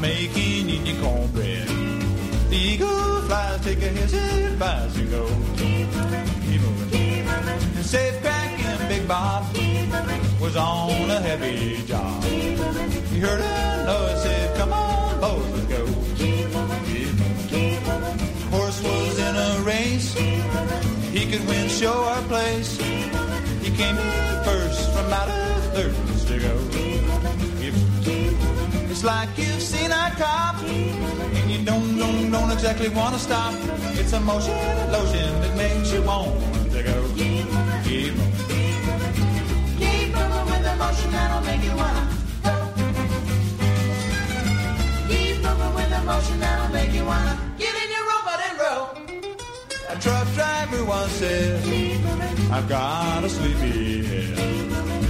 Making Indian cornbread, the eagle flies, take a his advice and go. Keep moving. And safe cracking Big Bob was on a heavy job. He heard a noise, said, come on, boys, let's go. Keep moving. Horse was in a race, he could win show or place. He came in first from out of thirds to go. It's like you've seen a cop and you don't, don't, don't exactly want to stop. It's a motion, lotion that makes you want to go. Keep moving. Keep moving with the motion that'll make you wanna go. Keep moving with the motion that'll make you wanna get in your robot and roll. A truck driver once said, I've got a sleepy head.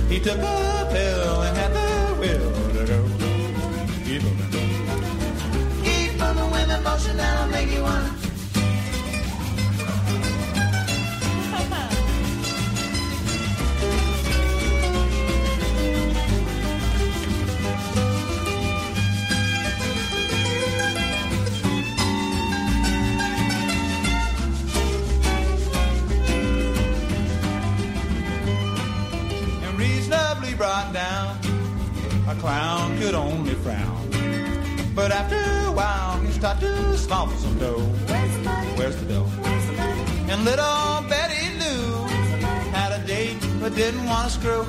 He took a pill and had the will to go. Keep moving. Keep moving with emotion that'll make you wanna. and reasonably brought down. A clown could only frown. But after a while, he started to smuggle some dough. Where's the money? Where's the dough? Where's the money? And little Betty Lou had a date but didn't want to screw.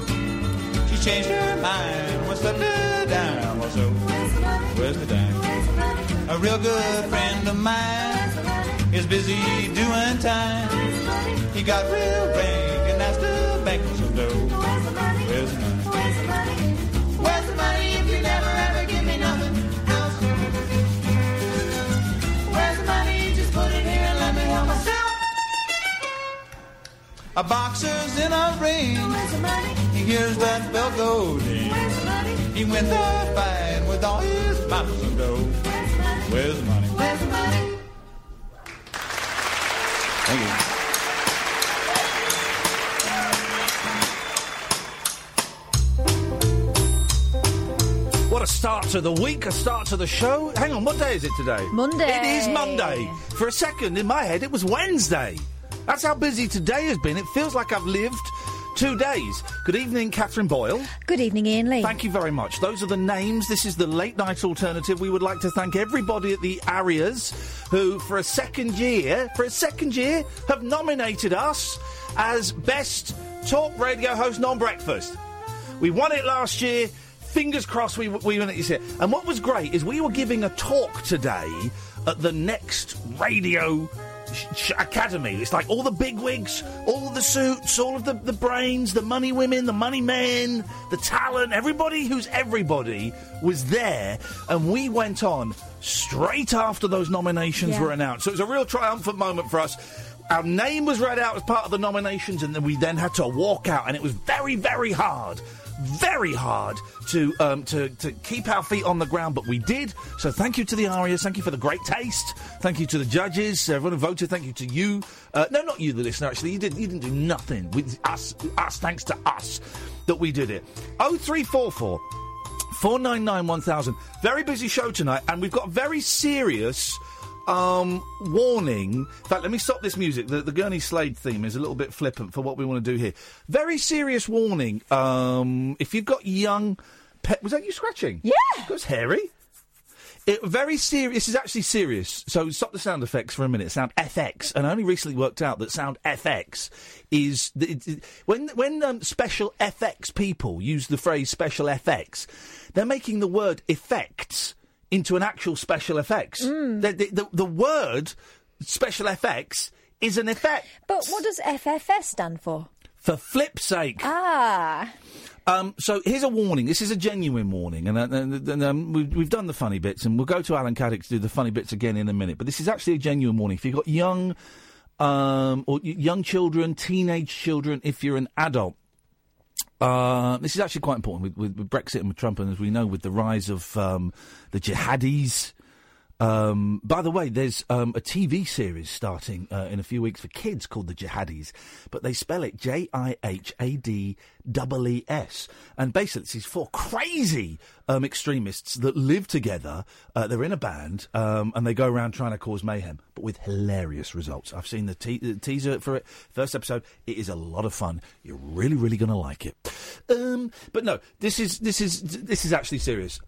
She changed her mind when slipped her down. Well, so where's the dime? A real good friend of mine is busy doing time. He got real rank and asked to bank some dough. Where's the money? Where's the money if you never A boxer's in a ring. He hears that bell go ding. He went to fight with all his bottles of dough. Where's the money? Where's the money? Thank you. Start to the week, a start to the show. Hang on, what day is it today? Monday. It is Monday. For a second, in my head, it was Wednesday. That's how busy today has been. It feels like I've lived two days. Good evening, Katherine Boyle. Good evening, Iain Lee. Thank you very much. Those are the names. This is the late night alternative. We would like to thank everybody at the Arias who, for a second year, for a second year, have nominated us as best talk radio host non-breakfast. We won it last year. Fingers crossed we, we win this year. And what was great is we were giving a talk today at the next radio sh- sh- academy. It's like all the bigwigs, all the suits, all of the, the brains, the money women, the money men, the talent, everybody who's everybody was there. And we went on straight after those nominations Yeah. were announced. So it was a real triumphant moment for us. Our name was read out as part of the nominations, and then we then had to walk out, and it was very, very hard, very hard to um, to to keep our feet on the ground, but we did. So thank you to the Arias, thank you for the great taste, thank you to the judges, everyone who voted, thank you to you. Uh, no, not you, the listener. Actually, you didn't you didn't do nothing with us. Us, thanks to us, that we did it. Oh three four four. 499 1000. Very busy show tonight, and we've got very serious um, warning. In fact, let me stop this music. The, the Gurney Slade theme is a little bit flippant for what we want to do here. Very serious warning. Um, if you've got young pet. Was that you scratching? Yeah. That was hairy. It, very serious. This is actually serious. So stop the sound effects for a minute. Sound FX, and I only recently worked out that sound FX is it, it- when when um, special FX people use the phrase special FX, they're making the word effects into an actual special effects. The, the, the, the word special effects is an effect But what does FFS stand for? for flip's sake. Ah, Um, so here's a warning. This is a genuine warning, and, uh, and, and um, we've, we've done the funny bits, and we'll go to Alan Caddick to do the funny bits again in a minute. But this is actually a genuine warning. If you've got young um, or young children, teenage children, if you're an adult. Uh, this is actually quite important with, with, with Brexit and with Trump, and as we know, with the rise of um, the jihadis. Um, by the way, there's um, a TV series starting uh, in a few weeks for kids called The Jihadis, but they spell it J I H A D E S. And basically, it's these four crazy um, extremists that live together. Uh, they're in a band um, and they go around trying to cause mayhem, but with hilarious results. I've seen the, te- the teaser for it, first episode. It is a lot of fun. You're really, really going to like it. Um, but no, this is this is this is actually serious.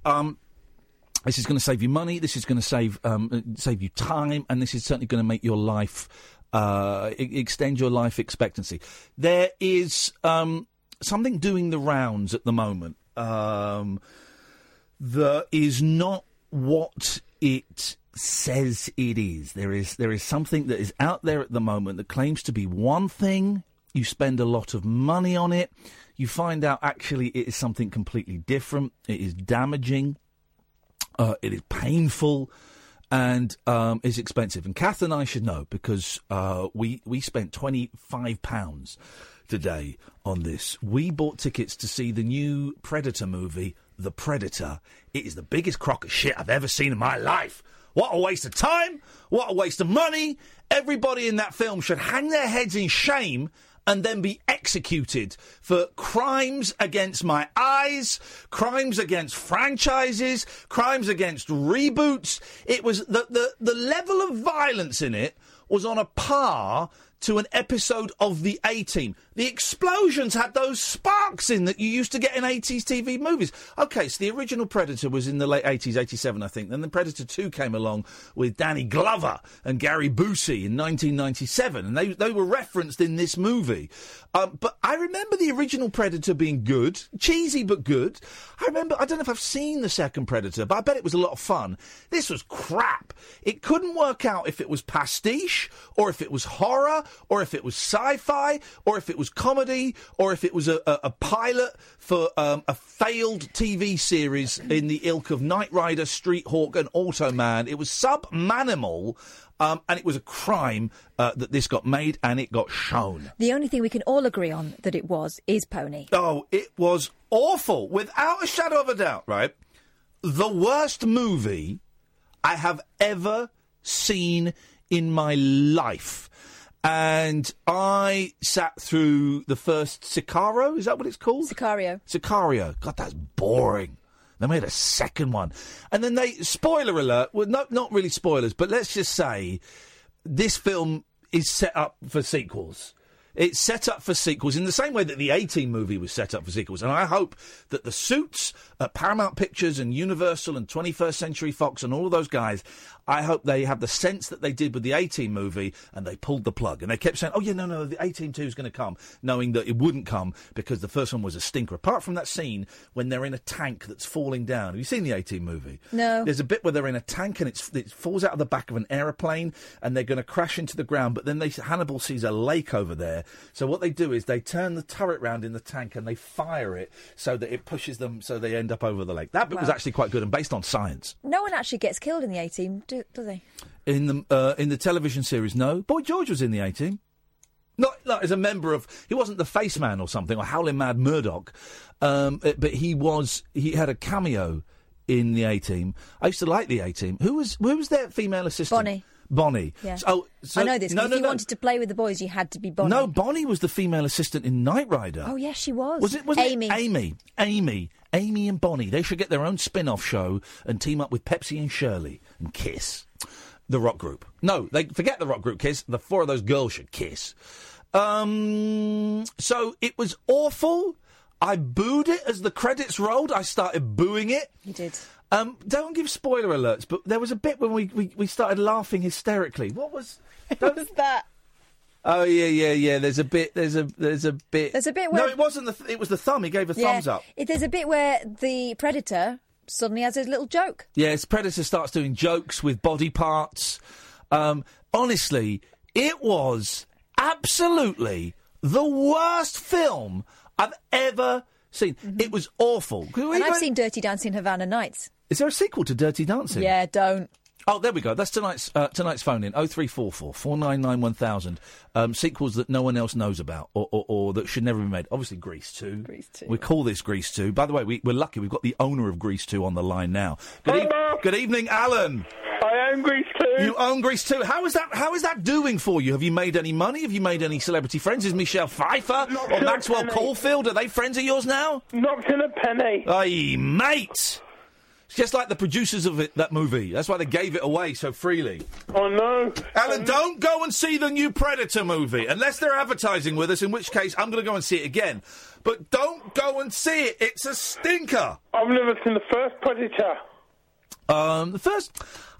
This is going to save you money. This is going to save um, uh, save you time, and this is certainly going to make your life uh, extend your life expectancy. There is um, something doing the rounds at the moment um, that is not what it says it is. There is there is something that is out there at the moment that claims to be one thing. You spend a lot of money on it. You find out actually it is something completely different. It is damaging. Uh, it is painful and um, is expensive. And Kath and I should know because uh, we we spent twenty five pounds today on this. We bought tickets to see the new Predator movie, The Predator. It is the biggest crock of shit I've ever seen in my life. What a waste of time! What a waste of money! Everybody in that film should hang their heads in shame and then be executed for crimes against my eyes, crimes against franchises, crimes against reboots. It was the, the, the level of violence in it was on a par to an episode of the A Team. The explosions had those sparks in that you used to get in 80s TV movies. Okay, so the original Predator was in the late 80s, 87, I think. Then the Predator 2 came along with Danny Glover and Gary Busey in 1997, and they, they were referenced in this movie. Um, but I remember the original Predator being good, cheesy but good. I remember, I don't know if I've seen the second Predator, but I bet it was a lot of fun. This was crap. It couldn't work out if it was pastiche, or if it was horror, or if it was sci fi, or if it was comedy, or if it was a, a, a pilot for um, a failed TV series in the ilk of Knight Rider, Street Hawk, and Automan. It was submanimal. Um, and it was a crime uh, that this got made and it got shown. The only thing we can all agree on that it was is Pony. Oh, it was awful, without a shadow of a doubt, right? The worst movie I have ever seen in my life. And I sat through the first Sicario, is that what it's called? Sicario. Sicario. God, that's boring. They made a second one. And then they, spoiler alert, well, not, not really spoilers, but let's just say this film is set up for sequels. It's set up for sequels in the same way that the A Team movie was set up for sequels. And I hope that the suits at Paramount Pictures and Universal and 21st Century Fox and all of those guys, I hope they have the sense that they did with the A Team movie and they pulled the plug. And they kept saying, oh, yeah, no, no, the A Team 2 is going to come, knowing that it wouldn't come because the first one was a stinker. Apart from that scene when they're in a tank that's falling down. Have you seen the A Team movie? No. There's a bit where they're in a tank and it's, it falls out of the back of an aeroplane and they're going to crash into the ground. But then they, Hannibal sees a lake over there. So what they do is they turn the turret round in the tank and they fire it so that it pushes them so they end up over the lake. That bit was actually quite good and based on science. No one actually gets killed in the A Team, do, do they? In the uh, in the television series, no. Boy George was in the A team. Not, not as a member of. He wasn't the face man or something, or Howling Mad Murdock, um, but he was. He had a cameo in the A team. I used to like the A team. Who was who was their female assistant? Bonnie. Bonnie. Yeah. So, so- I know this. No, if no, you no. wanted to play with the boys, you had to be Bonnie. No, Bonnie was the female assistant in Knight Rider. Oh, yes, she was. Was it? Was Amy? It Amy. Amy. Amy and Bonnie. They should get their own spin-off show and team up with Pepsi and Shirley and kiss. The rock group. No, they forget the rock group. Kiss. The four of those girls should kiss. Um. So it was awful. I booed it as the credits rolled. I started booing it. You did. Um, don't give spoiler alerts, but there was a bit when we, we, we started laughing hysterically. What was? What was that? Oh yeah, yeah, yeah. There's a bit. There's a. There's a bit. There's a bit No, it wasn't the. Th- it was the thumb. He gave a thumbs up. It, there's a bit where the predator suddenly has his little joke. Yes, Predator starts doing jokes with body parts. Um, honestly, it was absolutely the worst film I've ever Seen. It was awful. And I've seen Dirty Dancing Havana Nights. Is there a sequel to Dirty Dancing? Yeah, don't. Oh, there we go. That's tonight's uh, tonight's phone in. Oh three four four four nine nine one thousand. Um, sequels that no one else knows about, or, or, or that should never be made. Obviously, Grease two. Grease 2. We call this Grease two. By the way, we, we're lucky. We've got the owner of Grease two on the line now. Good, Hello. good evening, Alan. I own Grease two. You own Grease two. How is that? How is that doing for you? Have you made any money? Have you made any celebrity friends? Is Michelle Pfeiffer Not or till Maxwell. Caulfield? Are they friends of yours now? Knocked in a penny. Aye, mate. Just like the producers of it, that movie. That's why they gave it away so freely. Oh no. Alan, don't go and see the new Predator movie unless they're advertising with us, in which case I'm going to go and see it again. But don't go and see it. It's a stinker. I've never seen the first Predator. Um, the first,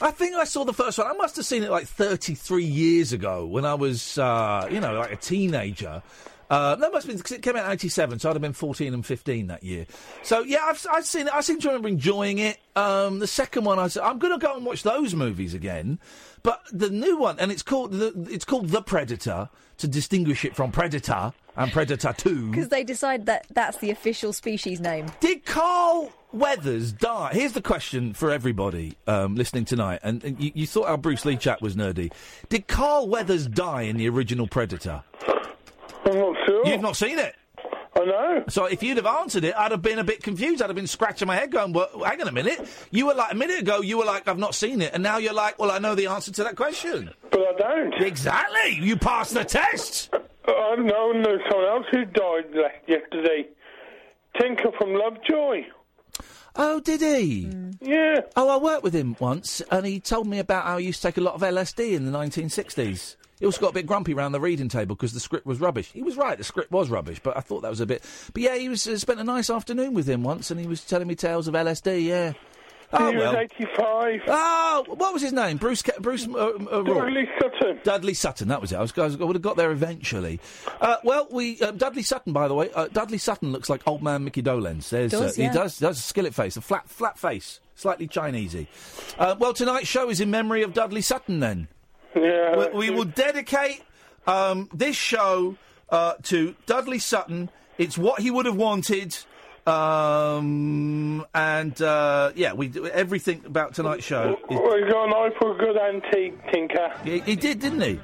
I think I saw the first one. I must have seen it like 33 years ago when I was, uh, you know, like a teenager. Uh, that must have been because it came out in '87, so I'd have been 14 and 15 that year. So yeah, I've, I've seen it. I seem to remember enjoying it. Um, the second one, I said, I'm going to go and watch those movies again. But the new one, and it's called the, it's called The Predator to distinguish it from Predator and Predator Two. Because they decide that that's the official species name. Did Carl Weathers die? Here's the question for everybody um, listening tonight. And, and you, you thought our Bruce Lee chat was nerdy. Did Carl Weathers die in the original Predator? I'm not sure. You've not seen it. I know. So if you'd have answered it, I'd have been a bit confused. I'd have been scratching my head going, well, hang on a minute. You were like, a minute ago, you were like, I've not seen it. And now you're like, well, I know the answer to that question. But I don't. Exactly. You passed the test. I know, know someone else who died le- yesterday. Tinker from Lovejoy. Oh, did he? Hmm. Yeah. Oh, I worked with him once, and he told me about how he used to take a lot of LSD in the 1960s. He also got a bit grumpy around the reading table because the script was rubbish. He was right, the script was rubbish, but I thought that was a bit. But yeah, he was uh, spent a nice afternoon with him once, and he was telling me tales of LSD. Yeah. Oh he well. was 85. Oh, what was his name? Bruce. Ca- Bruce. Uh, uh, Rourke. Dudley Sutton. Dudley Sutton, that was it. I, was, I, was, I would have got there eventually. Uh, well, we uh, Dudley Sutton, by the way. Uh, Dudley Sutton looks like old man Mickey Dolenz. There's, Does, uh, yeah. He does. Does a skillet face, a flat, flat face, slightly Chinesey. Uh, well, tonight's show is in memory of Dudley Sutton. Then Yeah. we, we will dedicate um, this show uh, to Dudley Sutton. It's what he would have wanted. Um, and uh, yeah, we do everything about tonight's show. Is, Well, you got an eye for a good antique tinker. he, he did, didn't he?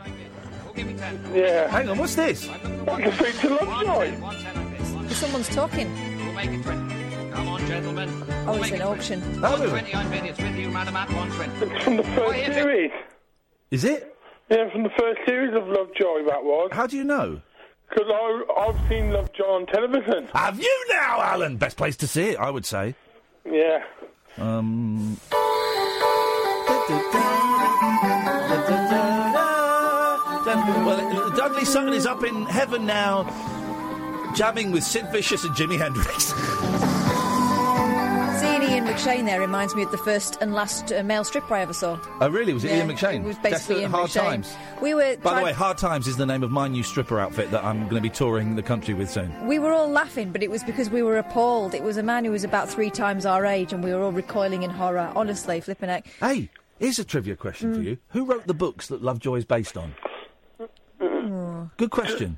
Yeah. Hang on, what's this? What to speak to Lovejoy? Someone's talking. We'll make it 20. Come on, gentlemen. Oh, We'll it's an it auction. 20. Oh. 120 on bid. It's with you, madam, at 120. It's from the Oh, first series. Is it? Yeah, from the first series of Lovejoy, that was. How do you know? Because I've seen Lovejoy on television. Have you now, Alan? Best place to see it, I would say. Yeah. Um. Well, Dudley Sutton is up in heaven now, jamming with Sid Vicious and Jimi Hendrix. Seeing Ian McShane there reminds me of the first and last uh, male stripper I ever saw. Oh, really? Was it Yeah, Ian McShane? It was basically Desolate Ian Hard McShane. Times. We were. By the way, Hard Times is the name of my new stripper outfit that I'm going to be touring the country with soon. We were all laughing, but it was because we were appalled. It was a man who was about three times our age, and we were all recoiling in horror. Honestly, flipping heck. Hey, here's a trivia question Mm. for you. Who wrote the books that Lovejoy is based on? Good question.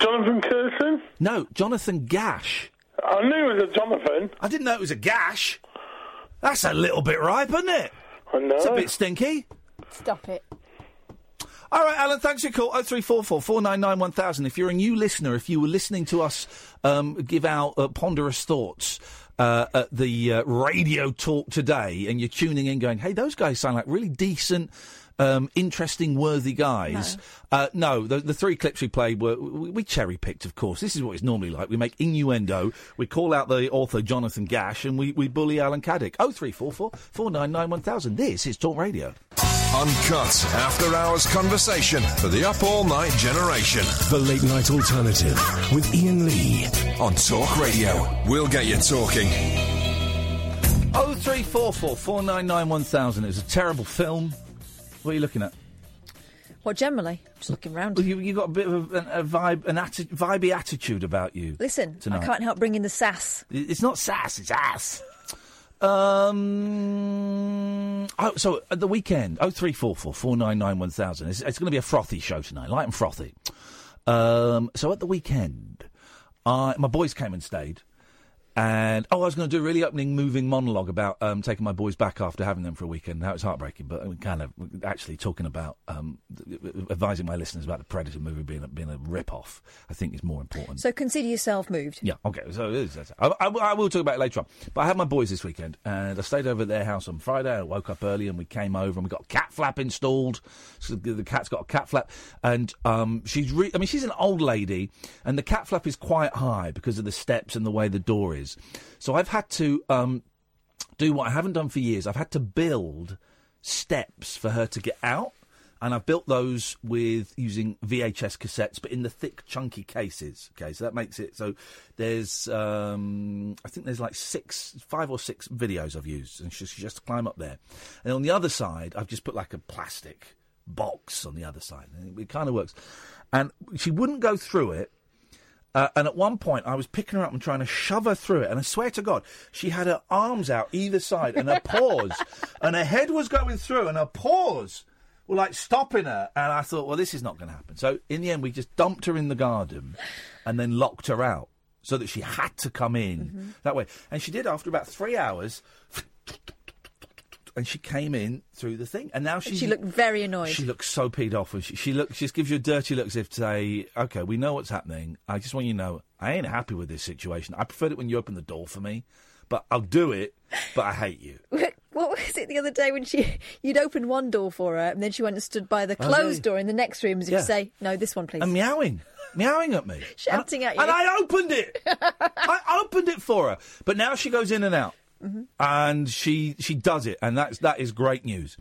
Jonathan Curtin? No, Jonathan Gash. I knew it was a Jonathan. I didn't know it was a gash. That's a little bit ripe, isn't it? I know. It's a bit stinky. Stop it. All right, Alan, thanks for your call. 0344 499 1000. If you're a new listener, if you were listening to us um, give out uh, ponderous thoughts uh, at the uh, radio talk today, and you're tuning in going, hey, those guys sound like really decent. Um, interesting, worthy guys. No, uh, no the, the three clips we played were we, we cherry picked, of course. This is what it's normally like. We make innuendo, we call out the author Jonathan Gash, and we, we bully Alan Caddick. Oh three four four four nine nine one thousand. This is Talk Radio. Uncut after hours conversation for the up all night generation. The Late Night Alternative with Iain Lee. On Talk Radio. We'll get you talking. Oh three four four four nine nine one thousand. It's a terrible film. What are you looking at? Well, generally? Just looking round. Well, you you got a bit of a, a vibe, an atti- vibey attitude about you. Listen, tonight. I can't help bringing the sass. It's not sass, it's ass. Um. Oh, so at the weekend, oh three four four four nine nine one thousand. It's, it's going to be a frothy show tonight, light and frothy. Um. So at the weekend, I my boys came and stayed, And oh, I was going to do a really opening, moving monologue about um, taking my boys back after having them for a weekend. That was heartbreaking, but kind of actually talking about um, advising my listeners about the Predator movie being a, being a rip off. I think is more important. So consider yourself moved. Yeah, okay. So it is, I, I, I will talk about it later on. But I had my boys this weekend, and I stayed over at their house on Friday. I woke up early, and we came over, and we got a cat flap installed. So the, the cat's got a cat flap, and um, she's. Re- I mean, she's an old lady, and the cat flap is quite high because of the steps and the way the door is. So I've had to um, do what I haven't done for years. I've had to build steps for her to get out and I've built those with using VHS cassettes, but in the thick, chunky cases. Okay, so that makes it so. There's, um, I think there's like six, five or six videos I've used, and she, she has to climb up there. And on the other side, I've just put like a plastic box on the other side. It kind of works. And she wouldn't go through it. Uh, and at one point, I was picking her up and trying to shove her through it. And I swear to God, she had her arms out either side and her paws, and her head was going through, and her paws were like stopping her. And I thought, well, this is not going to happen. So in the end, we just dumped her in the garden and then locked her out so that she had to come in that way. And she did after about three hours. And she came in through the thing, and now she She looked very annoyed. she looks so peed off. And she, she looks, she just gives you a dirty look as if to say, "Okay, we know what's happening. I just want you to know I ain't happy with this situation. I preferred it when you opened the door for me, but I'll do it. But I hate you." What was it the other day when she you'd opened one door for her and then she went and stood by the Oh, closed yeah. door in the next room as if Yeah. to say, "No, this one, please." and meowing, meowing at me, Shouting and, at you. and I opened it. I opened it for her, but now she goes in and out, Mm-hmm. and she she does it, and that's that is great news.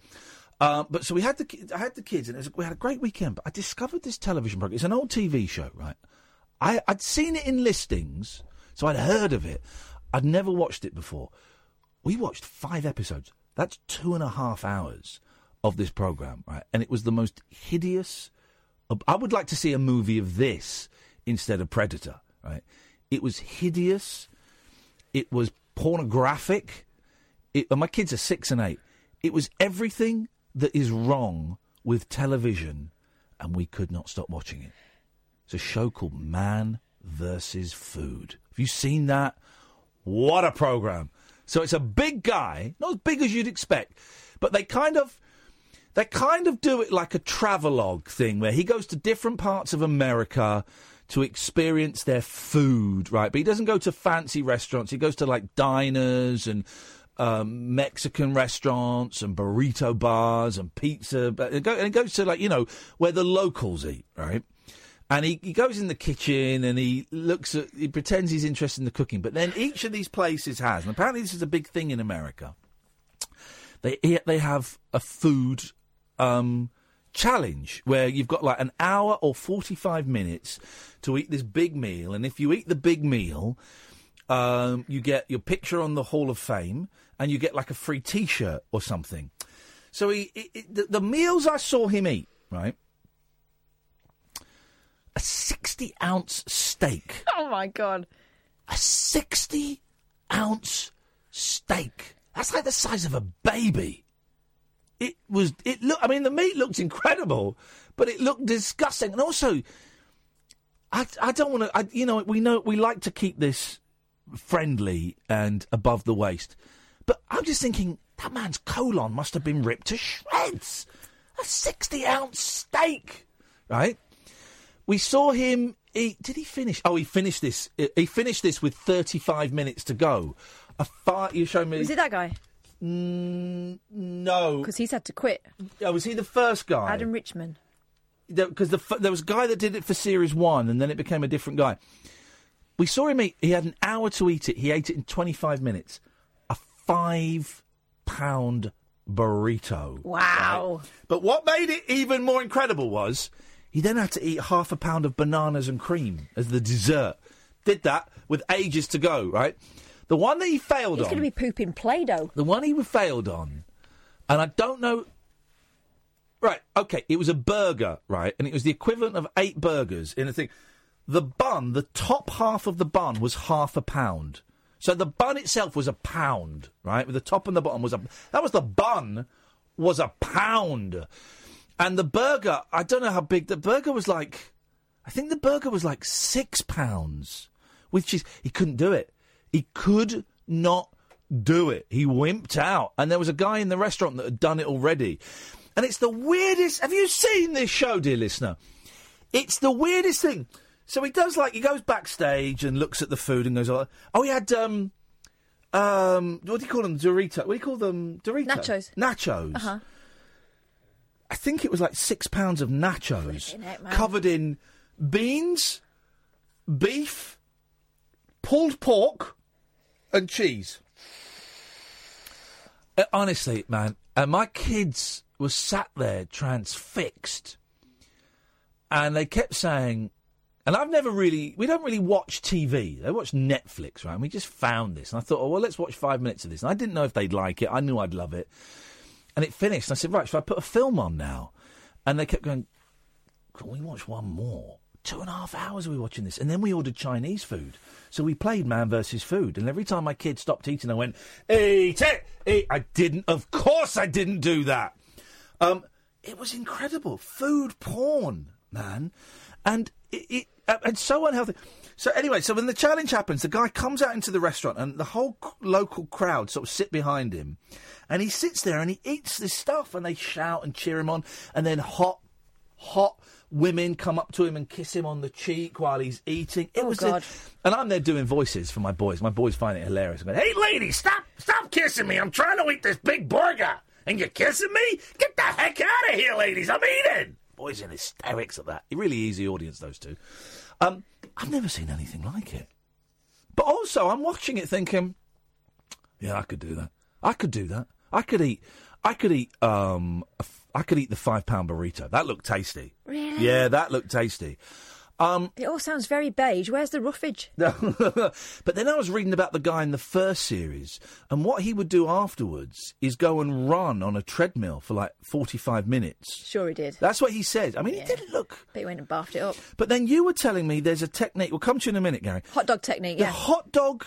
Um, but so we had the I had the kids, and was, we had a great weekend. But I discovered this television program. It's an old TV show, right? I, I'd seen it in listings, so I'd heard of it. I'd never watched it before. We watched five episodes. That's two and a half hours of this program, right? And it was the most hideous. I would like to see a movie of this instead of Predator, right? It was hideous. It was pornographic. It, and my kids are six and eight. It was everything that is wrong with television, and we could not stop watching it. It's a show called Man versus Food. Have you seen that? What a program! So it's a big guy, not as big as you'd expect, but they kind of they kind of do it like a travelogue thing where he goes to different parts of America to experience their food, right? But he doesn't go to fancy restaurants. He goes to like diners and um, Mexican restaurants and burrito bars and pizza. But it go- and he goes to like you know where the locals eat, right? And he, he goes in the kitchen and he looks at, he pretends he's interested in the cooking. But then each of these places has, and apparently this is a big thing in America. They they have a food um, challenge where you've got like an hour or forty five minutes to eat this big meal, and if you eat the big meal, um, you get your picture on the Hall of Fame, and you get like a free T-shirt or something. So he, he- he- the, the meals I saw him eat, right? A sixty ounce steak oh my god! a 60 ounce steak. That's like the size of a baby. It was, it looked, I mean, the meat looked incredible, but it looked disgusting. And also, I, I don't want to, I, you know, we know, we like to keep this friendly and above the waist. But I'm just thinking, that man's colon must have been ripped to shreds. A 60 ounce steak, right? We saw him eat. Did he finish? Oh, he finished this. He finished this with 35 minutes to go. A fire. You showed me. Was it that guy? Mm, no. Because he's had to quit. Oh, was he the first guy? Adam Richman. Because the, f- there was a guy that did it for series one, and then it became a different guy. We saw him eat. He had an hour to eat it. He ate it in 25 minutes. A five pound burrito. Wow. But what made it even more incredible was he then had to eat half a pound of bananas and cream as the dessert. Did that with ages to go, right? The one that he failed He's on. going to be pooping Play-Doh. The one he failed on, and I don't know. Right, okay, it was a burger, right, and it was the equivalent of eight burgers in a thing. The bun, the top half of the bun was half a pound. So the bun itself was a pound, right? With the top and the bottom was a. That was the bun, was a pound, and the burger. I don't know how big the burger was. Like, I think the burger was like six pounds with cheese. He couldn't do it. He could not do it. He wimped out. And there was a guy in the restaurant that had done it already. And it's the weirdest. Have you seen this show, dear listener? It's the weirdest thing. So he does like he goes backstage and looks at the food and goes, "Oh, oh, he had um, um, what do you call them? Dorito? What do you call them? Dorito Nachos. Nachos. Uh huh. I think it was like six pounds of nachos man. covered in beans, beef, pulled pork, and cheese. Uh, honestly, man, uh, my kids were sat there transfixed, and they kept saying, and I've never really, we don't really watch TV. They watch Netflix, right? And we just found this, and I thought, oh well, let's watch five minutes of this. And I didn't know if they'd like it. I knew I'd love it, and it finished. And I said, right, should I put a film on now? And they kept going, can we watch one more? Two and a half hours we were watching this. And then we ordered Chinese food. So we played Man versus Food. And every time my kid stopped eating, I went, eat it! Eat. I didn't, of course I didn't do that. Um, it was incredible. Food porn, man. And it, it uh, and so unhealthy. So anyway, so when the challenge happens, the guy comes out into the restaurant and the whole local crowd sort of sit behind him. And he sits there and he eats this stuff and they shout and cheer him on. And then hot, hot women come up to him and kiss him on the cheek while he's eating. It Oh, was, God. and I'm there doing voices for my boys. My boys find it hilarious. I'm going, "Hey, lady, stop, stop kissing me! I'm trying to eat this big burger, and you're kissing me? Get the heck out of here, ladies! I'm eating." Boys in hysterics at that. Really easy audience, those two. Um, I've never seen anything like it. But also, I'm watching it thinking, yeah, I could do that. I could do that. I could eat. I could eat. Um, a f- I could eat the five pound burrito. That looked tasty. Really? Yeah, that looked tasty. Um, It all sounds very beige. Where's the roughage? but then I was reading about the guy in the first series, and what he would do afterwards is go and run on a treadmill for like 45 minutes. Sure, he did. That's what he said. I mean, he didn't look. But he went and baffed it up. But then you were telling me there's a technique. We'll come to you in a minute, Gary. Hot dog technique, The yeah. Mm-hmm. hot dog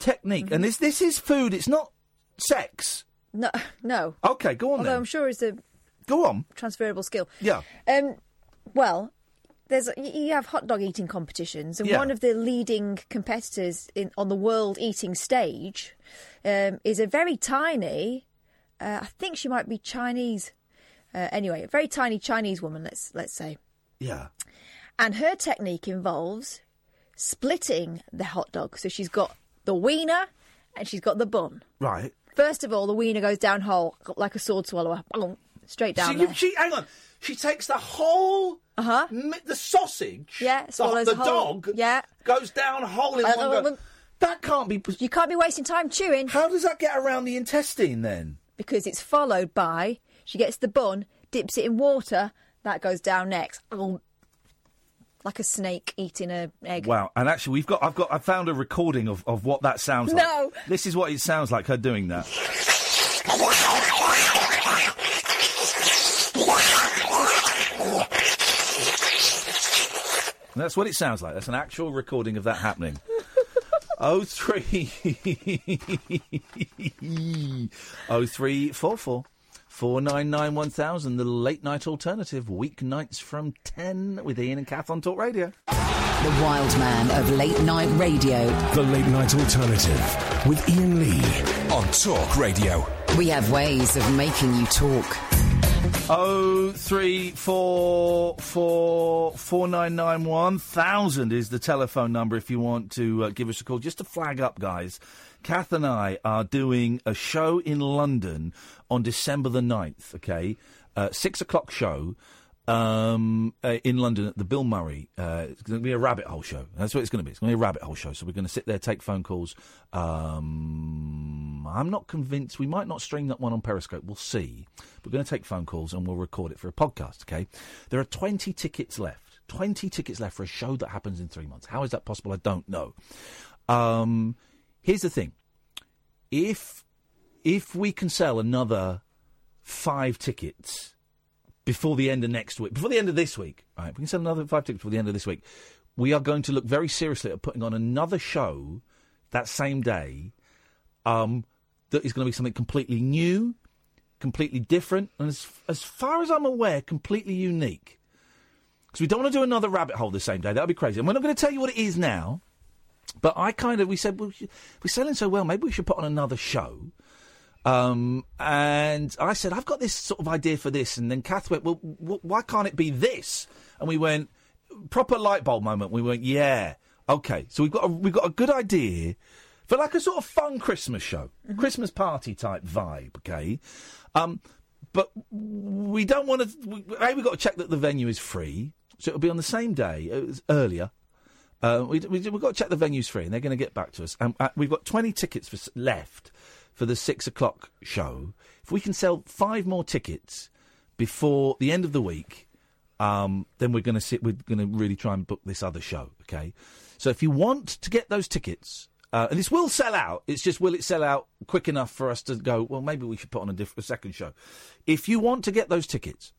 technique. And this, this is food, it's not sex. No, no. Okay, go on Although then. I'm sure it's a Go on. transferable skill. Yeah. Um, well, there's you have hot dog eating competitions, and Yeah. one of the leading competitors in on the world eating stage um, is a very tiny. Uh, I think she might be Chinese. Uh, anyway, a very tiny Chinese woman. Let's let's say, Yeah. and her technique involves splitting the hot dog. So she's got the wiener and she's got the bun. Right. First of all, the wiener goes down whole like a sword swallower, straight down She, there. she, hang on. She takes the whole. Uh-huh. mi- The sausage. Yeah, the, swallows the whole- dog. yeah. Goes down whole in Uh, one uh, go. That can't be. You can't be wasting time chewing. How does that get around the intestine then? because it's followed by she gets the bun, dips it in water, that goes down next. Oh, Like a snake eating an egg. Wow! And actually, we've got I've got I found a recording of, of what that sounds like. No. This is what it sounds like her doing that. That's what it sounds like. That's an actual recording of that happening. Oh three oh three four four four nine nine one thousand. The late night alternative weeknights from ten with Iain and Kath on Talk Radio. The wild man of late night radio. The Late Night Alternative with Iain Lee. On Talk Radio. We have ways of making you talk. Oh three four four four nine nine one thousand is the telephone number if you want to uh, give us a call. Just to flag up, guys, Kath and I are doing a show in London on December the 9th, Okay, uh, six o'clock show. Um, uh, in London at the Bill Murray. Uh, it's going to be a rabbit hole show. That's what it's going to be. It's going to be a rabbit hole show. So we're going to sit there, take phone calls. Um, I'm not convinced. We might not stream that one on Periscope. We'll see. We're going to take phone calls and we'll record it for a podcast. Okay. There are 20 tickets left. 20 tickets left for a show that happens in three months. How is that possible? I don't know. Um, here's the thing. If if we can sell another five tickets before the end of next week, before the end of this week, right? We can sell another five tickets before the end of this week. We are going to look very seriously at putting on another show that same day. Um, that is going to be something completely new, completely different, and as as far as I'm aware, completely unique. Because we don't want to do another rabbit hole the same day. That would be crazy. And we're not going to tell you what it is now. But I kind of we said well, we're selling so well, maybe we should put on another show. Um, and I said I've got this sort of idea for this, and then Kath went, well, w- why can't it be this? And we went proper light bulb moment. We went, yeah, okay. So we've got a, we've got a good idea for like a sort of fun Christmas show, Christmas party type vibe. Okay, um, but we don't want to. We, a, we've got to check that the venue is free, so it'll be on the same day, it was earlier. Uh, we, we, we've got to check the venue's free, and they're going to get back to us. And uh, we've got 20 tickets for, left for the six o'clock show. If we can sell five more tickets before the end of the week, um, then we're going to sit. We're going to really try and book this other show. Okay, so if you want to get those tickets, uh, and this will sell out. It's just will it sell out quick enough for us to go? Well, maybe we should put on a, diff- a second show. If you want to get those tickets,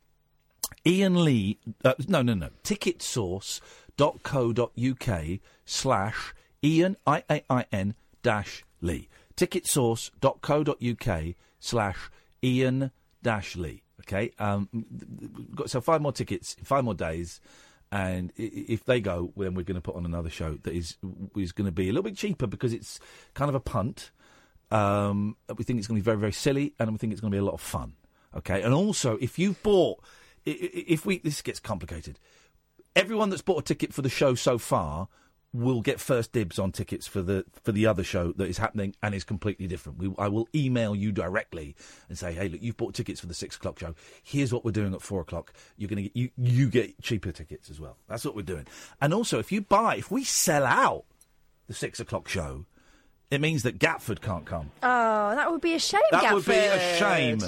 Iain Lee, uh, no, no, no, ticketsource.co.uk slash Iain, I-A-I-N dash Lee. Ticketsource.co.uk slash Iain dash Lee. Okay, um, got so five more tickets, five more days, and if they go, then we're going to put on another show that is is going to be a little bit cheaper because it's kind of a punt. Um, we think it's going to be very, very silly, and we think it's going to be a lot of fun. Okay, and also if you've bought, if we this gets complicated, everyone that's bought a ticket for the show so far will get first dibs on tickets for the for the other show that is happening and is completely different. We, I will email you directly and say, hey, look, you've bought tickets for the six o'clock show. Here's what we're doing at four o'clock. You're going to get you you get cheaper tickets as well. That's what we're doing. And also, if you buy, if we sell out the six o'clock show, it means that Gatford can't come. Oh, that would be a shame. That would be a shame.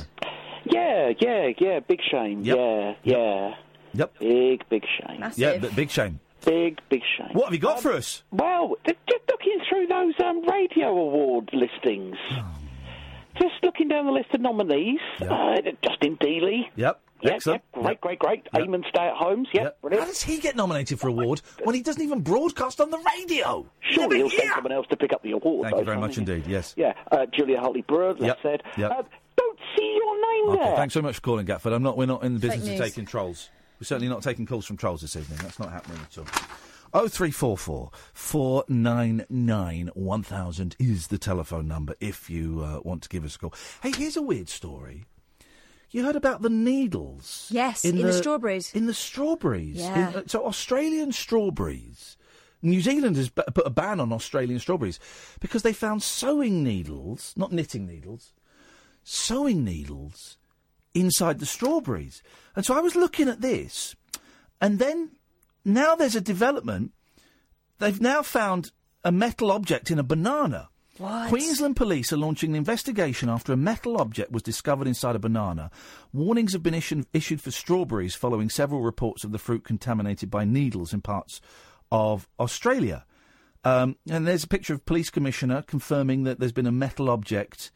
Yeah, yeah, yeah. Big shame. Yeah, yeah. Yep. Big, big shame. Yeah, big shame. Big, big shame. What have you got for us? Well, just looking through those um, radio award listings. Just looking down the list of nominees. Uh, Justin Dealey. Yep. Yep, Excellent. yep, great, great, great. Eamon Stay at Homes. Yep, How does he get nominated for award when he doesn't even broadcast on the radio? Surely he'll send someone else to pick up the award. Thank though, you very much he? indeed. Yes. Yeah, uh, Julia Hartley Brewer, Yep, said. yep. Uh, don't see your name Okay, there. thanks so much for calling, Gatford. I'm not. We're not in the Fake business of news. taking trolls. We're certainly not taking calls from trolls this evening. That's not happening at all. Oh three four four four nine nine one thousand is the telephone number if you uh, want to give us a call. Hey, here's a weird story. You heard about the needles? Yes, in the strawberries. In the strawberries. Yeah. In- uh, so Australian strawberries. New Zealand has b- put a ban on Australian strawberries because they found sewing needles, not knitting needles, sewing needles inside the strawberries. And so I was looking at this, and then now there's a development. They've now found a metal object in a banana. What? Queensland police are launching an investigation after a metal object was discovered inside a banana. Warnings have been issued, issued for strawberries following several reports of the fruit contaminated by needles in parts of Australia. Um, and there's a picture of police commissioner confirming that there's been a metal object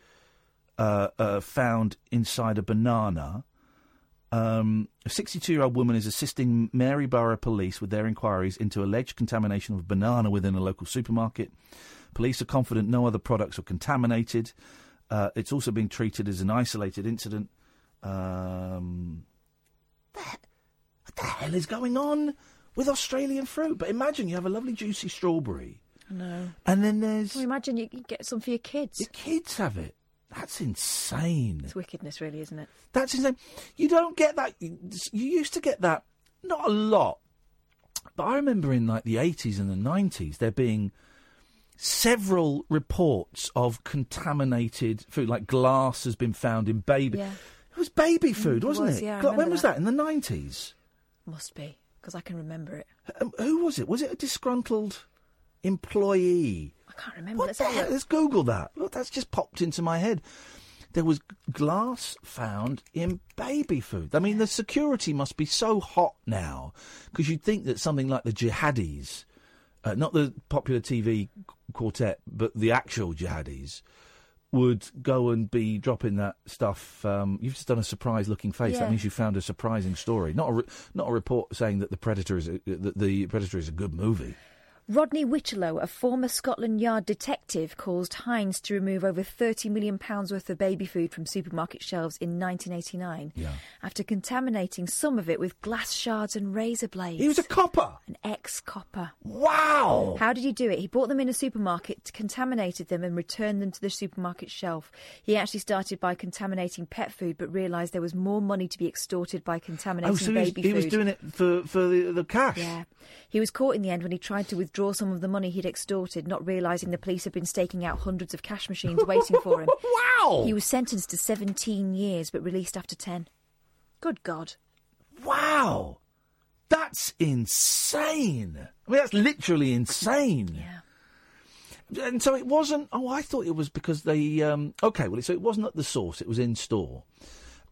uh, uh, found inside a banana. Um, a 62 year old woman is assisting Maryborough police with their inquiries into alleged contamination of banana within a local supermarket. Police are confident no other products were contaminated. Uh, it's also being treated as an isolated incident. Um, what the hell is going on with Australian fruit? But imagine you have a lovely juicy strawberry, No. and then there's Well, imagine you you get some for your kids. Your kids have it. That's insane. It's wickedness, really, isn't it? That's insane. You don't get that. You used to get that, not a lot, but I remember in like the eighties and the nineties there being several reports of contaminated food, like glass has been found in baby. Yeah. It was baby food, wasn't was, it? yeah, when was that. that? In the nineties. Must be, because I can remember it. Um, who was it? Was it a disgruntled employee? I can't remember. What Let's? Let's Google that. Look, that's just popped into my head. There was glass found in baby food. I mean, the security must be so hot now because you'd think that something like the jihadis, uh, not the popular TV quartet, but the actual jihadis, would go and be dropping that stuff. Um, you've just done a surprise-looking face. Yeah. That means you found a surprising story, not a re- not a report saying that the Predator is a, that the Predator is a good movie. Rodney Whitchelo, a former Scotland Yard detective, caused Heinz to remove over £30 million worth of baby food from supermarket shelves in 1989 Yeah. after contaminating some of it with glass shards and razor blades. He was a copper. An ex copper. Wow. How did he do it? He bought them in a supermarket, contaminated them, and returned them to the supermarket shelf. He actually started by contaminating pet food, but realised there was more money to be extorted by oh, contaminating Oh, so he was, baby he food. was doing it for, for the, the cash. Yeah. He was caught in the end when he tried to withdraw some of the money he'd extorted, not realising the police had been staking out hundreds of cash machines waiting for him. wow! He was sentenced to 17 years but released after 10. Good God. Wow. That's insane. I mean, that's literally insane. Yeah. And so it wasn't. Oh, I thought it was because they. Um, okay, well, so it wasn't at the source. It was in store,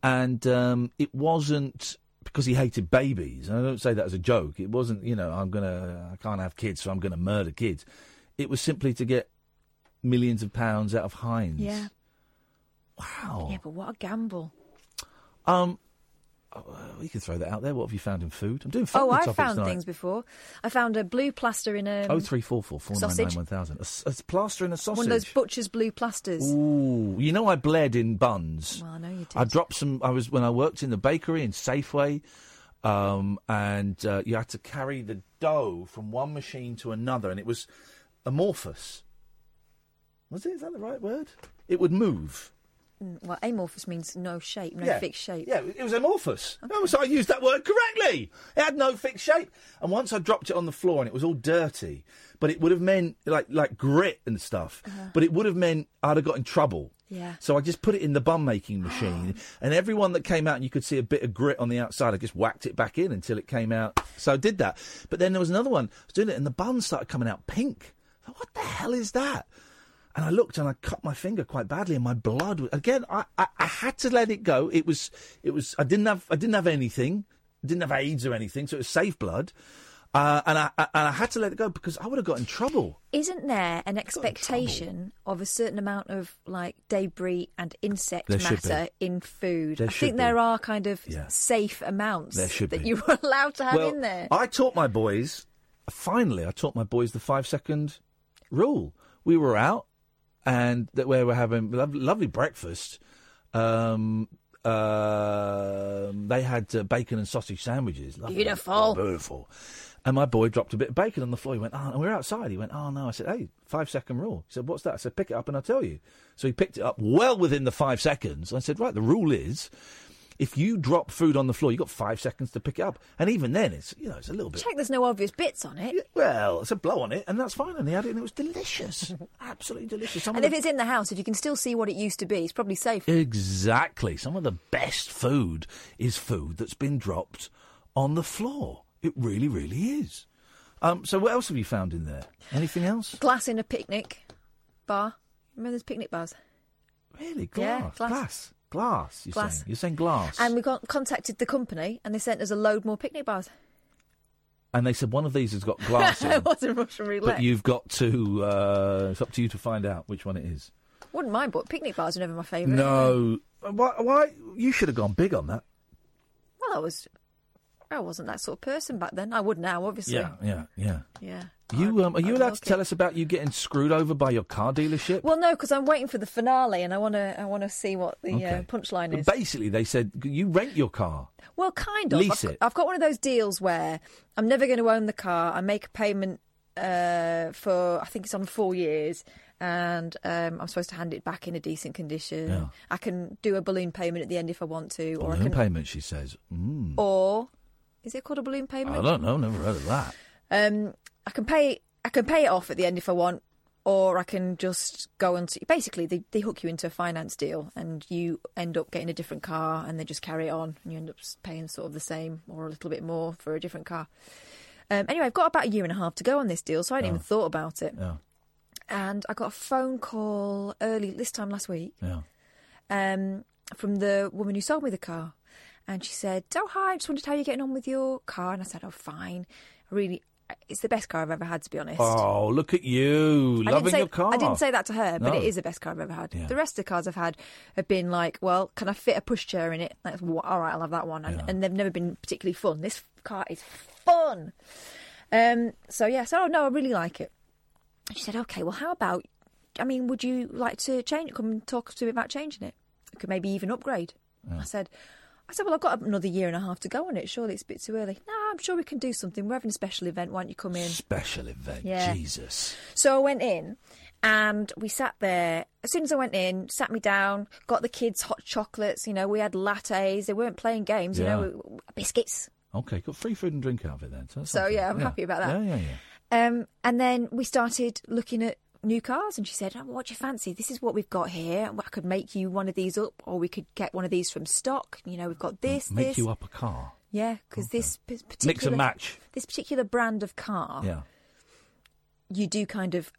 and um, it wasn't because he hated babies. And I don't say that as a joke. It wasn't. You know, I'm gonna. I can't have kids, so I'm gonna murder kids. It was simply to get millions of pounds out of Heinz. Yeah. Wow. Yeah, but what a gamble. Um. Oh, we could throw that out there. What have you found in food? I'm doing food Oh, I topics found tonight. things before. I found a blue plaster in a. Oh three four four four nine nine one thousand. A, a plaster in a sausage. One of those butcher's blue plasters. Ooh, you know I bled in buns. Well, I know you did. I dropped some. I was when I worked in the bakery in Safeway, um, and uh, you had to carry the dough from one machine to another, and it was amorphous. Was it? Is that the right word? It would move. Mm, Well, amorphous means no shape, no yeah. fixed shape. Yeah, it was amorphous. Oh, so I used that word correctly. It had no fixed shape. And once I dropped it on the floor and it was all dirty, but it would have meant like like grit and stuff. But it would have meant I'd have got in trouble. Yeah. So I just put it in the bun making machine, and everyone that came out and you could see a bit of grit on the outside, I just whacked it back in until it came out. So I did that. But then there was another one. I was doing it, and the bun started coming out pink. Thought, what the hell is that? And I looked and I cut my finger quite badly, and my blood. Was, again, I, I, I had to let it go. It was, it was. I didn't have, I didn't have anything. I didn't have AIDS or anything, so it was safe blood. Uh, and I, I, and I had to let it go because I would have got in trouble. Isn't there an expectation of a certain amount of like debris and insect There matter in food? There I think be. there are kind of Yeah. safe amounts that be. you're allowed to have well, in there. I taught my boys. Finally, I taught my boys the five second rule. We were out, and that where we're having lo- lovely breakfast. Um, um they had uh, bacon and sausage sandwiches. Lovely. Beautiful. Beautiful. And my boy dropped a bit of bacon on the floor. He went, oh, and we were outside. He went, oh no. I said, hey, five second rule. He said, what's that? I said, pick it up and I'll tell you. So he picked it up well within the five seconds. I said, right, the rule is if you drop food on the floor, you've got five seconds to pick it up. And even then, it's you know it's a little bit. Check there's no obvious bits on it. Well, it's a blow on it, and that's fine. And he had it, and it was delicious, absolutely delicious. Some And if the- it's in the house, if you can still see what it used to be, it's probably safe. exactly, some of the best food is food that's been dropped on the floor. It really, really is. Um, so, what else have you found in there? Anything else? Glass in a picnic bar. Remember those picnic bars? Really, Glass? Yeah, glass, glass. Glass. You're Glass. saying you're saying glass, And we got contacted the company, and they sent us a load more picnic bars. and they said one of these has got glass in, it wasn't Russian roulette. but you've got to. Uh, it's up to you to find out which one it is. Wouldn't mind, but picnic bars are never my favourite. No, why? Why? You should have gone big on that. Well, I was. I wasn't that sort of person back then. I would now, obviously. Yeah, yeah, yeah. Yeah. You um, are you allowed to tell us about you getting screwed over by your car dealership? Well, no, because I'm waiting for the finale, and I want to. I want to see what the uh, Okay. punchline But is. basically, they said you rent your car. Well, kind of. Lease I've, it. I've got one of those deals where I'm never going to own the car. I make a payment uh, for, I think it's on four years, and um, I'm supposed to hand it back in a decent condition. Yeah. I can do a balloon payment at the end if I want to, or I Balloon can, payment, she says. Mm. or is it called a balloon payment? I don't know. Never heard of that. Um, I can pay. I can pay it off at the end if I want, or I can just go and basically they, they hook you into a finance deal, and you end up getting a different car, and they just carry it on, and you end up paying sort of the same or a little bit more for a different car. Um, anyway, I've got about a year and a half to go on this deal, so I hadn't even thought about it. Yeah, And I got a phone call early this time last week yeah. um, from the woman who sold me the car. And she said, Oh, hi, I just wondered how you're getting on with your car. And I said, Oh, fine. I really, it's the best car I've ever had, to be honest. Oh, look at you I loving say, your car. I didn't say that to her, but No. it is the best car I've ever had. Yeah. The rest of the cars I've had have been like, well, can I fit a pushchair in it? Like, well, all right, I'll have that one. And, Yeah. and they've never been particularly fun. This car is fun. Um, so yeah, so oh, no, I really like it. She said, okay, well, how about? I mean, would you like to change? Come and talk to me about changing it. We could maybe even upgrade. I said, I said, well, I've got another year and a half to go on it. Surely it's a bit too early. No, I'm sure we can do something. We're having a special event. Why don't you come in? Special event. Yeah. Jesus. So I went in and we sat there. As soon as I went in, sat me down, got the kids hot chocolates. You know, we had lattes. They weren't playing games, you know, biscuits. Okay, got free food and drink out of it then. So, So, yeah, I'm happy about that. Yeah, yeah, yeah. Um, and then we started looking at new cars, and she said, oh, "What do you fancy? This is what we've got here. I could make you one of these up, or we could get one of these from stock. You know, we've got this, Make this, you up a car. yeah, because this p- particular Mix and match. this particular brand of car, Yeah. you do kind of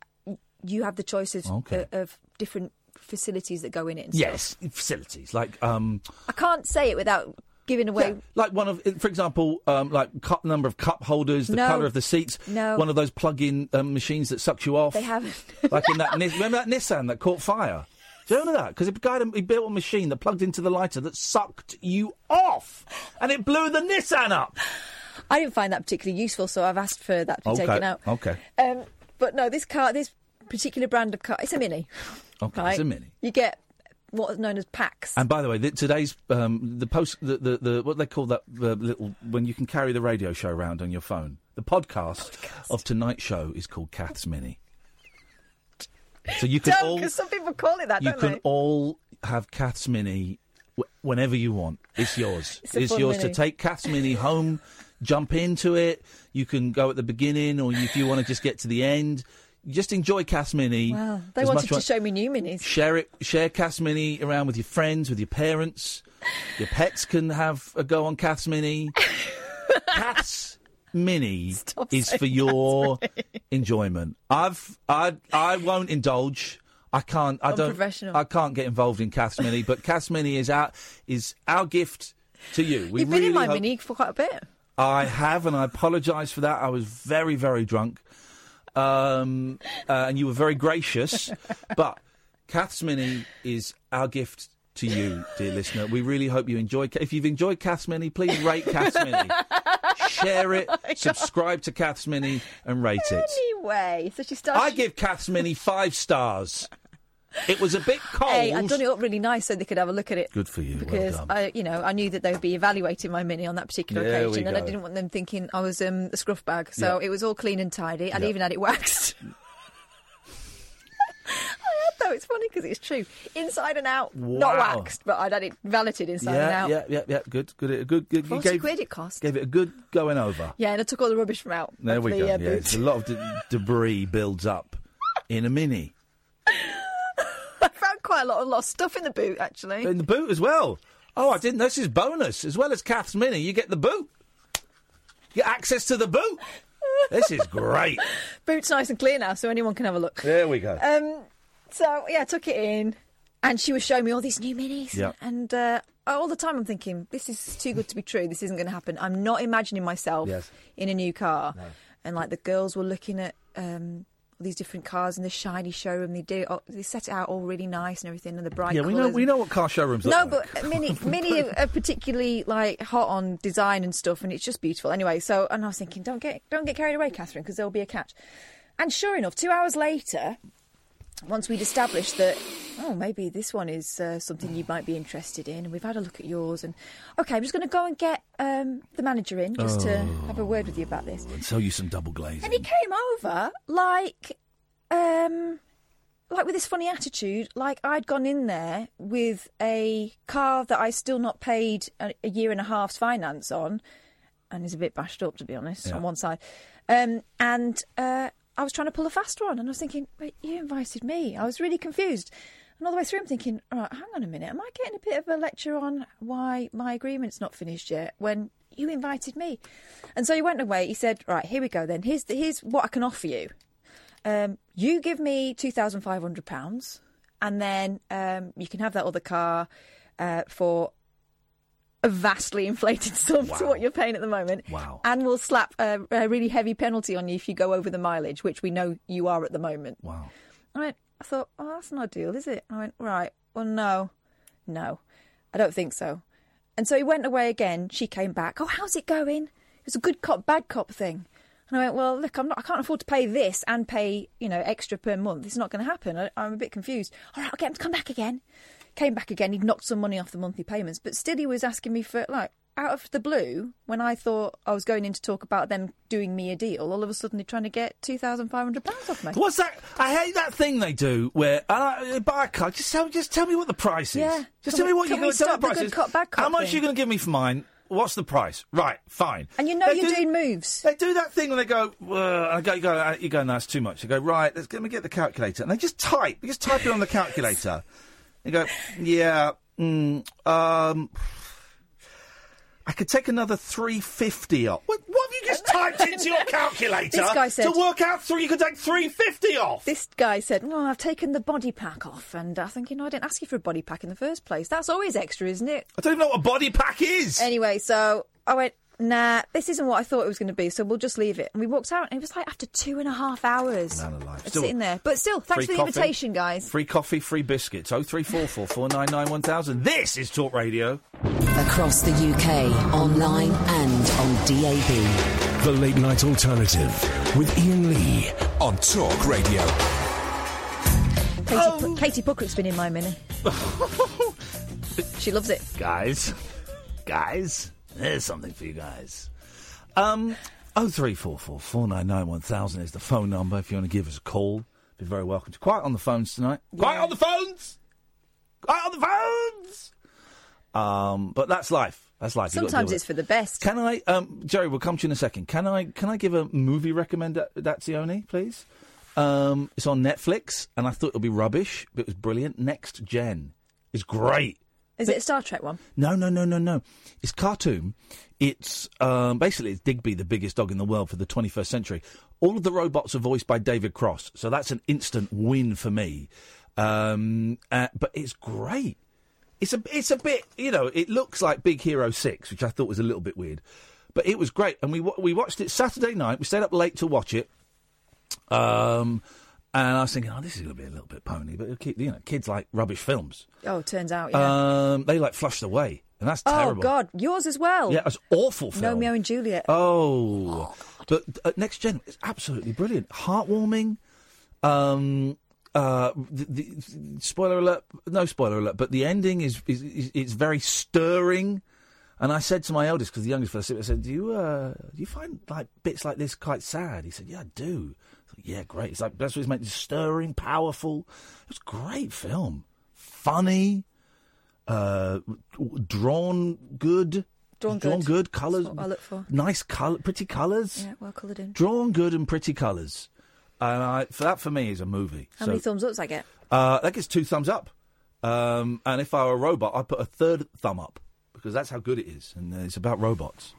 you have the choice of, Okay. of different facilities that go in it. And stuff. Yes, facilities like um, I can't say it without giving away. yeah, like one of, for example, um, like cup number of cup holders, the No. colour of the seats. No. One of those plug-in um, machines that sucks you off. They haven't. like in that. Remember that Nissan that caught fire? Do you remember that? Because a guy he built a machine that plugged into the lighter that sucked you off, and it blew the Nissan up. I didn't find that particularly useful, so I've asked for that to be Okay, taken out. okay. Um, but no, this car, this particular brand of car, it's a mini. Okay, right? it's a mini. You get what's known as packs. And by the way, the, today's um, the post the, the, the what they call that the little when you can carry the radio show around on your phone. The podcast, of tonight's show is called Kath's Mini. So you can all because some people call it that, you can they? all have Kath's Mini w- whenever you want. It's yours. It's fun yours to take Kath's Mini home, jump into it. You can go at the beginning, or if you want to just get to the end, just enjoy Kath's Mini. Wow, they wanted to show me new minis. Share it. Share Kath's Mini around with your friends, with your parents. Your pets can have a go on Kath's Mini. Kath's Mini Stop is for your enjoyment. I've I I won't indulge. I can't. I don't. I can't get involved in Kath's Mini. But Kath's Mini is our is our gift to you. We You've been in my hope- mini for quite a bit. I have, and I apologise for that. I was very, very drunk, um, uh, and you were very gracious. but Kath's Mini is our gift to you, dear listener. We really hope you enjoy. If you've enjoyed Kath's Mini, please rate Kath's Mini, share it, subscribe to Kath's Mini, and rate it. Anyway, so she starts. I give Kath's Mini five stars. It was a bit cold. Hey, I'd done it up really nice so they could have a look at it. Good for you. well Because done. I, you know, I knew that they would be evaluating my mini on that particular There occasion, and I didn't want them thinking I was um, a scruff bag. So Yeah. it was all clean and tidy. I'd Yeah. even had it waxed. I had though. It's funny because it's true, inside and out. Not waxed, but I'd had it valeted inside and out. yeah, yeah, yeah. Good, good, good. good. 40 gave, quid it cost. gave it a good going over. Yeah, and I took all the rubbish from out. There we the, go. Uh, yeah, it's a lot of de- debris builds up in a mini. I found quite a lot of lost stuff in the boot actually. In the boot as well. Oh, I didn't. This is bonus. As well as Kath's Mini, you get the boot. You get access to the boot. This is great. Boot's nice and clear now, so anyone can have a look. There we go. Um, so yeah, I took it in, and she was showing me all these new minis. Yeah. And uh, all the time, I'm thinking, this is too good to be true. This isn't going to happen. I'm not imagining myself Yes. in a new car. And like the girls were looking at um, all these different cars in the shiny showroom. They do. oh, They set it out all really nice and everything, and the bright. yeah, we know. We know what car showrooms look no, like. but Mini, Mini are, are particularly like hot on design and stuff, and it's just beautiful. Anyway, so and I was thinking, don't get don't get carried away, Katherine, because there'll be a catch. And sure enough, two hours later, once we'd established that, oh, maybe this one is uh, something you might be interested in, and we've had a look at yours, and okay, I'm just going to go and get um, the manager in just to have a word with you about this. And sell you some double glazing. And he came over like, um, like with this funny attitude, like I'd gone in there with a car that I still not paid a, a year and a half's finance on, and is a bit bashed up to be honest Yeah. on one side, um, and uh, I was trying to pull a fast one, and I was thinking, wait, you invited me. I was really confused. And all the way through, I'm thinking, all right, hang on a minute. Am I getting a bit of a lecture on why my agreement's not finished yet when you invited me? And so he went away. He said, right, here we go then. Here's, here's what I can offer you. Um, you give me £2,500 and then um, you can have that other car uh, for a vastly inflated sum to what you're paying at the moment. Wow. And we'll slap a, a really heavy penalty on you if you go over the mileage, which we know you are at the moment. Wow. I went, I thought, oh, that's not ideal, is it? I went, right, well, no, no, I don't think so. And so he went away again. She came back. Oh, how's it going? It was a good cop, bad cop thing. And I went, well, look, I'm not, I can't afford to pay this and pay, you know, extra per month. It's not going to happen. I, I'm a bit confused. All right, I'll get him to come back again. Came back again. He'd knocked some money off the monthly payments, but still he was asking me for, like, out of the blue, when I thought I was going in to talk about them doing me a deal, all of a sudden they're trying to get £2,500 off me. What's that? I hate that thing they do where uh, buy a car. Just tell, just tell me what the price is. Yeah. Just Can tell we- me what you're going to tell the price good cop, bad cop How much thing? are you going to give me for mine? What's the price? Right, fine. And you know They you're do- doing moves. They do that thing when they go, I go, you go, you go, no, that's too much. They go, right, let's let me get the calculator, and they just type, they just type it on the calculator. They go, yeah, mm, um, I could take another three fifty off. What, what have you just typed into your calculator This guy said- to work out three? You could take three fifty off. This guy said, "No, I've taken the body pack off," and I think, you know, I didn't ask you for a body pack in the first place. That's always extra, isn't it? I don't even know what a body pack is. Anyway, so I went, "Nah, this isn't what I thought it was going to be, so we'll just leave it." And we walked out, and it was like after two and a half hours Man alive. Still- sitting there. But still, thanks for the coffee, invitation, guys. Free coffee, free biscuits. Oh three four four four nine nine one thousand. This is Talk Radio. Across the UK, online and on DAB. The Late Night Alternative with Iain Lee on Talk Radio. Katie, Oh. Pu- Katie Puckrick's been in my mini. she loves it. guys, guys, there's something for you guys. Um, oh three four four four nine nine one thousand is the phone number. If you want to give us a call, be very welcome. to Quiet on the phones tonight. Quiet on the phones. Quiet on the phones. Um, but that's life. That's life. Sometimes deal with it's for the best. Can I, um, Gerry? We'll come to you in a second. Can I? Can I give a movie recommendation, please? Um, it's on Netflix, and I thought it would be rubbish, but it was brilliant. Next Gen is great. Is it a Star Trek one? No, no, no, no, no. It's cartoon. It's um, basically it's Digby, the biggest dog in the world for the 21st century. All of the robots are voiced by David Cross, so that's an instant win for me. Um, uh, but it's great. It's a it's a bit you know it looks like Big Hero Six, which I thought was a little bit weird, but it was great. And we we watched it Saturday night. We stayed up late to watch it. Um, and I was thinking, oh, this is going to be a little bit pony, but keep- you know, kids like rubbish films. Oh, turns out, yeah. Um, they like flushed away, and that's oh. God, yours as well. Yeah, it was awful film. Romeo and Juliet. Oh, but uh, Next Gen is absolutely brilliant, heartwarming. Um, uh, the, the, spoiler alert, no spoiler alert, but the ending is is, is it's very stirring. And I said to my eldest, because the youngest asleep, I said, "Do you uh, do you find like bits like this quite sad?" He said, "Yeah, I do." Thought, yeah, great. It's like that's what it's meant. It's stirring, powerful. It was a great film, funny, uh, drawn good, Drawn drawn good. good, colours, what I look for. nice color, pretty colours, Yeah, well coloured in. drawn good and pretty colours. And I, for that for me is a movie. How So, many thumbs ups I get? uh, that gets two thumbs up. Um, and if I were a robot, I'd put a third thumb up because that's how good it is, and uh, it's about robots.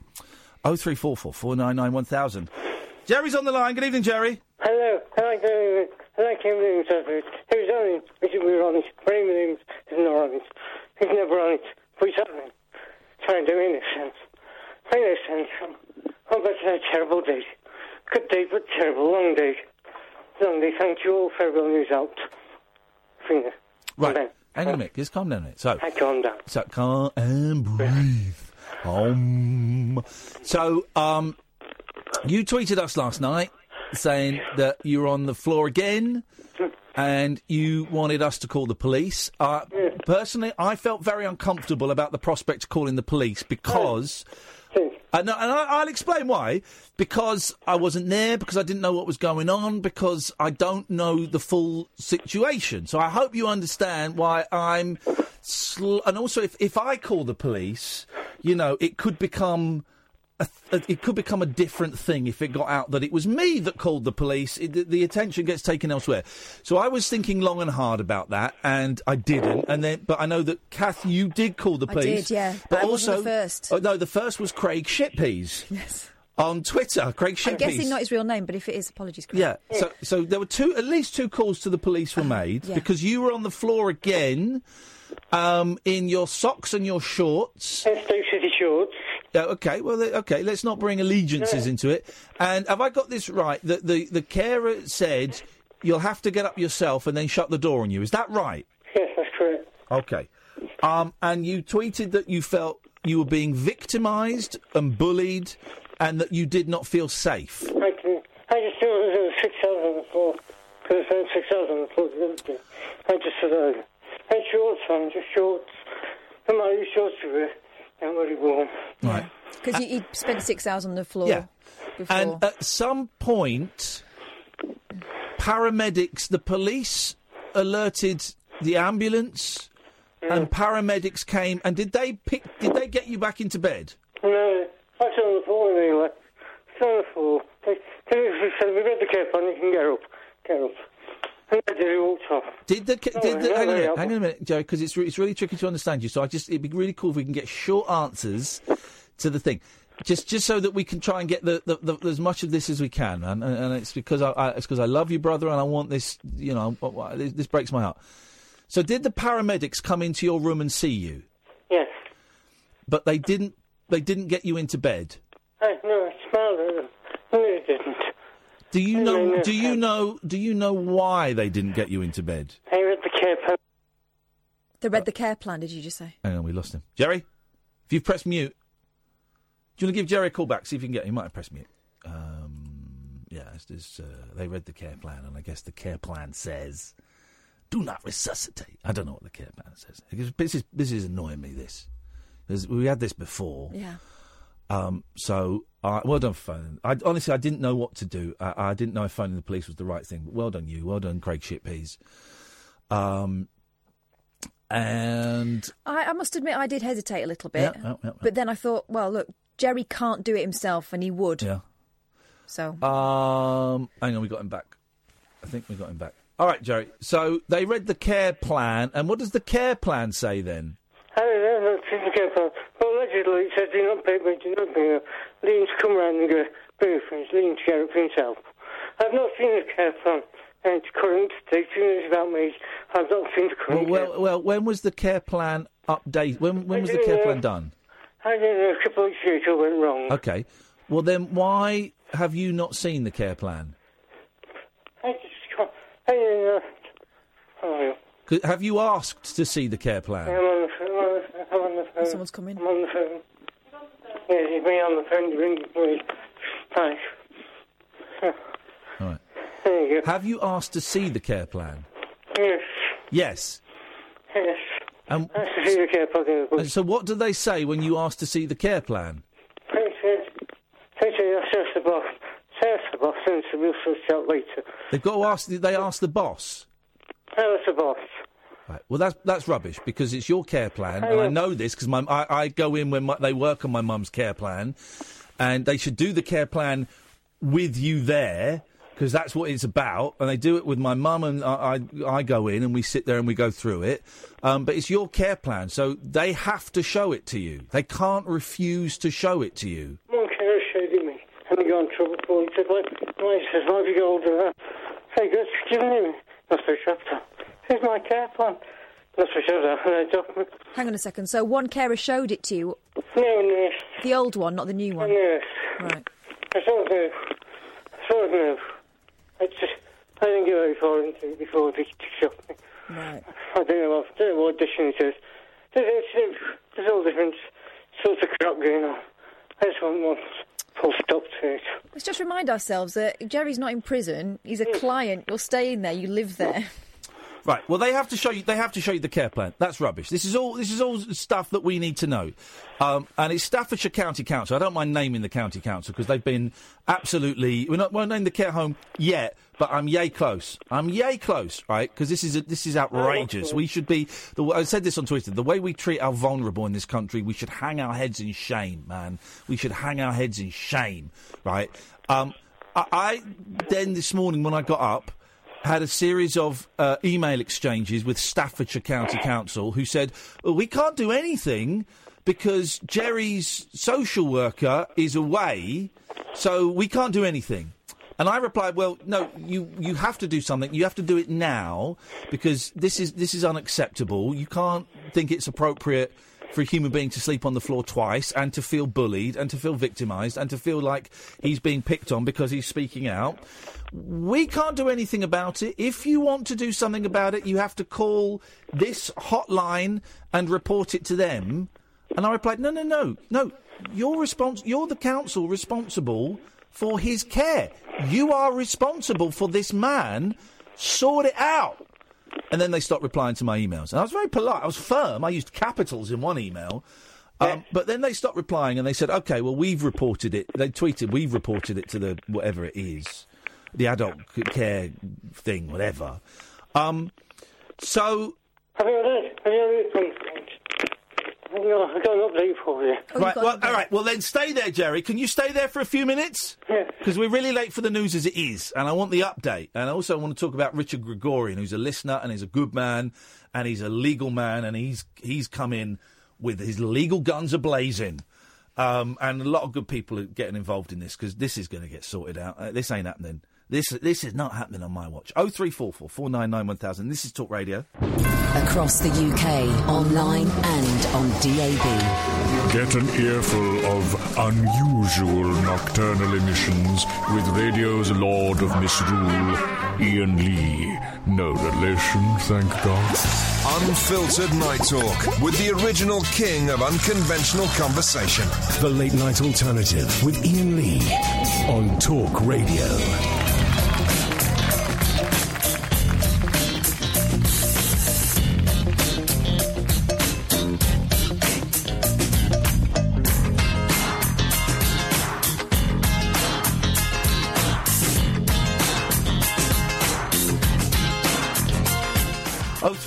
Oh three four four four nine nine one thousand. Gerry's on the line. Good evening, Gerry. Hello, I like to, I like him doing was on it, we should be on it. With him is not on it. He's never on it, on it. Trying to innocence. Innocence. Oh, but a terrible day. Good day, but terrible. Long day. Long day. Thank you all for everyone who's out. Finger. Right. Okay. Hang on a minute. Just calm down a minute. So, I calm down. so calm and breathe. Um. So, um, you tweeted us last night saying that you were on the floor again and you wanted us to call the police. Uh, personally, I felt very uncomfortable about the prospect of calling the police because. Uh, no, and I, I'll explain why. Because I wasn't there, because I didn't know what was going on, because I don't know the full situation. So I hope you understand why I'm. Sl- and also, if, if I call the police, you know, it could become. A, th- it could become a different thing if it got out that it was me that called the police. It, the, the attention gets taken elsewhere. So I was thinking long and hard about that, and I didn't. And then, but I know that Kath, you did call the police. I did, yeah, But but I wasn't also, the first. Oh, no, the first was Craig Shitpeas. Yes. On Twitter, Craig Shitpeas. I'm guessing not his real name, but if it is, apologies, Craig. Yeah. So, so there were two, at least two calls to the police were made yeah. because you were on the floor again, um, in your socks and your shorts. And Stoke City shorts. Yeah, okay, well, okay, let's not bring allegiances into it. And have I got this right? That the, the carer said you'll have to get up yourself and then shut the door on you. Is that right? Yes, that's correct. Okay. Um, and you tweeted that you felt you were being victimised and bullied and that you did not feel safe. I can. I just knew there was six hours on the floor. Because there was six hours on the floor the other day. I just said, oh, and shorts on, just shorts. And my shorts were not very warm. Right. Because you, uh, you spent six hours on the floor Yeah. before. And at some point, paramedics, the police alerted the ambulance, and paramedics came. And did they pick? Did they get you back into bed? No, I was on the floor anyway. It's on the floor. They, they said, we read the care plan, you can get up. Get up. I did all off. Did the, did the hang on a minute, hang on a minute, Joe, because it's re- it's really tricky to understand you. So I just it'd be really cool if we can get short answers to the thing, just just so that we can try and get the, the, the as much of this as we can. And, and, and it's because I, I it's because I love you, brother, and I want this. You know, I- I- this, this breaks my heart. So did the paramedics come into your room and see you? Yes. But they didn't. They didn't get you into bed. No, I smiled at them. No, they didn't. Do you No, know? Do you know? Do you know why they didn't get you into bed? I read the care plan. They read the care plan, did you just say? Hang on, we lost him. Gerry, if you've pressed mute, do you want to give Gerry a call back? See if you can get. He might have pressed mute. Um, yeah, it's, it's, uh, they read the care plan, and I guess the care plan says, "Do not resuscitate." I don't know what the care plan says. This is this is annoying me. This 'Cause we had this before. Yeah. Um, so, uh, well done for phoning. I, honestly, I didn't know what to do. I, I didn't know if phoning the police was the right thing. But well done, you. Well done, Craig Shitpeas. Um, and I, I must admit, I did hesitate a little bit. Yeah, yeah, yeah, But then I thought, well, look, Gerry can't do it himself, and he would. yeah. So Um, hang on, we got him back. I think we got him back. All right, Gerry. So they read the care plan, and what does the care plan say then? I don't know, not the care plan. Well, allegedly it says do not pay me, do not pay me. Come round and go, pay for his lean to get up for himself. I've not seen the care plan. And it's current state, it's about me. I've not seen the Well, current care well, well, when was the care plan update? When when was the care don't plan done? I don't know, a couple of it went wrong. Okay. Well, then why have you not seen the care plan? I just can't, I don't know. Oh, 'Cause- Have you asked to see the care I'm plan? on the I'm on the phone, I'm on the phone. Someone's come in. I'm on the phone. Yeah, he's me on the phone, ringing me. Thanks. All right. There you go. Have you asked to see the care plan? Yes, Yes. yes. And That's the see the care plan in the book. and so, what do they say when you ask to see the care plan? They said, they said, that's just the boss. That's the boss, and so we'll sort it out later. They've got to ask. They ask the boss. That's the boss. Right. Well, that's that's rubbish because it's your care plan, and Oh, I know this because my I, I go in when my, they work on my mum's care plan, and they should do the care plan with you there because that's what it's about, and they do it with my mum, and I, I I go in and we sit there and we go through it, um, but it's your care plan, so they have to show it to you. They can't refuse to show it to you. One carer showed me, and he got in trouble for it. He said, why, he why have you got of that? Hey, good, giving him. Chapter. Here's my care plan. That's the chapter. And I document. hang on a second. So one carer showed it to you, No, nurse. the old one, not the new one. nurse. Right. I sort of know. I sort of know. I just, I didn't get very far into it before they shot me. Right. I don't know what, don't know what audition it is. There's, there's, there's all different sorts of crap going on. I just want one full stop to it. Let's just remind ourselves that Gerry's not in prison. He's a client. You're staying there. You live there. Right. Well, they have to show you. They have to show you the care plan. That's rubbish. This is all. This is all stuff that we need to know. Um, and it's Staffordshire County Council. I don't mind naming the county council because they've been absolutely. We're not. Won't name the care home yet, but I'm yay close. I'm yay close, right? Because this is a, this is outrageous. We should be. The, I said this on Twitter. The way we treat our vulnerable in this country, we should hang our heads in shame, man. We should hang our heads in shame, right? Um, I, I then this morning when I got up had a series of uh, email exchanges with Staffordshire County Council who said, well, we can't do anything because Gerry's social worker is away, so we can't do anything. And I replied, "Well, no, you, you have to do something. You have to do it now because this is this is unacceptable. You can't think it's appropriate for a human being to sleep on the floor twice and to feel bullied and to feel victimised and to feel like he's being picked on because he's speaking out. We can't do anything about it. If you want to do something about it, you have to call this hotline and report it to them. And I replied, no, no, no, no. You're respons- You're the council responsible for his care. You are responsible for this man. Sort it out. And then they stopped replying to my emails. And I was very polite. I was firm. I used capitals in one email. Um, but then they stopped replying and they said, okay, well, we've reported it. They tweeted, we've reported it to the whatever it is, the adult care thing, whatever. Um, so. Have you heard? Have you heard it from No, I got an update for you. right, well, all right. Well, then stay there, Gerry. Can you stay there for a few minutes? Yeah. Because we're really late for the news as it is, and I want the update. And I also want to talk about Richard Gregorian, who's a listener and he's a good man, and he's a legal man, and he's he's come in with his legal guns ablazing. Um, and a lot of good people are getting involved in this because this is going to get sorted out. Uh, this ain't happening. This this is not happening on my watch. Oh three four four four nine nine one thousand. This is Talk Radio. Across the UK, online and on DAB. Get an earful of unusual nocturnal emissions with radio's Lord of Misrule, Iain Lee. No relation, thank God. Unfiltered Night Talk with the original king of unconventional conversation. The Late Night Alternative with Iain Lee on Talk Radio.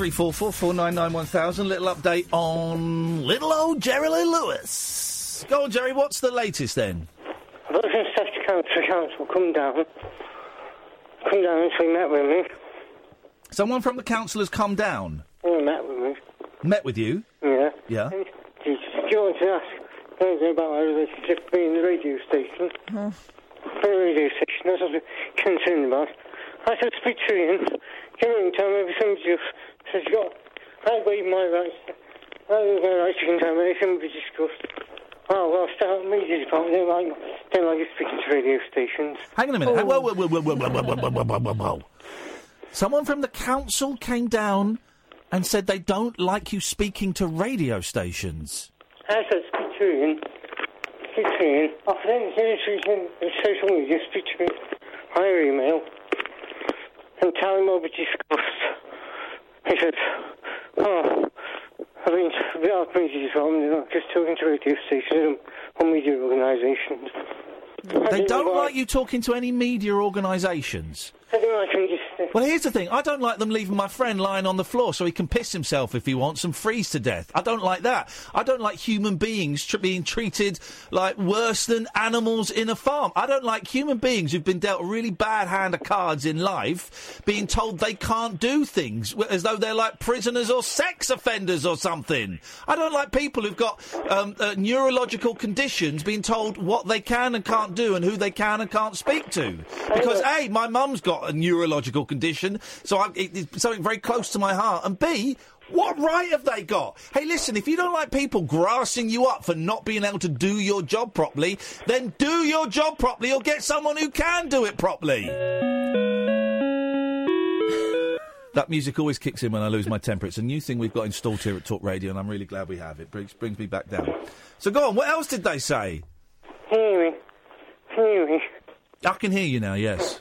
Three four four four nine nine one thousand. Little update on little old Jerry Lee Lewis. Go on, Gerry. What's the latest then? I've got some stuff to council, council come down. Come down and so he met with me. Someone from the council has come down, Yeah, met with me. met with you. Yeah. Yeah. And he he wanted to ask anything about our relationship being the radio station. Hmm. For the radio station, that's what I was concerned about. I said, speak to Iain. Give him tell me everything just you got. I my rights. I waive my rights to contamination we discussed. Oh, well, start media department. They don't like, don't like you speaking to radio stations. Hang on a minute. Whoa, oh. whoa, whoa, whoa, whoa, whoa, whoa, whoa, whoa, whoa, whoa, whoa. Someone from the council came down and said they don't like you speaking to radio stations. I said, speak to Iain. Speak to Iain. After then, in social media, speak to email and tell him what we discussed. He said, oh, I mean, we are media department, you know, just talking to radio stations and media organisations. They don't like you talking to any media organisations. I don't like him just... Well, here's the thing. I don't like them leaving my friend lying on the floor so he can piss himself if he wants and freeze to death. I don't like that. I don't like human beings tr- being treated like worse than animals in a farm. I don't like human beings who've been dealt a really bad hand of cards in life being told they can't do things as though they're like prisoners or sex offenders or something. I don't like people who've got um, uh, neurological conditions being told what they can and can't do and who they can and can't speak to. Because A, my mum's got a neurological condition, so I, it, it's something very close to my heart. And B, what right have they got? Hey, listen, if you don't like people grassing you up for not being able to do your job properly, then do your job properly or get someone who can do it properly. That music always kicks in when I lose my temper. It's a new thing we've got installed here at Talk Radio, and I'm really glad we have. It brings, brings me back down. So go on, what else did they say? Hear me? Hear me? I can hear you now, yes.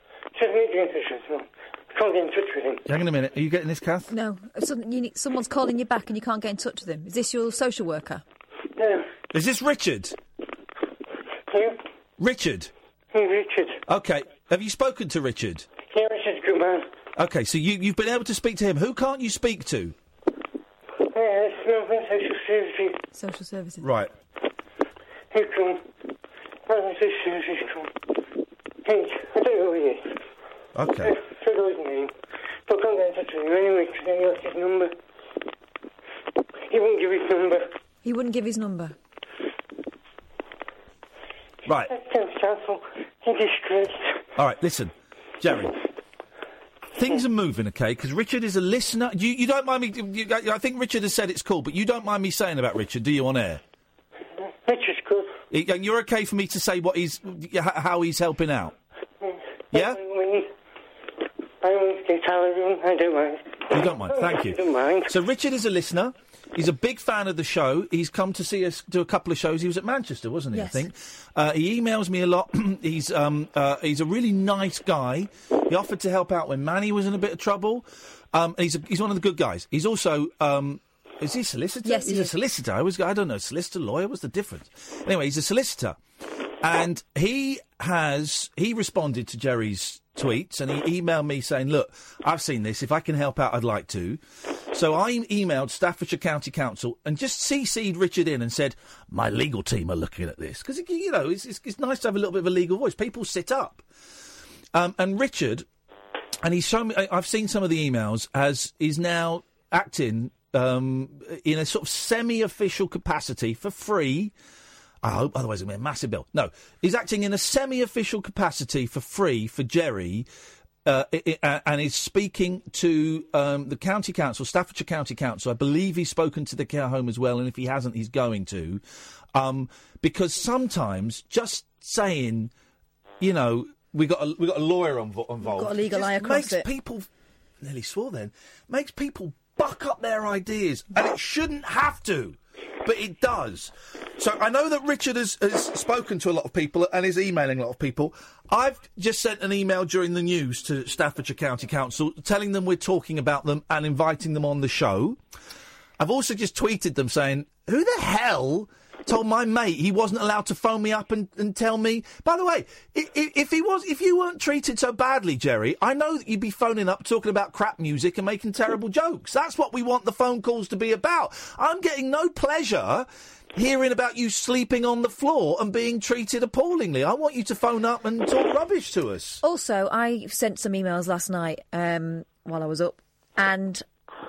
with need to get in touch with them. Can't get in touch with him. Hang on a minute. Are you getting this, Kath? No, some, you need, someone's calling you back and you can't get in touch with them. Is this your social worker? No. Is this Richard? Who? Richard? Hey, Richard. Okay. Have you spoken to Richard? Yeah, Richard's a good man. Okay, so you, you've been able to speak to him. Who can't you speak to? Yeah, it's not social services. Social services. Right. Who come? Well, social services come. Hey, I don't know who he is. Okay. I don't know his name. But can't get in touch with him anyway, because he lost his number. He won't give his number. He wouldn't give his number. Right. That's awful. He disgraced. All right, listen, Gerry. Things are moving, okay? Because Richard is a listener. You, you don't mind me. You, I think Richard has said it's cool, but you don't mind me saying about Richard, do you, on air? Richard's good. Y- You're okay for me to say what he's, how he's helping out. Yeah? When I always get out of everyone. I don't mind. You don't mind. Thank you. don't mind. So Richard is a listener. He's a big fan of the show. He's come to see us do a couple of shows. He was at Manchester, wasn't he? Yes. I think. Uh, he emails me a lot. he's um, uh, he's a really nice guy. He offered to help out when Manny was in a bit of trouble. Um, and he's a, he's one of the good guys. He's also um, is he a solicitor? Yes, he's he a solicitor. I was I don't know solicitor lawyer. What's the difference? Anyway, he's a solicitor, and he has he responded to Gerry's tweets and he emailed me saying, "Look, I've seen this. If I can help out, I'd like to." So I emailed Staffordshire County Council and just CC'd Richard in and said, "My legal team are looking at this because you know it's, it's, it's nice to have a little bit of a legal voice. People sit up." Um, and Richard, and he's shown me. I've seen some of the emails as is now acting um, in a sort of semi-official capacity for free. I hope, otherwise it'll be a massive bill. No, he's acting in a semi-official capacity for free for Gerry, uh, i- i- and is speaking to um, the county council, Staffordshire County Council. I believe he's spoken to the care home as well, and if he hasn't, he's going to, um, because sometimes just saying, you know, we got a, we got a lawyer invo- involved. Got a legal eye across makes it. people nearly swore then makes people buck up their ideas, and it shouldn't have to, but it does. So I know that Richard has, has spoken to a lot of people and is emailing a lot of people. I've just sent an email during the news to Staffordshire County Council telling them we're talking about them and inviting them on the show. I've also just tweeted them saying, "Who the hell?" Told my mate he wasn't allowed to phone me up and, and tell me. By the way, i- i- if he was, if you weren't treated so badly, Gerry, I know that you'd be phoning up talking about crap music and making terrible jokes. That's what we want the phone calls to be about. I'm getting no pleasure hearing about you sleeping on the floor and being treated appallingly. I want you to phone up and talk rubbish to us. Also, I sent some emails last night um, while I was up, and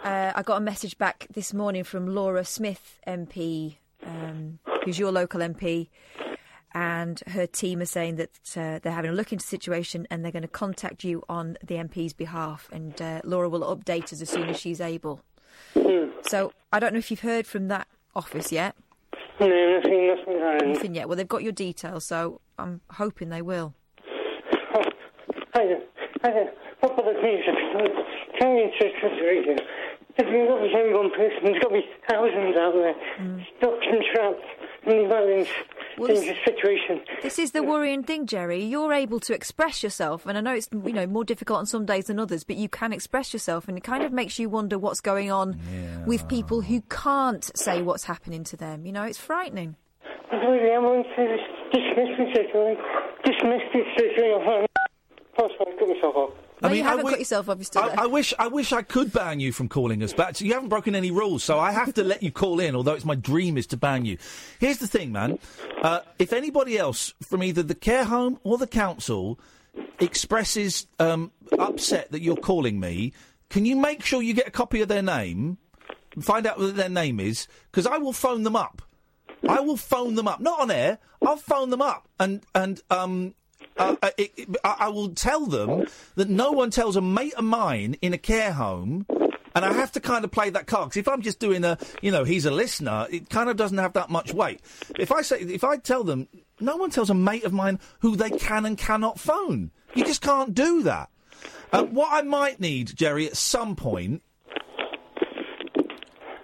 uh, I got a message back this morning from Laura Smith, MP, um, who's your local MP, and her team are saying that uh, they're having a look into the situation and they're going to contact you on the MP's behalf. And uh, Laura will update us as soon as she's able. So I don't know if you've heard from that office yet. No, nothing, nothing. Nothing yet. Well, they've got your details, so I'm hoping they will. I don't, I don't, what bothers me is that can you insist with the radio? If you've got to be one person, there's got to be thousands out there mm. stuck and trapped in the violence, Well, dangerous situation. This is the worrying thing, Gerry. You're able to express yourself, and I know it's you know more difficult on some days than others, but you can express yourself, and it kind of makes you wonder what's going on with people who can't say what's happening to them. You know, it's frightening. That's why the ambulance says dismiss me straight away. Dismiss me straight away. Oh, sorry, I cut off. No, you I haven't wi- cut yourself off. You're I, there. I wish I wish I could ban you from calling us back. So you haven't broken any rules, so I have to let you call in. Although it's my dream is to ban you. Here's the thing, man. Uh, if anybody else from either the care home or the council expresses um, upset that you're calling me, can you make sure you get a copy of their name? Find out what their name is, because I will phone them up. I will phone them up, not on air. I'll phone them up and and um. Uh, uh, it, I will tell them that no one tells a mate of mine in a care home, and I have to kind of play that card because if I'm just doing a, you know, he's a listener, it kind of doesn't have that much weight. If I say, if I tell them, no one tells a mate of mine who they can and cannot phone. You just can't do that. Uh, what I might need, Gerry, at some point,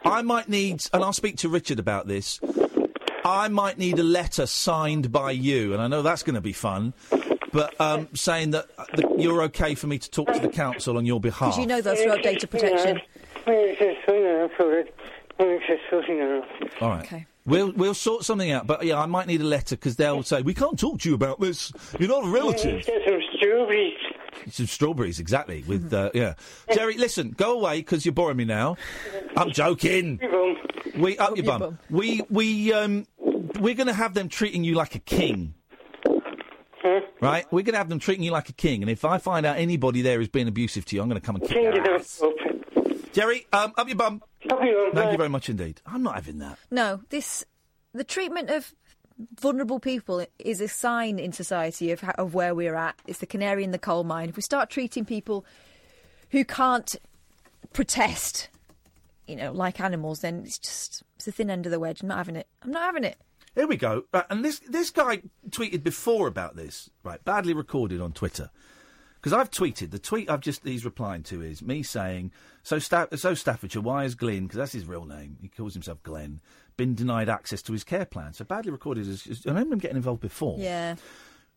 I might need, and I'll speak to Richard about this. I might need a letter signed by you, and I know that's going to be fun. But um, saying that, uh, that you're okay for me to talk to the council on your behalf. Because you know they'll throw up data protection. It's just so now, sorry. It's just so now. All right. We'll we'll sort something out. But yeah, I might need a letter because they'll say we can't talk to you about this. You're not a relative. Some strawberries. Some strawberries, exactly. With uh, yeah, Gerry, listen, go away because you're boring me now. I'm joking. We up your bum. We we um we're going to have them treating you like a king. Right, we're going to have them treating you like a king, and if I find out anybody there is being abusive to you, I'm going to come and kick Change their ass. up. Gerry, um, up your bum. Up your bum. Thank you very much indeed. I'm not having that. No, this the treatment of vulnerable people is a sign in society of, how, of where we're at. It's the canary in the coal mine. If we start treating people who can't protest, you know, like animals, then it's just it's the thin end of the wedge. I'm not having it. I'm not having it. Here we go. Right, and this this guy tweeted before about this, right? Badly recorded on Twitter. Because I've tweeted the tweet I've just he's replying to is me saying so Sta- so Staffordshire why is Glyn because that's his real name he calls himself Glenn been denied access to his care plan so badly recorded is, is I remember him getting involved before Yeah.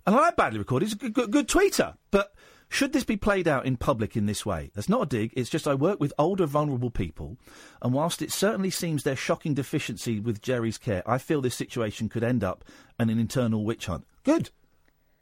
and I like badly recorded he's a good, good, good tweeter but should this be played out in public in this way that's not a dig it's just I work with older vulnerable people and whilst it certainly seems their shocking deficiency with Gerry's care I feel this situation could end up in an internal witch hunt good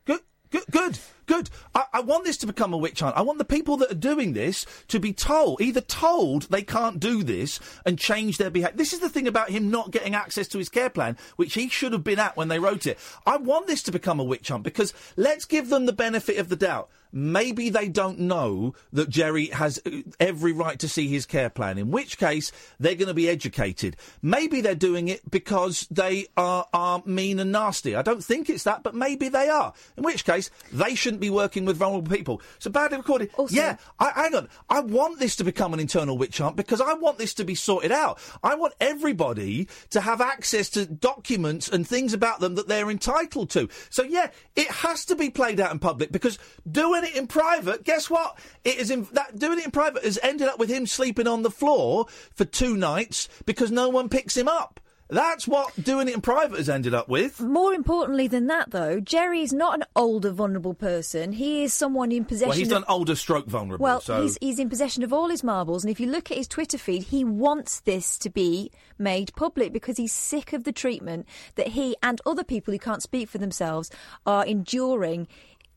Good, good, good, good. I, I want this to become a witch hunt. I want the people that are doing this to be told, either told they can't do this and change their behaviour. This is the thing about him not getting access to his care plan, which he should have been at when they wrote it. I want this to become a witch hunt because let's give them the benefit of the doubt. Maybe they don't know that Gerry has uh, every right to see his care plan, in which case they're going to be educated. Maybe they're doing it because they are, are mean and nasty. I don't think it's that, but maybe they are. In which case, they shouldn't be working with vulnerable people. So badly recorded. yeah, I, hang on. I want this to become an internal witch hunt because I want this to be sorted out. I want everybody to have access to documents and things about them that they're entitled to. So yeah, it has to be played out in public because doing it in private, guess what? It is in, that doing it in private has ended up with him sleeping on the floor for two nights because no one picks him up. That's what doing it in private has ended up with. More importantly than that, though, Gerry is not an older, vulnerable person. He is someone in possession. Well, he's of- done older stroke vulnerable. Well, so he's, he's in possession of all his marbles, and if you look at his Twitter feed, he wants this to be made public because he's sick of the treatment that he and other people who can't speak for themselves are enduring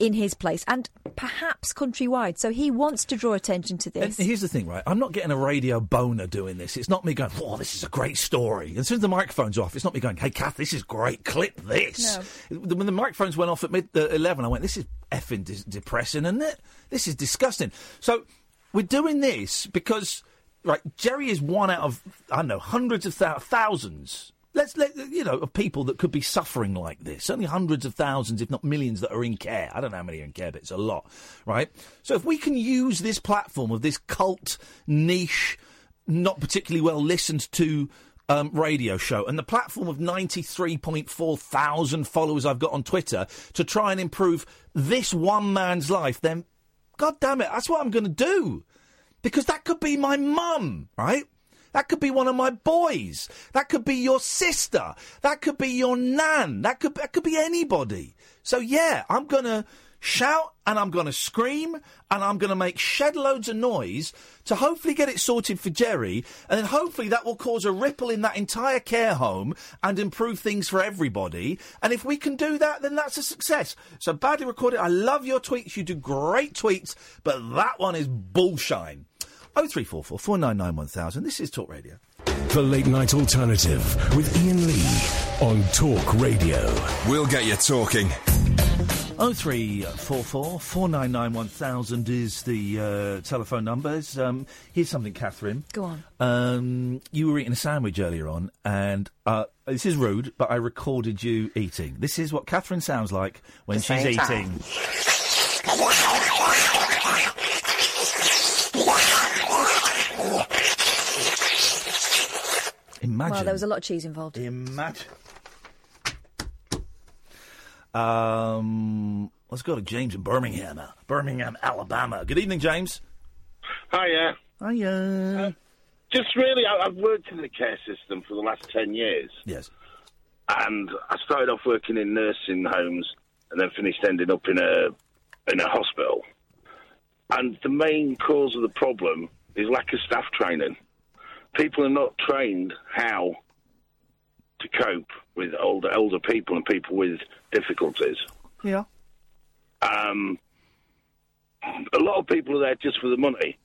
in his place and perhaps countrywide. So he wants to draw attention to And this. here's the thing, right? I'm not getting a radio boner doing this. It's not me going, "Whoa, this is a great story." And As soon as the microphone's off, it's not me going, "Hey, Kath, this is great. Clip this." When the microphones went off at mid uh, eleven, I went, "This is effing dis- depressing, isn't it? This is disgusting." So we're doing this because, right? Gerry is one out of I don't know hundreds of thou- thousands. Let's let you know of people that could be suffering like this. Certainly hundreds of thousands, if not millions, that are in care. I don't know how many are in care, but it's a lot, right? So if we can use this platform of this cult niche, not particularly well listened to um, radio show, and the platform of ninety three point four thousand followers I've got on Twitter to try and improve this one man's life, then God damn it, that's what I'm going to do because that could be my mum, right? That could be one of my boys. That could be your sister. That could be your nan. That could that could be anybody. So yeah, I'm gonna shout and I'm gonna scream and I'm gonna make shed loads of noise to hopefully get it sorted for Gerry, and then hopefully that will cause a ripple in that entire care home and improve things for everybody. And if we can do that, then that's a success. So badly recorded. I love your tweets. You do great tweets, but that one is bullshine. 0344 499 1000. This is Talk Radio. The Late Night Alternative with Iain Lee on Talk Radio. We'll get you talking. 0344 499 1000 is the uh, telephone numbers. Um, here's something, Katherine. Go on. Um, you were eating a sandwich earlier on, and uh, this is rude, but I recorded you eating. This is what Katherine sounds like when The she's same eating. Imagine. Well, there was a lot of cheese involved. Imagine. Um, let's go to James in Birmingham, uh, Birmingham, Alabama. Good evening, James. Hiya. Hiya. Just really, I, I've worked in the care system for the last 10 years. Yes. And I started off working in nursing homes and then finished ending up in a, in a hospital. And the main cause of the problem is lack of staff training. People are not trained how to cope with older older people and people with difficulties. Yeah. Um, a lot of people are there just for the money.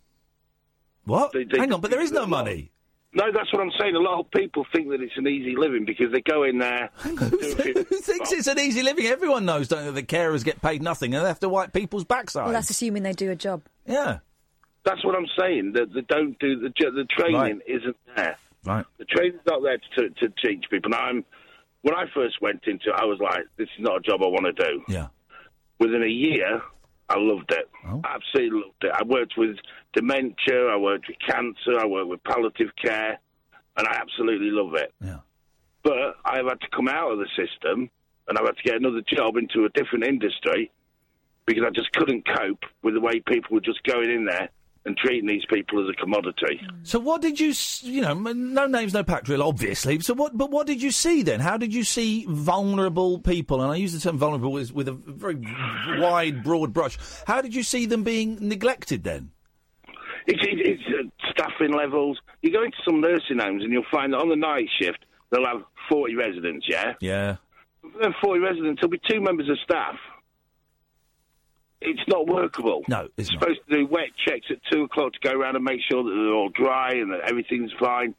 What? They- they- Hang on, but there is no money. No, that's what I'm saying. A lot of people think that it's an easy living because they go in there. do a few- Who thinks it's an easy living? Everyone knows, don't they, that carers get paid nothing and they have to wipe people's backsides. Well, that's assuming they do a job. Yeah. That's what I'm saying. That they don't do the the training Right. isn't there. Right. The training's not there to to teach people. Now I'm when I first went into it, I was like, this is not a job I want to do. Yeah. Within a year, I loved it. Oh. Absolutely loved it. I worked with dementia, I worked with cancer, I worked with palliative care, and I absolutely love it. Yeah. But I've had to come out of the system and I've had to get another job into a different industry because I just couldn't cope with the way people were just going in there and treating these people as a commodity. So what did you, s- you know, m- no names, no pack drill, obviously. So what, but what did you see then? How did you see vulnerable people? And I use the term vulnerable with, with a very wide, broad brush. How did you see them being neglected then? It's, it, it's uh, staffing levels. You go into some nursing homes and you'll find that on the night shift they'll have 40 residents, yeah? Yeah. Then 40 residents, there'll be two members of staff. It's not workable. No, it's not. supposed to do wet checks at 2 o'clock to go around and make sure that they're all dry and that everything's fine.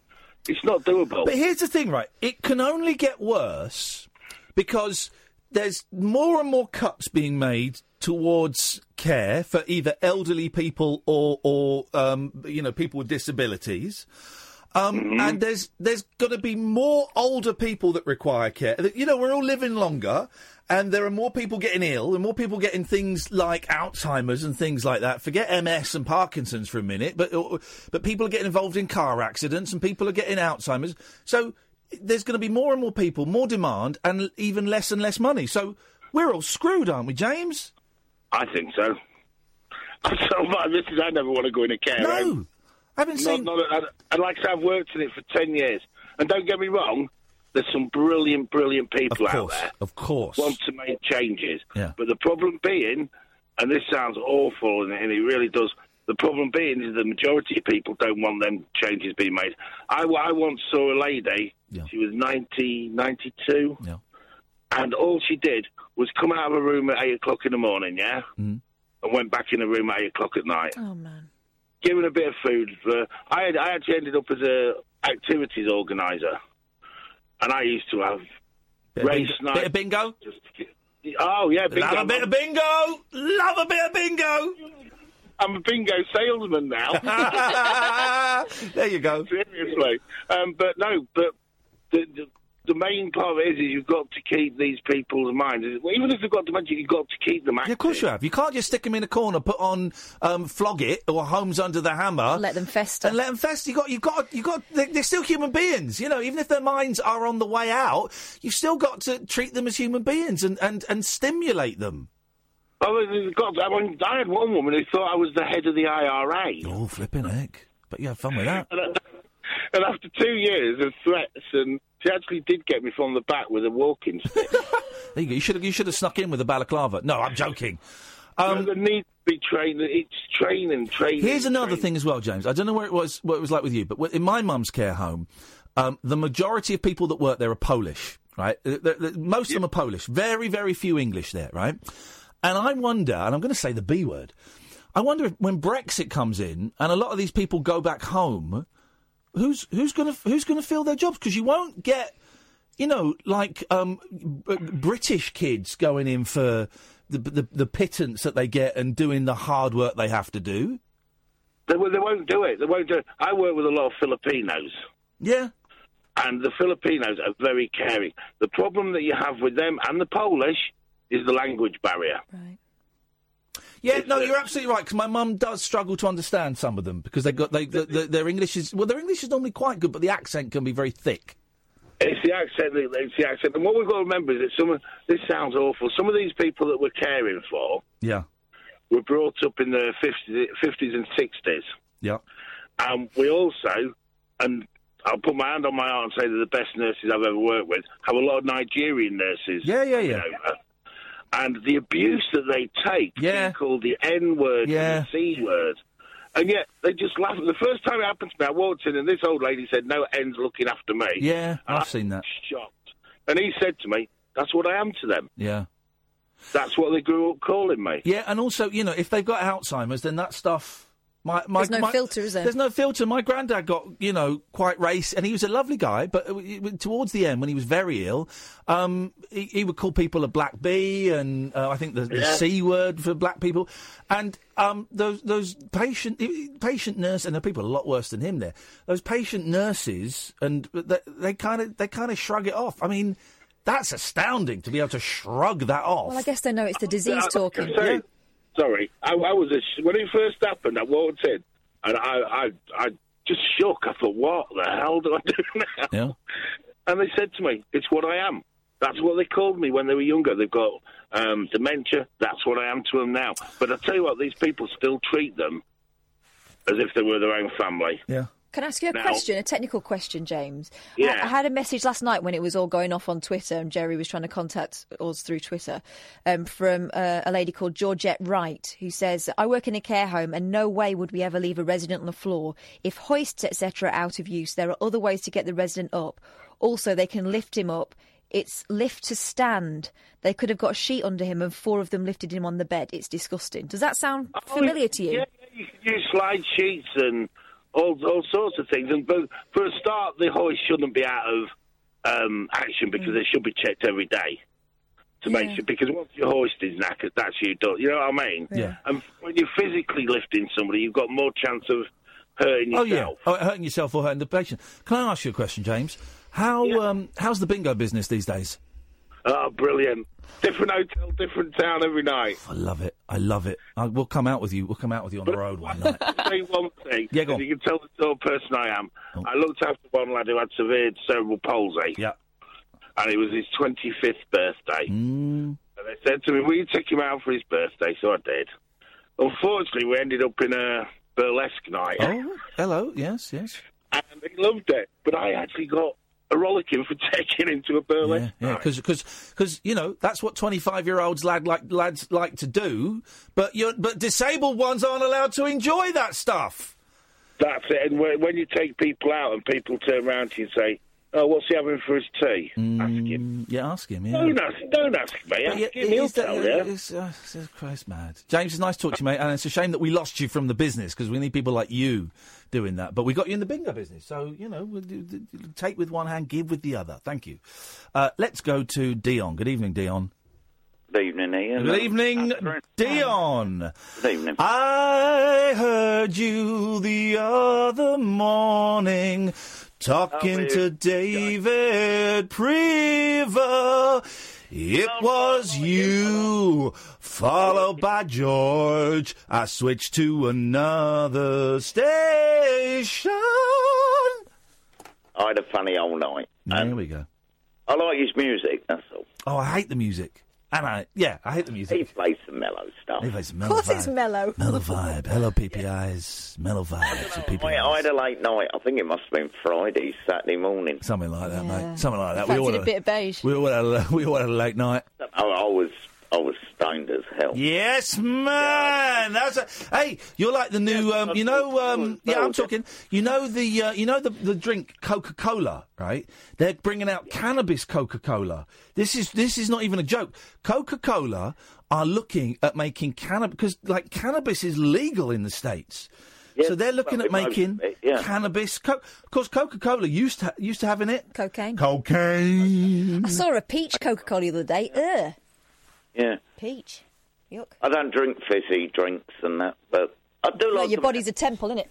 It's not doable. But here's the thing, right? It can only get worse because there's more and more cuts being made towards care for either elderly people or, or um, you know, people with disabilities. Um, And there's there's going to be more older people that require care. You know, we're all living longer, and there are more people getting ill, and more people getting things like Alzheimer's and things like that. Forget MS and Parkinson's for a minute, but uh, but people are getting involved in car accidents, and people are getting Alzheimer's. So there's going to be more and more people, more demand, and even less and less money. So we're all screwed, aren't we, James? I think so. I'm so. This is, I never want to go in a care No. home. I haven't Not- seen. not- and- and like I said, I've worked in it for 10 years. And don't get me wrong, there's some brilliant, brilliant people Of out there. of course. Want to make changes. Yeah. But the problem being, and this sounds awful, and, and it really does, the problem being is the majority of people don't want them changes being made. I, I once saw a lady, Yeah. she was 90, 92, Yeah. and all she did was come out of a room at 8 o'clock in the morning, yeah? Mm. And went back in the room at 8 o'clock at night Oh man. Given a bit of food. For, I, had, I actually ended up as a activities organizer, and I used to have Bit race bingo- night. bit of bingo. Oh yeah, bingo. Love a bit of bingo. Love a bit of bingo. I'm a bingo salesman now. there you go. Seriously, um, but no, but the, the the main part of it is, is you've got to keep these people's minds. Even if they've got dementia, you've got to keep them active. Yeah, of course you have. You can't just stick them in a corner, put on um, flog it or Homes Under the Hammer, Let them fester. and let them fester. You've got, you've got, you've got. They're, they're still human beings, you know. Even if their minds are on the way out, you've still got to treat them as human beings and and, and stimulate them. Oh, they've I, mean, I had one woman who thought I was the head of the IRA. Oh, flipping heck! But you have fun with that. And, and after two years of threats, and she actually did get me from the back with a walking stick. There you go. You should have, you should have snuck in with a balaclava. No, I'm joking. Um, there needs to be training. It's training, training. Here's another training. thing as well, James. I don't know where it was, what it was like with you, but in my mum's care home, um, the majority of people that work there are Polish, right? Uh, the- the- most of them are Polish. Very, very few English there, right? And I wonder, and I'm going to say the B word. I wonder if when Brexit comes in and a lot of these people go back home, who's who's going to who's going to fill their jobs? Because you won't get, you know, like um, b- British kids going in for the, the the pittance that they get and doing the hard work they have to do. They, will- they won't do it. They won't do it. I work with a lot of Filipinos. Yeah. And the Filipinos are very caring. The problem that you have with them and the Polish is the language barrier. Yeah, no, you're absolutely right. Because my mum does struggle to understand some of them because they got they the, the, their English is well, their English is normally quite good, but the accent can be very thick. It's the accent. It's the accent. And what we've got to remember is that some of this sounds awful. Some of these people that we're caring for Yeah, were brought up in the 50s, 50s and 60s. yeah. And we also, and I'll put my hand on my heart and say they're the best nurses I've ever worked with, have a lot of Nigerian nurses. Yeah, yeah, yeah. coming over. Uh, And the abuse that they take, Yeah. being called the N word Yeah. and the C word. And yet they just laugh. The first time it happened to me, I walked in and this old lady said, "No, N's looking after me." Yeah, And I've I seen that. Shocked. And he said to me, "That's what I am to them. Yeah. That's what they grew up calling me." Yeah, and also, you know, if they've got Alzheimer's, then that stuff. My, my, There's no my- filter, is there? There's no filter. My granddad got, you know, quite race, and he was a lovely guy. But towards the end, when he was very ill, um, he, he would call people a black bee, and uh, I think the, the Yeah. c word for black people. And um, those those patient patient nurse, and there are people a lot worse than him there. Those patient nurses, and they- they kind of they kind of shrug it off. I mean, That's astounding to be able to shrug that off. Well, I guess they know it's the disease I- talking. Sorry. I, I was a when it first happened. I walked in and I, I, I just shook. I thought, what the hell do I do now? Yeah. And they said to me, "It's what I am." That's what they called me when they were younger. They've got um, dementia. That's what I am to them now. But I tell you what, these people still treat them as if they were their own family. Yeah. Can I ask you a Now- question, a technical question, James? I- Yeah. I, had a message last night when it was all going off on Twitter, and Gerry was trying to contact us through Twitter um, from uh, a lady called Georgette Wright, who says, "I work in a care home, and no way would we ever leave a resident on the floor. If hoists, etc., are out of use, there are other ways to get the resident up. Also, they can lift him up." It's lift to stand. They could have got a sheet under him and four of them lifted him on the bed. It's disgusting. Does that sound familiar to you? Yeah, yeah, you can use slide sheets and all all sorts of things. And but for a start, the hoist shouldn't be out of um, action because they should be checked every day to make sure. Because once your hoist is knackered, that's you done. You know what I mean? Yeah. And when you're physically lifting somebody, you've got more chance of hurting yourself. Oh yourself. yeah, oh, hurting yourself or hurting the patient. Can I ask you a question, James? How um, how's the bingo business these days? Oh, brilliant! Different hotel, different town every night. I love it. I love it. I, we'll come out with you. We'll come out with you on the road one night. Say one thing. Yeah, go on. Oh. You can tell the sort of person I am. I looked after one lad who had severe cerebral palsy. Yeah. And it was his 25th birthday. Mm. And they said to me, Will you take him out for his birthday? So I did. Unfortunately, we ended up in a burlesque night. Oh, hello. Yes, yes. And he loved it. But I actually got a rollicking for taking him to a burlesque Yeah, night. because you know that's what twenty five year olds lad like lads like to do, but you but disabled ones aren't allowed to enjoy that stuff. That's it. And when when you take people out and people turn around to you and say, Oh, what's he having for his tea? Ask him. Yeah, ask him. Yeah. Don't ask, don't ask me. Ask yeah, him. He'll tell you. it's, uh, it's Christ mad. James, it's nice to talk to you, mate, and it's a shame that we lost you from the business because we need people like you doing that. But we got you in the bingo business, so you know, we'll do- do- do- take with one hand, give with the other. Thank you. Uh, let's go to Dion. Good evening, Dion. Good evening, Iain. Good evening, Dion. Good evening. I heard you the other morning talking Oh, to David Prever. It was you, followed by George. I switched to another station. I had a funny old night. There um, we go. I like his music, that's all. Oh, I hate the music. And I, yeah, I hate the music. He plays some mellow stuff. He plays some mellow Of mellow course, it's mellow. Mellow vibe. Hello, PPIs. Mellow vibes. with I, PPIs. I had a late night. I think it must have been Friday, Saturday morning. Something like that, Yeah. mate. Something like that. We Fancied all, a had, bit of beige. we all had a, we all had a late night. I, I was I was stoned as hell. Yes, man. That's a, hey, you're like the new, um, you know, um, yeah, I'm talking. You know the, uh, you know the the drink Coca Cola, right? They're bringing out cannabis Coca Cola. This is this is not even a joke. Coca Cola are looking at making cannabis because like cannabis is legal in the states. so they're looking at well, most making it, yeah. cannabis. Co- of course, Coca Cola used to used to have in it Cocaine. cocaine. I saw a peach Coca Cola the other day. Ugh. Yeah. Peach. Yuck. I don't drink fizzy drinks and that, but I do No, like. your body's a temple, isn't it?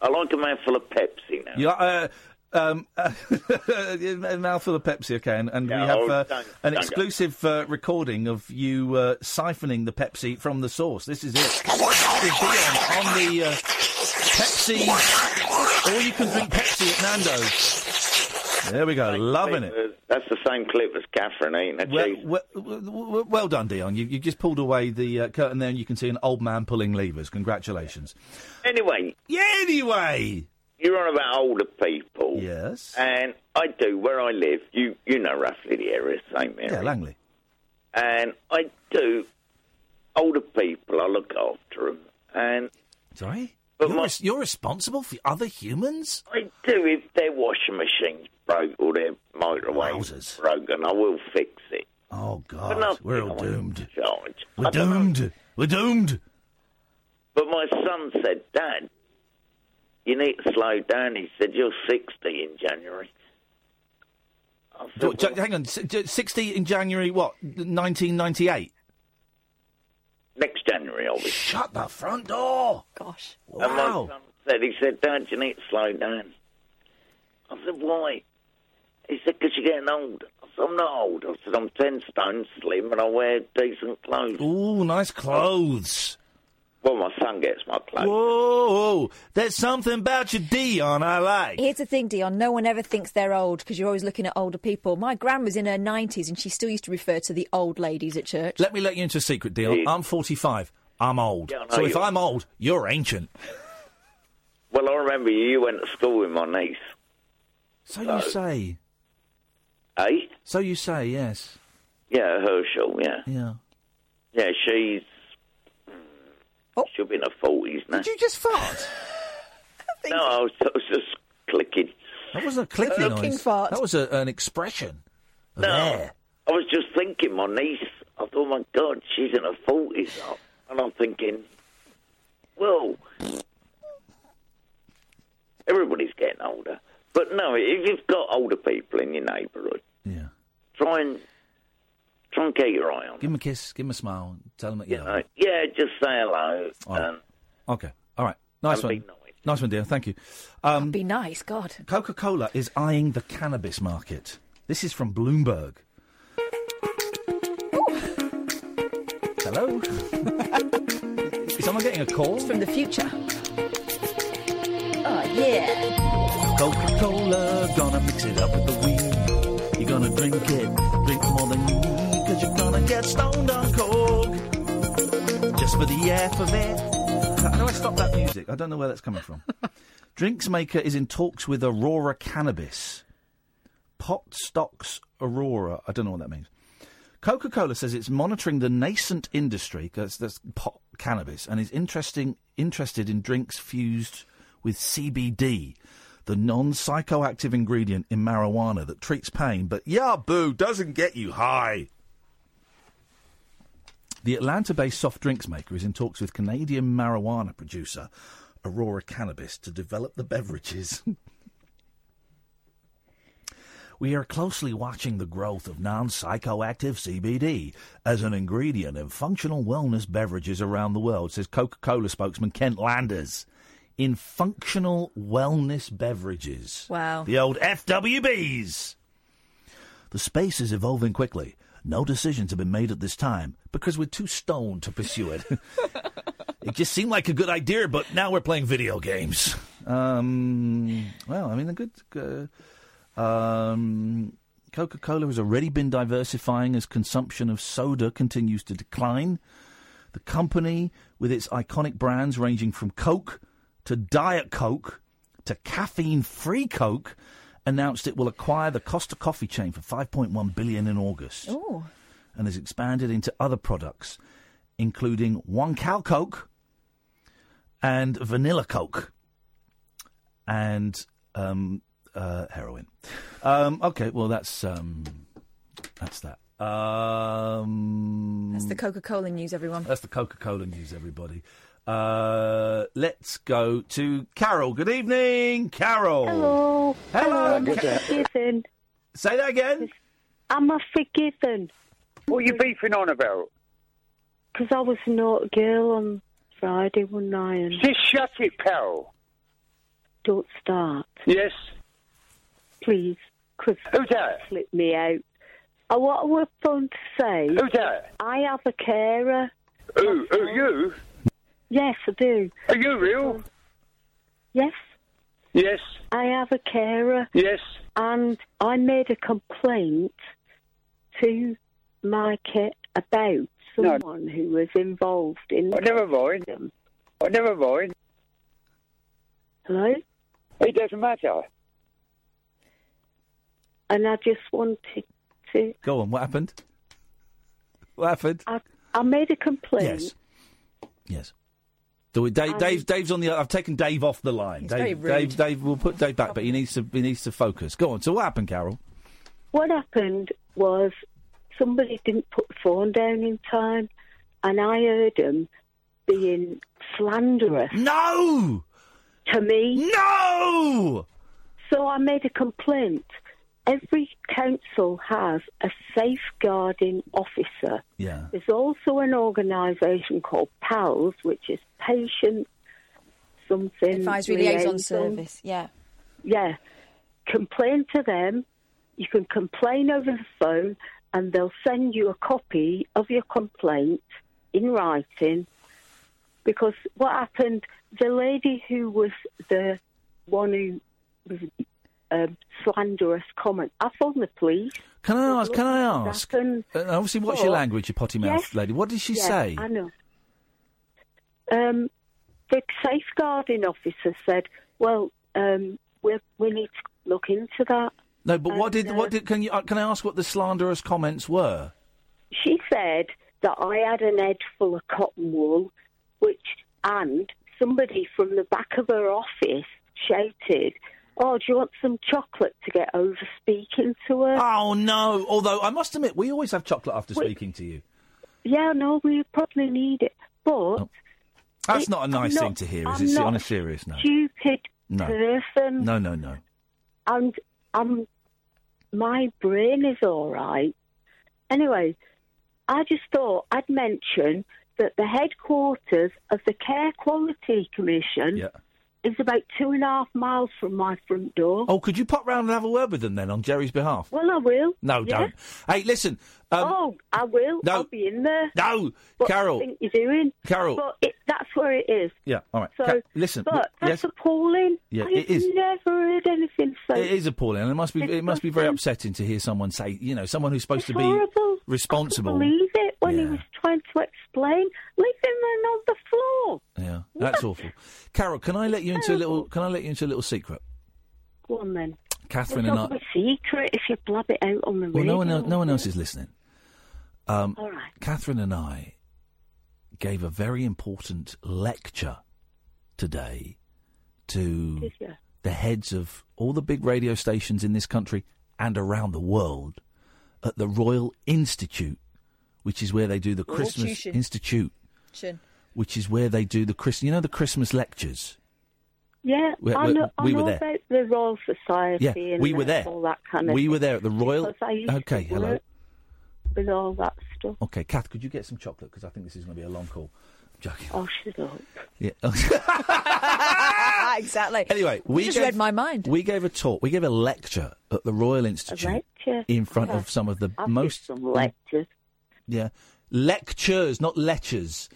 I like a mouthful of Pepsi now. You like, uh, um, a mouthful of Pepsi, okay, and, and Yeah, we have oh, uh, don't- an don't exclusive uh, recording of you uh, siphoning the Pepsi from the source. This is it. This is Dion on the uh, Pepsi, or you can drink Pepsi at Nando's. There we go, loving it. Uh, That's the same clip as Katherine ain't it? Well, well, well, well done, Dion. You, you just pulled away the uh, curtain there, and you can see an old man pulling levers. Congratulations. Anyway. Yeah, anyway. You're on about older people. Yes. And I do, where I live, you you know roughly the area, same area. Yeah, Langley. And I do, older people, I look after them. And Sorry? But You're, my- res- you're responsible for other humans? I do, if their washing machine's broke or their motorway's broken, I will fix it. Oh, God. We're all doomed. We're doomed. We're doomed. But my son said, Dad, you need to slow down. He said, You're 60 in January. I said, hang on. s- j- 60 in January, what? 1998? Next January, I'll be. Shut the front door. Gosh. And my Wow. son said, he said, Dad, you need to slow down. I said, why? He said, because you're getting old. I said, I'm not old. I said, I'm 10 stone slim and I wear decent clothes. Ooh, nice clothes. Well, my son gets my clothes. Whoa, there's something about you, Dion, I like. Here's the thing, Dion. No one ever thinks they're old because you're always looking at older people. My grandma's in her 90s and she still used to refer to the old ladies at church. Let me let you into a secret, Dion. I'm 45. I'm old. Yeah, so if you are. I'm old, you're ancient. Well, I remember you went to school with my niece. So you say. Eh? So you say, yes. Yeah, Herschel, yeah. Yeah. Yeah, she's. Oh. She'll be in her 40s now. Did you just fart? No, I was, I was just clicking. That wasn't a clicking Clicking noise. fart. That was a, an expression. No, There. I was just thinking, my niece. I thought, oh my God, she's in her forties now, and I'm thinking, well, everybody's getting older. But no, if you've got older people in your neighbourhood, yeah, try and try and keep your eye on. Give him a kiss, give him a smile, tell him that you them. love him. Yeah, just say hello. All right. And Okay, all right. Nice one. Nice one, dear. Thank you. Um, Be nice, God. Coca Cola is eyeing the cannabis market. This is from Bloomberg. Hello? is someone getting a call? From the future. Oh, yeah. Coca Cola, gonna mix it up with the weed. You're gonna drink it, drink more than you need, cause you're gonna get stoned on Coke. Just for the F of it. How do I stop that music? I don't know where that's coming from. Drinks maker is in talks with Aurora Cannabis. Pot stocks Aurora. I don't know what that means. Coca Cola says it's monitoring the nascent industry, that's, that's pot cannabis, and is interesting, interested in drinks fused with CBD, the non psychoactive ingredient in marijuana that treats pain, but yeah, boo, doesn't get you high. The Atlanta based soft drinks maker is in talks with Canadian marijuana producer Aurora Cannabis to develop the beverages. We are closely watching the growth of non psychoactive CBD as an ingredient in functional wellness beverages around the world, says Coca Cola spokesman Kent Landers. In functional wellness beverages. Wow. The old FWBs. The space is evolving quickly. No decisions have been made at this time because we're too stoned to pursue it. it just seemed like a good idea, but now we're playing video games. Um, well, I mean, a good. Uh, um, Coca Cola has already been diversifying as consumption of soda continues to decline. The company, with its iconic brands ranging from Coke to Diet Coke to caffeine free Coke, announced it will acquire the Costa Coffee chain for 5.1 billion in August Oh. and has expanded into other products, including one Cal Coke and vanilla Coke and um, uh, heroin. Um, okay, well that's um, that's that. Um, That's the Coca Cola news, everyone. that's the Coca Cola news, everybody. Uh, let's go to Carol. Good evening, Carol. Hello. Hello. I'm forgiven. Say that again. I'm I forgiven? What are you beefing on about? Because I was not a girl on Friday one night and Just shut it, Carol. don't start. Yes. Please. Because Who's that? Flip me out. Uh, what I was going to say. Who's that? I have a carer. Who? Who? You? Yes, I do. Are you real? Yes. Yes. I have a carer. Yes. And I made a complaint to my care about No. someone who was involved in. I never mind. I oh, never mind. Hello? It doesn't matter. And I just wanted to. Go on. What happened? What happened? I, I made a complaint. Yes. Yes. Do we, Dave, Um, Dave, Dave's on the. I've taken Dave off the line. He's Dave, very rude. Dave, Dave, we'll put Dave back, but he needs to. He needs to focus. Go on. So what happened, Carol? What happened was somebody didn't put the phone down in time, and I heard them being slanderous. No! To me? No! So I made a complaint. Every council has a safeguarding officer. Yeah. There's also an organisation called PALS, which is Patient Something Advisory Liaison Service, yeah. Yeah. Complain to them. you can complain over the phone, and they'll send you a copy of your complaint in writing. Because what happened, the lady who was the one who was um, slanderous comment, I phoned the police. Can I ask? Can I ask? happened. Uh, obviously, what's your language, you potty mouth Yes. lady? What did she Yes, say? I know. Um, the safeguarding officer said, "Well, um, we we need to look into that." No, but what And, did what uh, did? Can you uh, can I ask what the slanderous comments were? She said that I had an head full of cotton wool, which and somebody from the back of her office shouted, "Oh, do you want some chocolate to get over speaking to her?" Oh no! Although I must admit, we always have chocolate after Wait. speaking to you. Yeah, no, we probably need it, but oh. That's it- not a nice thing to hear, is I'm it? not On a serious note. stupid No. person. No, no, no. and I'm my brain is all right. Anyway, I just thought I'd mention that the headquarters of the Care Quality Commission is about two and a half miles from my front door. Oh, could you pop round and have a word with them then on Gerry's behalf? Well, I will. No, Yeah. don't. Hey, listen. Um, oh, I will. no. I'll be in there. No, what Carol. do you think you're doing? Carol. But it, that's where it is. Yeah, all right. So, Ca- listen, but that's yes, appalling. Yeah, I've it is. never heard anything so. it is appalling, and it must be it must be very upsetting to hear someone say, you know, someone who's supposed to be horrible. responsible. believe it when he was trying to explain. Leave him on the floor. Yeah, that's awful. Carol, can I let you into a little? Can I let you into a little secret? Go on then. Katherine it's and not I. a secret if you blab it out on the Well, radio. no one else, no one else is listening. Um, All right. Katherine and I gave a very important lecture today to the heads of all the big radio stations in this country and around the world at the Royal Institute, which is where they do the Christmas Institution. Institute, Chin. which is where they do the Christmas. You know the Christmas lectures. Yeah, We- I we- know, I we were know there. about the Royal Society Yeah, and we were there. all that kind of we thing. were there at the Royal. Because I used Okay, to hello. work with all that stuff. Okay, Kath, could you get some chocolate? Because I think this is going to be a long call. I'm joking. Oh, shut up. Yeah. exactly. Anyway, we you just gave, read my mind. We gave a talk. We gave a lecture at the Royal Institute lecture? in front Yeah. of some of the I've most some lectures. Yeah lectures, not lectures,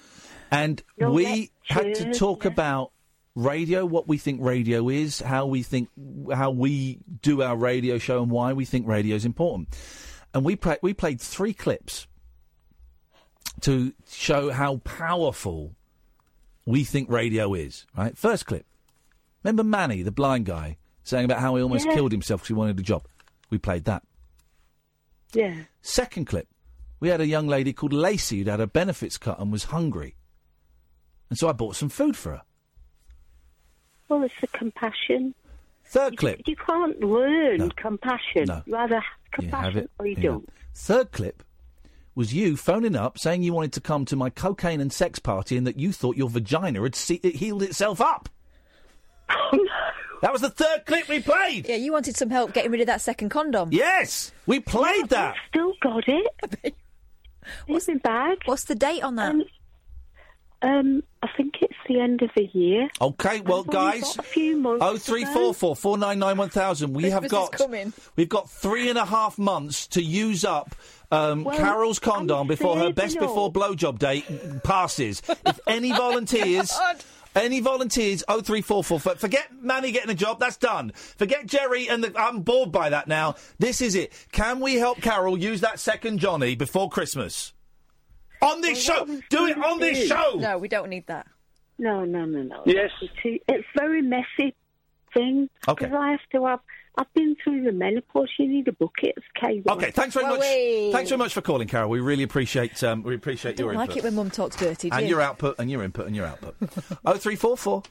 and No, we had to lectures, talk about radio, what we think radio is, how we think how we do our radio show, and why we think radio is important. And we we played three clips to show how powerful we think radio is. Right, first clip. Remember Manny, the blind guy, saying about how he almost Yeah. killed himself because he wanted a job. We played that. Yeah. Second clip, we had a young lady called Lacey who'd had her benefits cut and was hungry. And so I bought some food for her. Well, it's the compassion. Third clip. You can't learn compassion. No. You either have You compassion have it. or you Yeah. don't. Third clip was you phoning up saying you wanted to come to my cocaine and sex party and that you thought your vagina had se- it healed itself up. Oh, no. That was the third clip we played. Yeah, you wanted some help getting rid of that second condom. Yes, we played that. Still got it. What's in bag? What's the date on that? Um, um, I think it's the end of the year. Okay, well, I've only guys, got a few months oh three four four four nine nine one thousand. We have Christmas is got coming. we've got three and a half months to use up um, Well, Carol's condom I'm before her best up. before blowjob date passes. if any volunteers. Any volunteers? Oh three four four. For- Forget Manny getting a job. That's done. Forget Gerry and the, I'm bored by that now. This is it. Can we help Carol use that second Johnny before Christmas? On this show. Do it on this show. No, we don't need that. No, no, no, no. Yes. It's, too- it's very messy thing. Okay. Because I have to have. I've been through the menopause. You need a bucket of cable. Okay, thanks very much. Thanks very much for calling, Carol. We really appreciate um, we appreciate Don't your like input. it when Mum talks dirty. And you? your output and your input and your output. oh three four four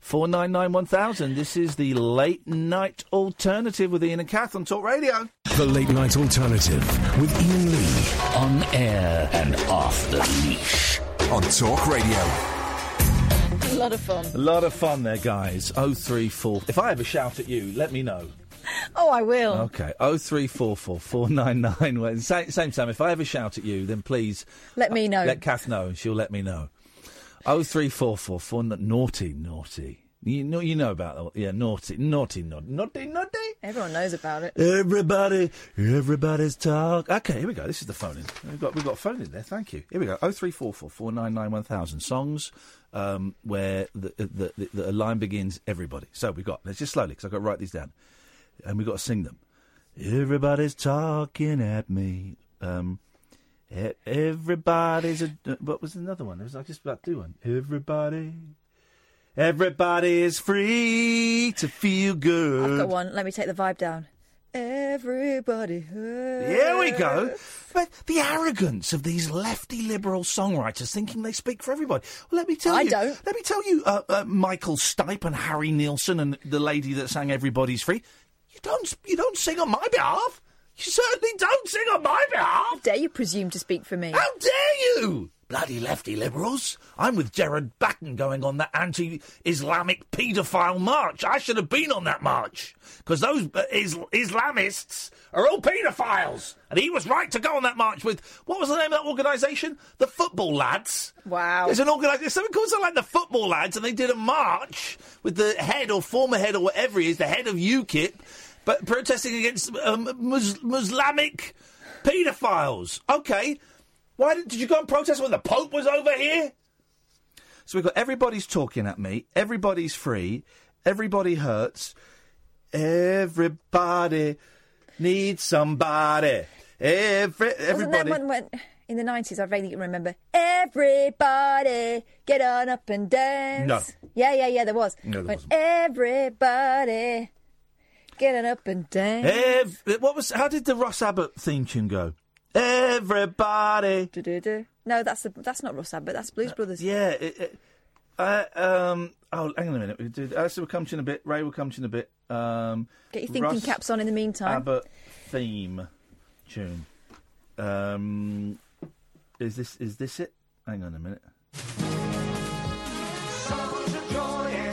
four nine nine one thousand. This is the late night alternative with Iain and Kath on Talk Radio. The Late Night Alternative with Iain Lee. On air and off the leash. On Talk Radio. A lot of fun. A lot of fun there, guys. Oh three four. If I ever shout at you, let me know. Oh, I will. Okay. Oh three four four four nine nine. Same, same time. If I ever shout at you, then please Let me know. let Kath know, and she'll let me know. Oh three four four four. Naughty, naughty. You know, you know about that. Yeah, naughty, naughty, naughty, naughty, naughty. Everyone knows about it. Everybody, everybody's talk. Okay, here we go. This is the phone in. We've got we've got a phone in there. Thank you. Here we go. Oh three four four four nine nine one thousand songs um, where the, the, the the line begins. Everybody. So we've got. Let's just slowly because I've got to write these down, and we have got to sing them. Everybody's talking at me. Um, everybody's a. What was another one? I was like just about to do one. Everybody. Everybody is free to feel good. I've got one. Let me take the vibe down. Everybody. hurts. Here we go. But the arrogance of these lefty liberal songwriters thinking they speak for everybody. Well, let me tell I you. don't. Let me tell you, uh, uh, Michael Stipe and Harry Nilsson and the lady that sang "Everybody's Free." You don't. You don't sing on my behalf. You certainly don't sing on my behalf. How dare you presume to speak for me? How dare you? Bloody lefty liberals. I'm with Gerard Batten going on that anti Islamic paedophile march. I should have been on that march. Because those uh, is- Islamists are all paedophiles. And he was right to go on that march with, what was the name of that organisation? The Football Lads. Wow. There's an organisation, something called something like the Football Lads, and they did a march with the head or former head or whatever he is, the head of UKIP, but protesting against um, Mus- Muslimic paedophiles. Okay. Why did, did you go and protest when the Pope was over here? So we've got everybody's talking at me, everybody's free, everybody hurts, everybody needs somebody. Every, Wasn't that everybody. one when in the nineties? I vaguely remember. Everybody get on up and dance. No. Yeah, yeah, yeah. There was. No, there When wasn't. Everybody get on up and. Ev- what was? How did the Russ Abbot theme tune go? Everybody. Du-du-du. No, that's the, that's not Russ Abbot. That's Blues Brothers. Yeah. It, it, uh, um. Oh, hang on a minute. We do. Alistair will come to you in a bit. Ray will come to you in a bit. Um, Get your thinking Russ caps on in the meantime. Abbott theme tune. Um. Is this is this it? Hang on a minute.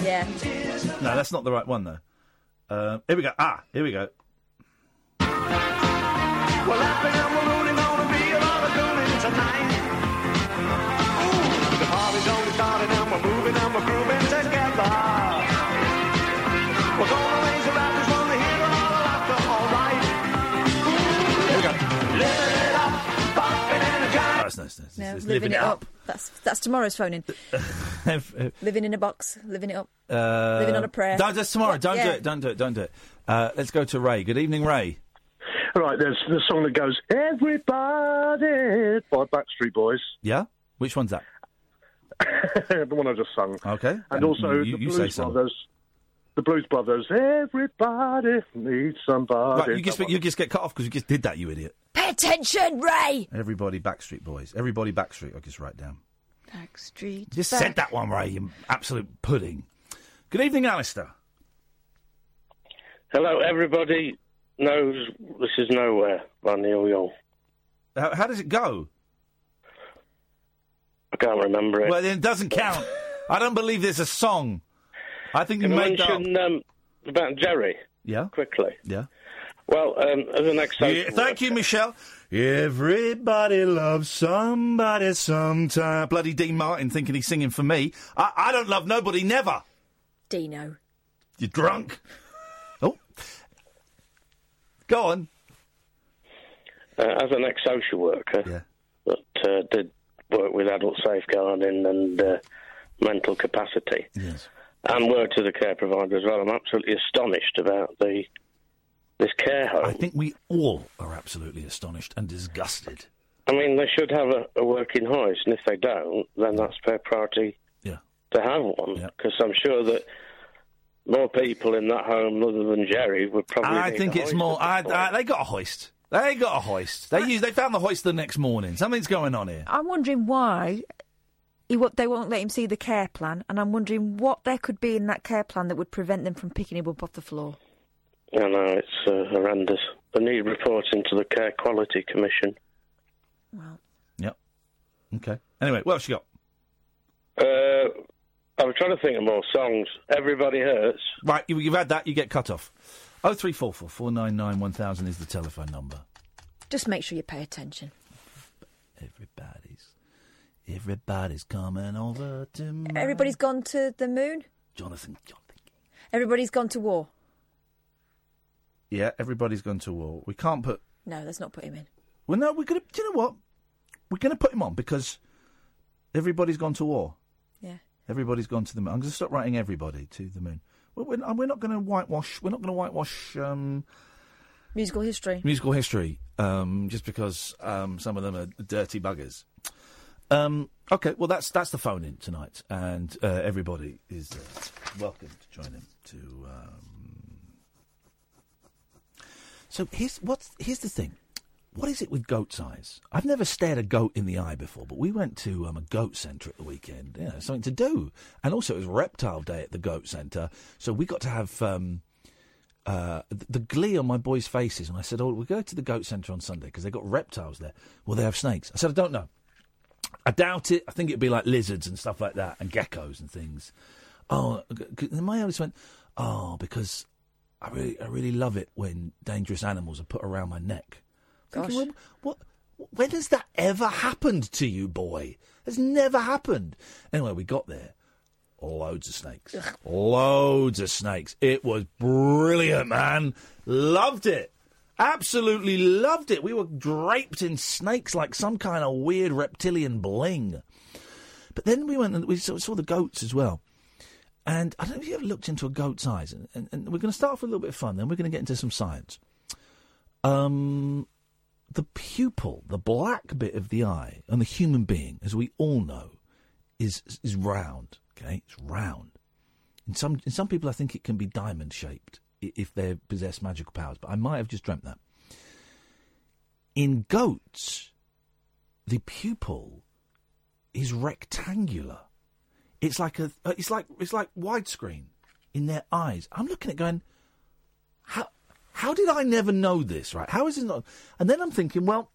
Yeah. No, that's not the right one though. Uh, here we go. Ah, here we go. Well, a no, it's, no, it's, No, living, it up. That's that's tomorrow's phone in. living in a box, living it up. Uh, Living on a prayer. Don't, that's tomorrow. Don't do it. Don't do it. Don't do it. Uh, let's go to Ray. Good evening, Ray. All right, there's the song that goes "Everybody" by Backstreet Boys. Yeah. Which one's that? the one I just sung. Okay. And also you, the you say Blues so. Brothers. The Blues Brothers. Everybody needs somebody. Right, you just you just get cut off because you just did that, you idiot. Pay attention, Ray. Everybody Backstreet Boys. Everybody Backstreet. I just write down. Backstreet. Just back. said that one, Ray. You absolute pudding. Good evening, Alistair. Hello, everybody knows this is nowhere by Neil Young. How, how does it go? I can't remember it. Well, then it doesn't count. I don't believe there's a song. I think you Can I made that. um, about Gerry Yeah. quickly? Yeah. Well, um, as an ex Yeah, thank you, Michelle. Everybody loves somebody sometime. Bloody Dean Martin thinking he's singing for me. I, I don't love nobody, never. Dino. You're drunk. Oh. Go on. uh, as an ex-social worker that uh, did work with adult safeguarding and uh, mental capacity, yes. And word to the care provider as well, I'm absolutely astonished about the this care home. I think we all are absolutely astonished and disgusted. I mean, they should have a, a working hoist, and if they don't, then that's their priority Yeah. to have one. Because I'm sure that more people in that home other than Gerry would probably. I need think a it's more. I, I, they got a hoist. They got a hoist. They used, They found the hoist the next morning. Something's going on here. I'm wondering why he, wo- they won't let him see the care plan, and I'm wondering what there could be in that care plan that would prevent them from picking him up off the floor. I know it's uh, horrendous. They need reporting to the Care Quality Commission. Well. Yep. Okay. Anyway, what else you got? Uh, I was trying to think of more songs. Everybody hurts. Right, you, you've had that. You get cut off. Oh three four four four nine nine one thousand is the telephone number. Just make sure you pay attention. Everybody's, everybody's coming over to. My... Everybody's gone to the moon. Jonathan. Jonathan. Everybody's gone to war. Yeah, everybody's gone to war. We can't put. No, let's not put him in. Well, no, we're gonna. Do you know what? We're gonna put him on because everybody's gone to war. Yeah. Everybody's gone to the moon. I'm going to stop writing everybody to the moon. We're, we're not going to whitewash. We're not going to whitewash um, Musical history. musical history um, just because um, some of them are dirty buggers. Um, okay, well that's that's the phone in tonight, and uh, everybody is uh, welcome to join in. To um... so here's what's here's the thing. What is it with goat's eyes? I've never stared a goat in the eye before, but we went to um, a goat centre at the weekend. Yeah, something to do, and also it was reptile day at the goat centre, so we got to have. Um, uh, the, the glee on my boys' faces, and I said, "Oh, we'll go to the goat centre on Sunday because they got reptiles there. Will they have snakes?" I said, "I don't know. I doubt it. I think it'd be like lizards and stuff like that, and geckos and things." Oh, and my eldest went, "Oh, because I really, I really love it when dangerous animals are put around my neck." Thinking, Gosh. "Well, what? When has that ever happened to you, boy? It's never happened. Anyway, we got there. Loads of snakes. Loads of snakes. It was brilliant, man. Loved it. Absolutely loved it. We were draped in snakes like some kind of weird reptilian bling. But then we went and we saw, saw the goats as well. And I don't know if you ever looked into a goat's eyes. And, and, and we're going to start off with a little bit of fun, then we're going to get into some science. Um, the pupil, the black bit of the eye, and the human being, as we all know, is is round. Okay, it's round. In some in some people, I think it can be diamond shaped if they possess magical powers. But I might have just dreamt that. In goats, the pupil is rectangular. It's like a uh, it's like it's like widescreen in their eyes. I'm looking at going, how how did I never know this? Right? How is it not? And then I'm thinking, well,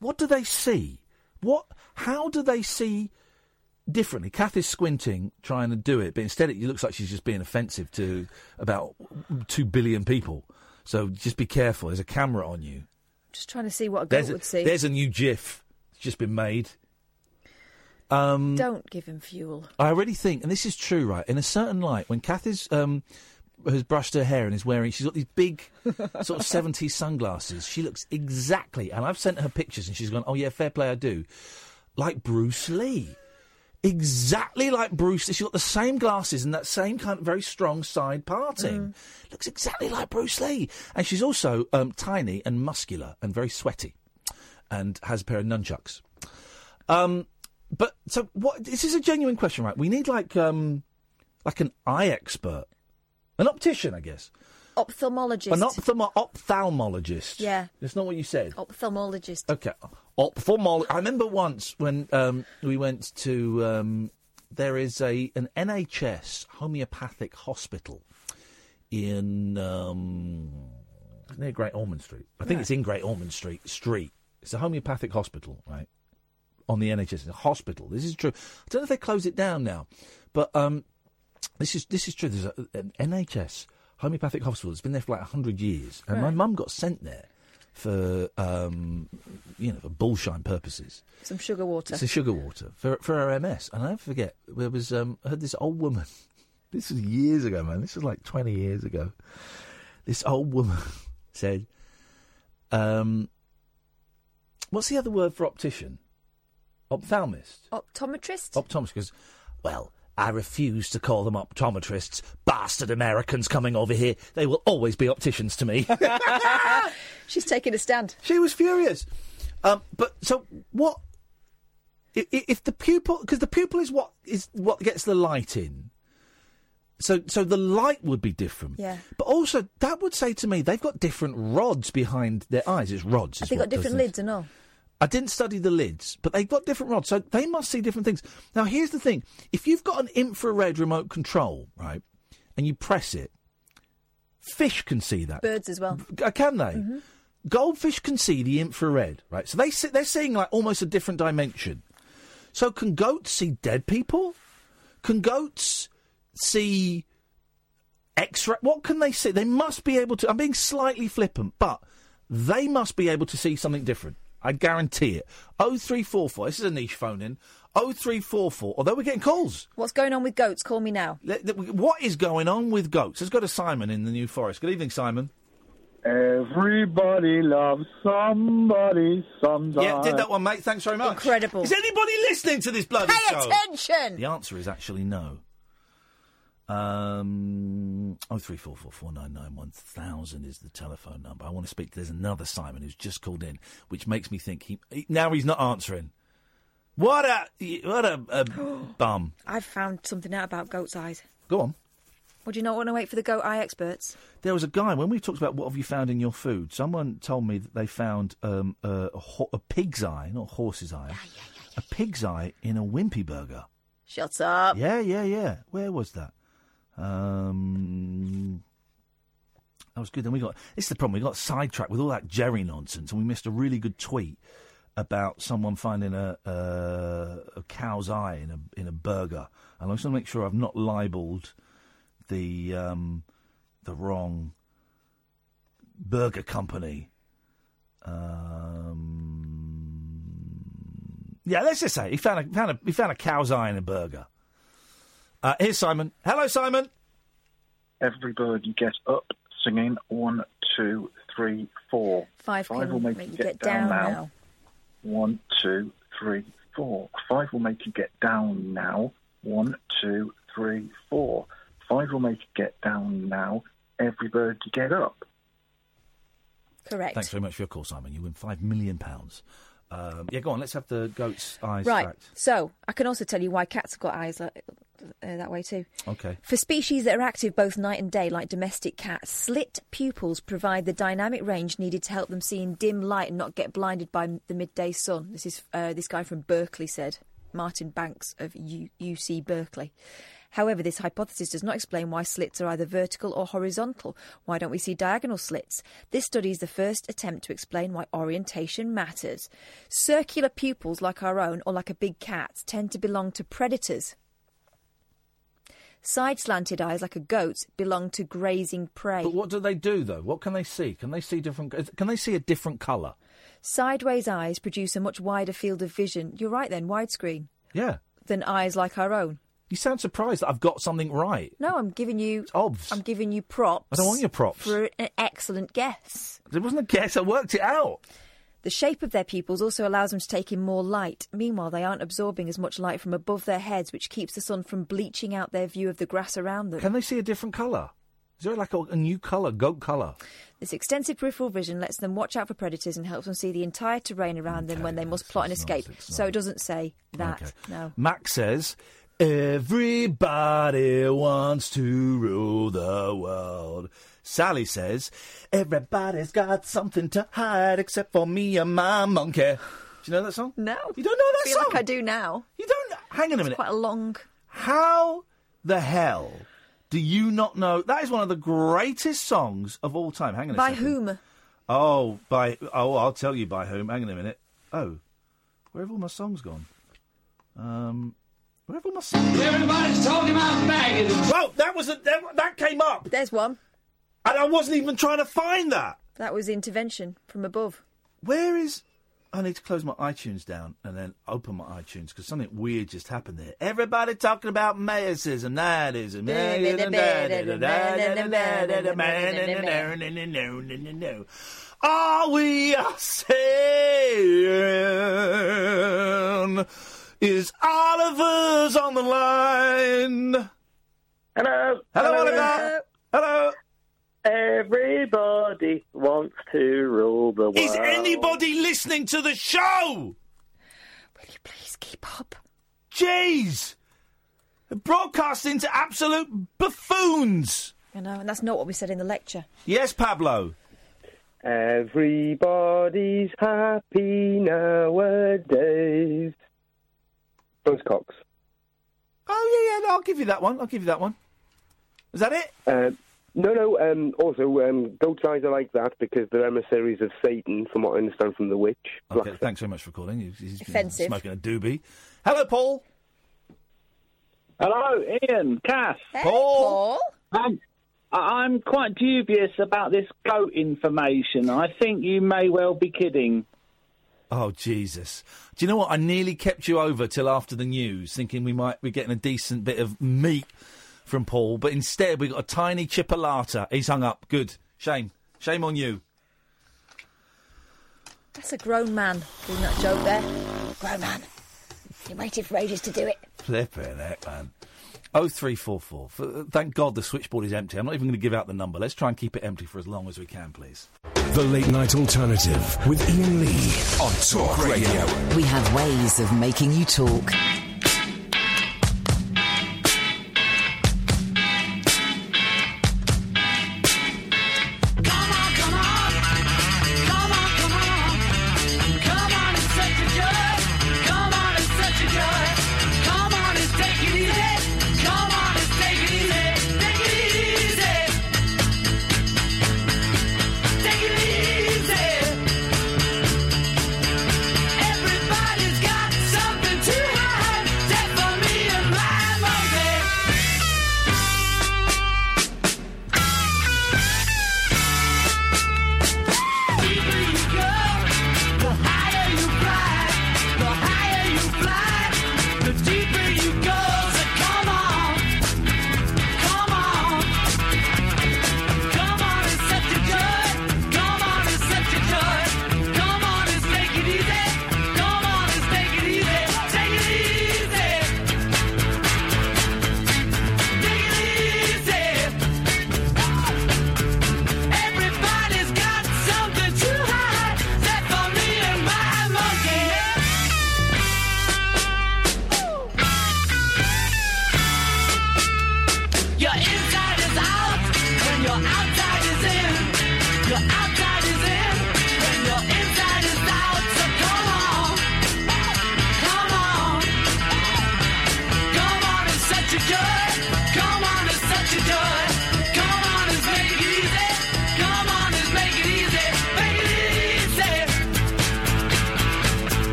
what do they see? What? How do they see differently? Kath is squinting, trying to do it, but instead it looks like she's just being offensive to about two billion people. So just be careful. There's a camera on you. I'm just trying to see what a goat There's a, would see. there's a new GIF. It's just been made. Um, Don't give him fuel. I already think, and this is true, right? In a certain light, when Kath is, um, has brushed her hair and is wearing, she's got these big sort of 70s sunglasses. She looks exactly, and I've sent her pictures and she's gone, oh yeah, fair play, I do. Like Bruce Lee. Exactly like Bruce Lee. She's got the same glasses and that same kind of very strong side parting. Looks exactly like Bruce Lee. And she's also um, tiny and muscular and very sweaty and has a pair of nunchucks. Um, but so what? This is a genuine question, right? We need like um, like an eye expert, an optician, I guess, Ophthalmologist. an ophthalmo- ophthalmologist. Yeah. that's not what you said. Ophthalmologist. Okay, ophthalmologist. I remember once when um, we went to um, there is a an NHS homeopathic hospital in um, near Great Ormond Street. I think Right. it's in Great Ormond Street. Street. It's a homeopathic hospital, right? On the NHS, it's a hospital. This is true. I don't know if they close it down now, but um, this is this is true. There's a, an NHS homeopathic hospital that's been there for like hundred years, and my mum got sent there for um, you know for bullshine purposes. Some sugar water. Some sugar water for for her MS. And I never forget there was um, I heard this old woman. This was years ago, man. This was like twenty years ago. This old woman said, um, "What's the other word for optician? Ophthalmist, Optometrist? optometrist." Because, well, I refuse to call them optometrists. Bastard Americans coming over here. They will always be opticians to me. She's taking a stand. She was furious. Um, but so what? i- i- If the pupil, because the pupil is what is what gets the light in. So, so the light would be different. Yeah. But also, that would say to me they've got different rods behind their eyes. It's rods. Have they what got different this. lids and all? I didn't study the lids, but they've got different rods, so they must see different things. Now, here's the thing: if you've got an infrared remote control, right, and you press it, fish can see that. Birds as well. Uh, Can they? Goldfish can see the infrared, right? So they see, they're seeing like almost a different dimension. So can goats see dead people? Can goats see X-ray? What can they see? They must be able to. I'm being slightly flippant, but they must be able to see something different. I guarantee it. Oh three four four. This is a niche phone in. Oh three four four. Although we're getting calls. What's going on with goats? Call me now. Th- th- What is going on with goats? Let's go to Simon in the New Forest. Good evening, Simon. Everybody loves somebody sometime. Yeah, did that one, mate. Thanks very much. Incredible. Is anybody listening to this bloody Pay show? attention. The answer is actually no. Um, oh three four four four nine nine one thousand is the telephone number. I want to speak. to There's another Simon who's just called in, which makes me think he, he now he's not answering. What a what a, a bum. I've found something out about goat's eyes. Go on. Would you not want to wait for the goat eye experts? There was a guy when we talked about what have you found in your food. Someone told me that they found um, a, a, ho- a pig's eye, not a horse's eye, a pig's eye in a wimpy burger. Shut up. Yeah, yeah, yeah. Where was that? Um, that was good. Then we got this is the problem. We got sidetracked with all that Gerry nonsense, and we missed a really good tweet about someone finding a a, a cow's eye in a in a burger. And I just want to make sure I've not libelled the um, the wrong burger company. Um, yeah, let's just say he found a found a he found a cow's eye in a burger. Uh, here's Simon. Hello, Simon. Every bird you get up, singing one, two, three, four. Five Five will make make you you get get down down now. now. One, two, three, four. Five will make you get down now. One, two, three, four. Five will make you get down now. Everybody get up. Correct. Thanks very much for your call, Simon. You win five million pounds. Um, yeah, go on. Let's have the goat's eyes Right. fact. So I can also tell you why cats have got eyes like, uh, that way too. Okay. For species that are active both night and day, like domestic cats, slit pupils provide the dynamic range needed to help them see in dim light and not get blinded by the midday sun. This is uh, this guy from Berkeley said, Martin Banks of U- UC Berkeley. However, this hypothesis does not explain why slits are either vertical or horizontal. Why don't we see diagonal slits? This study is the first attempt to explain why orientation matters. Circular pupils, like our own or like a big cat's, tend to belong to predators. Side slanted eyes, like a goat's, belong to grazing prey. But what do they do though? What can they see? Can they see different? Can they see a different colour? Sideways eyes produce a much wider field of vision. You're right then, widescreen, Yeah. than eyes like our own. You sound surprised that I've got something right. No, I'm giving you. obvs. I'm giving you props. I don't want your props. For an excellent guess. It wasn't a guess. I worked it out. The shape of their pupils also allows them to take in more light. Meanwhile, they aren't absorbing as much light from above their heads, which keeps the sun from bleaching out their view of the grass around them. Can they see a different colour? Is there like a, a new colour, goat colour? This extensive peripheral vision lets them watch out for predators and helps them see the entire terrain around them when they must plot an escape. So it doesn't say that. Okay. No. Max says, Everybody wants to rule the world. Sally says, Everybody's got something to hide except for me and my monkey. Do you know that song? No. You don't know that I feel song? like I do now. You don't. Hang on a It's minute. quite a long. How the hell do you not know? That is one of the greatest songs of all time. Hang on a minute. By second. whom? Oh, by oh, I'll tell you by whom. Hang on a minute. Oh, where have all my songs gone? Um, where have all my songs? Everybody's talking about bagging. Well, that was a, that, that came up, There's one. and I wasn't even trying to find that. That was intervention from above. Where is? I need to close my iTunes down and then open my iTunes because something weird just happened there. Everybody talking about Mayoism, Nadism. All we are saying is Oliver's on the line. Hello. Hello, Oliver. Hello. Everybody wants to rule the world. Is anybody listening to the show? Will you please keep up. Jeez! Broadcasting to absolute buffoons! You know, and that's not what we said in the lecture. Yes, Pablo. Everybody's happy nowadays. Buzzcocks. Oh, yeah, yeah, no, I'll give you that one. I'll give you that one. Is that it? Uh, no, no. Um, also, um, goat's eyes are like that because they're emissaries of Satan, from what I understand from the witch. Okay, thanks very much for calling. He's, he's Offensive. smoking a doobie. Hello, Paul. Hello, Iain, Cass. Paul. Um, I- I'm quite dubious about this goat information. I think you may well be kidding. Oh Jesus! Do you know what? I nearly kept you over till after the news, thinking we might be getting a decent bit of meat from Paul, but instead we got a tiny chipolata. He's hung up. Good. Shame. Shame on you. That's a grown man doing that joke there. Grown man. He waited for ages to do it. Flipping heck, man. Oh three four four. F- uh, Thank God the switchboard is empty. I'm not even going to give out the number. Let's try and keep it empty for as long as we can, please. The Late Night Alternative with Iain Lee on Talk Radio. We have ways of making you talk.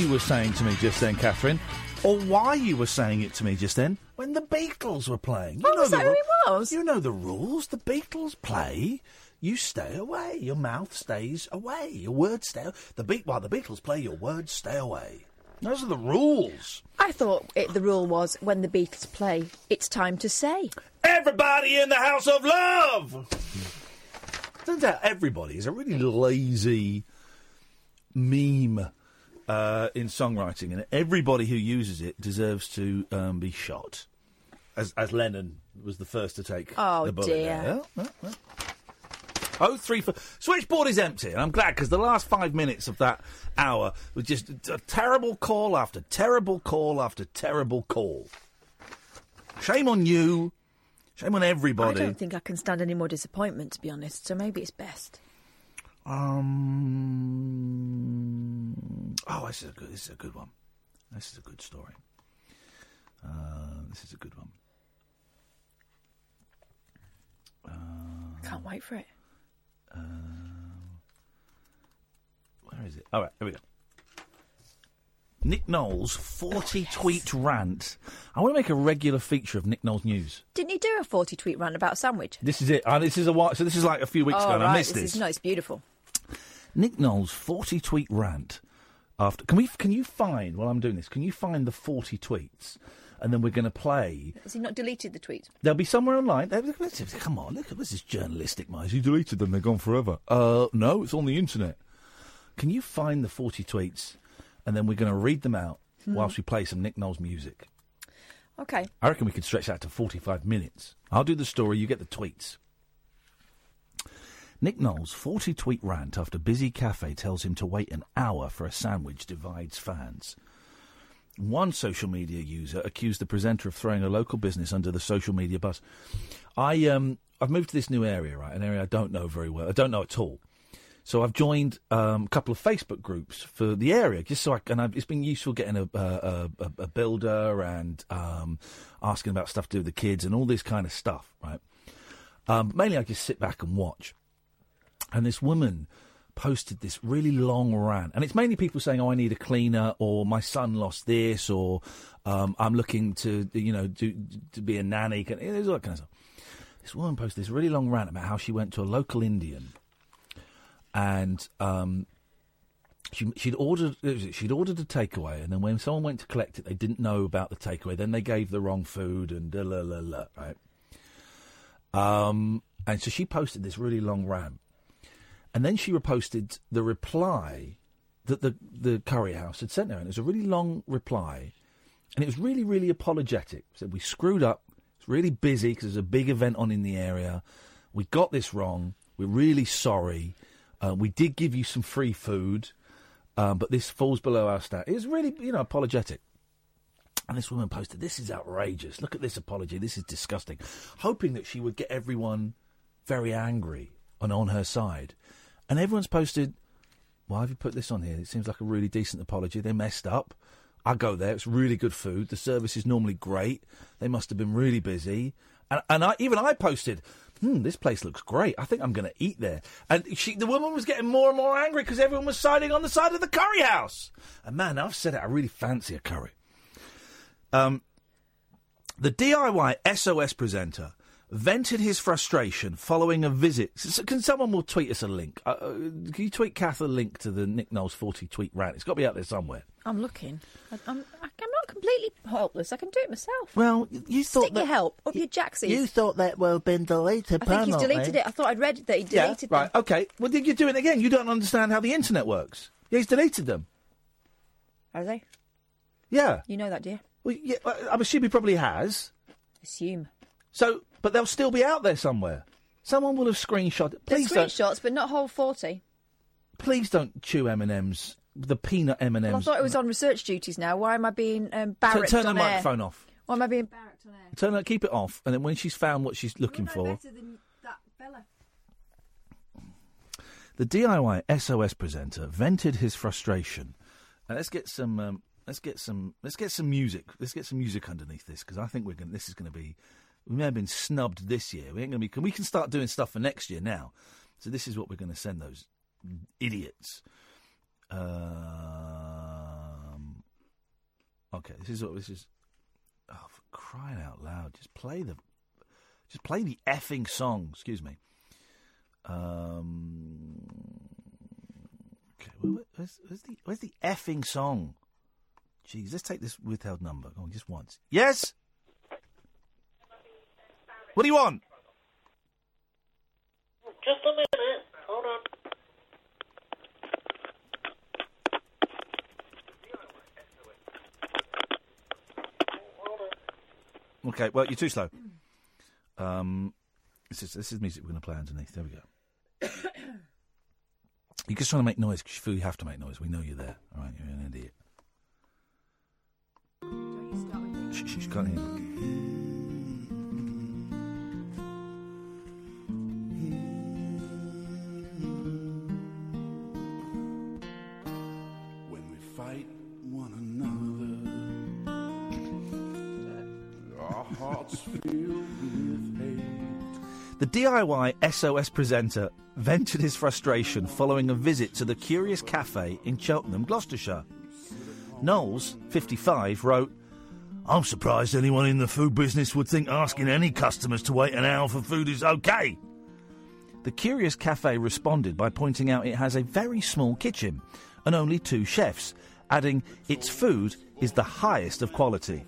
You were saying to me just then, Katherine, or why you were saying it to me just then when the Beatles were playing. You Oh, know the that who ru- it was? You know the rules. The Beatles play. You stay away. Your mouth stays away. Your words stay. The beat while the Beatles play, your words stay away. Those are the rules. I thought it, the rule was when the Beatles play, it's time to say. Everybody in the House of Love. Turns out everybody is a really lazy meme uh, in songwriting, and everybody who uses it deserves to um, be shot. As, as Lennon was the first to take Oh, the bullet. dear. Yeah, yeah, yeah. Oh, three four. Switchboard is empty, and I'm glad because the last five minutes of that hour was just a terrible call after terrible call after terrible call. Shame on you. Shame on everybody. I don't think I can stand any more disappointment, to be honest. So maybe it's best. Um. Oh, this is a good. This is a good one. This is a good story. Uh, this is a good one. Can't wait for it. Where is it? All right, here we go. Nick Knowles' 40 tweet rant. I want to make a regular feature of Nick Knowles news. Didn't you do a 40 tweet rant about a sandwich? This is it. Uh, this is a while, so this is like a few weeks oh, ago, and right. I missed this. this. Is, no, it's beautiful. Nick Knowles' 40 tweet rant. After can we can you find while I'm doing this? Can you find the 40 tweets, and then we're going to play Has he not deleted the tweets? They'll be somewhere online. Come on, look at this is journalistic, mate. You deleted them; they're gone forever. Uh, no, it's on the internet. Can you find the forty tweets, and then we're going to read them out Hmm. whilst we play some Nick Knowles music? Okay. I reckon we could stretch that to forty-five minutes. I'll do the story. You get the tweets. Nick Knowles' 40 tweet rant after busy cafe tells him to wait an hour for a sandwich divides fans. One social media user accused the presenter of throwing a local business under the social media bus. I um I've moved to this new area, right? An area I don't know very well. I don't know at all. So I've joined um, a couple of Facebook groups for the area, just so I I've, it's been useful getting a, a, a, a builder and um, asking about stuff to do with the kids and all this kind of stuff, right? Um, mainly, I just sit back and watch. And this woman posted this really long rant, and it's mainly people saying, "Oh, I need a cleaner," or "My son lost this," or um, "I'm looking to, you know, do, to be a nanny." Can- There's all that kind of stuff. This woman posted this really long rant about how she went to a local Indian and um, she, she'd ordered she'd ordered a takeaway, and then when someone went to collect it, they didn't know about the takeaway. Then they gave the wrong food, and la la la, right? Um, and so she posted this really long rant, and then she reposted the reply that the the curry house had sent her, and it was a really long reply, and it was really really apologetic. Said we screwed up. It's really busy because there's a big event on in the area. We got this wrong. We're really sorry. Uh, we did give you some free food, um, but this falls below our. It was really, you know, apologetic. And this woman posted, "This is outrageous. Look at this apology. This is disgusting," hoping that she would get everyone very angry and on her side. And everyone's posted, "Why have you put this on here? It seems like a really decent apology. They messed up. I go there. It's really good food. The service is normally great. They must have been really busy." And, and I, even I posted, hmm, this place looks great. I think I'm going to eat there. And she, the woman was getting more and more angry because everyone was siding on the side of the curry house. And man, I've said it, I really fancy a curry. Um, the DIY SOS presenter vented his frustration following a visit. S- Can someone will tweet us a link? Uh, uh, can you tweet Kath a link to the Nick Knowles 40 tweet rant? It's got to be out there somewhere. I'm looking. I, I'm, I'm not completely helpless. I can do it myself. Well, you thought Stick your help up your jacksie. You thought that would have been deleted I think he's deleted it. I thought I'd read that he deleted Yeah, deleted right. them. Okay. Well, then you're doing it again. You don't understand how the internet works. Yeah, he's deleted them. Are they? Yeah. You know that, do you? Well, yeah, uh, I'm assuming he probably has. Assume. So, but they'll still be out there somewhere. Someone will have screenshot. Please don't. screenshots, but not whole 40. Please don't chew M and M's. The peanut M and M's. I thought it was on research duties now. Why am I being um, barracked turn the on air? microphone off. Why am I being barracked on air? Turn it. Keep it off, and then when she's found what she's looking for, Better than that fella. the DIY SOS presenter vented his frustration. And let's get some. Um, let's get some. Let's get some music. Let's get some music underneath this because I think we're going. This is going to be. We may have been snubbed this year. We ain't going to be. Can we can start doing stuff for next year now. So this is what we're going to send those idiots. Um, okay, this is what this is. Oh, for crying out loud! Just play the, just play the effing song. Excuse me. Um, okay, where- where- where's, where's the where's the effing song? Jeez, let's take this withheld number. On, just once. Yes. What do you want? Just a minute. Hold on. Okay, well, you're too slow. Um, this is this is music we're going to play underneath. There we go. You're just trying to make noise because you feel you have to make noise. We know you're there. All right, you're an idiot. Shh, shh, shh, can't hear The DIY SOS presenter vented his frustration following a visit to the Curious Cafe in Cheltenham, Gloucestershire. Knowles, 55, wrote, I'm surprised anyone in the food business would think asking any customers to wait an hour for food is okay. The Curious Cafe responded by pointing out it has a very small kitchen and only two chefs, adding its food is the highest of quality.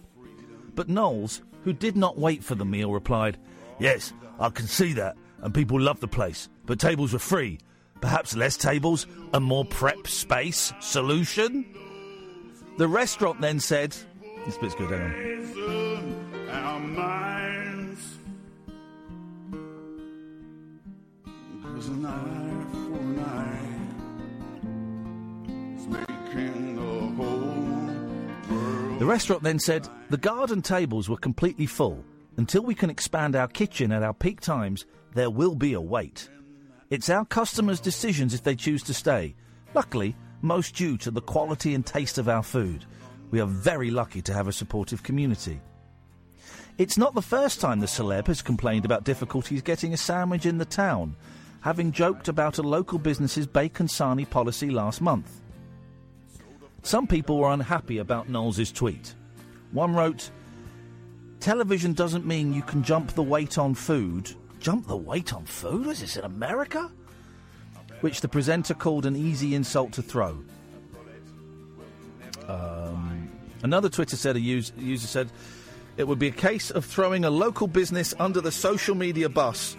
But Knowles, who did not wait for the meal, replied, Yes, I can see that, and people love the place, but tables were free. Perhaps less tables, and more prep space solution? The restaurant then said, This bit's good, hang on. The restaurant then said the garden tables were completely full. Until we can expand our kitchen at our peak times, there will be a wait. It's our customers' decisions if they choose to stay. Luckily, most due to the quality and taste of our food. We are very lucky to have a supportive community. It's not the first time the celeb has complained about difficulties getting a sandwich in the town, having joked about a local business's bacon sarnie policy last month. Some people were unhappy about Knowles' tweet. One wrote, Television doesn't mean you can jump the weight on food. Jump the weight on food? Is this in America? Which the presenter called an easy insult to throw. Um, another Twitter said a us- user said it would be a case of throwing a local business under the social media bus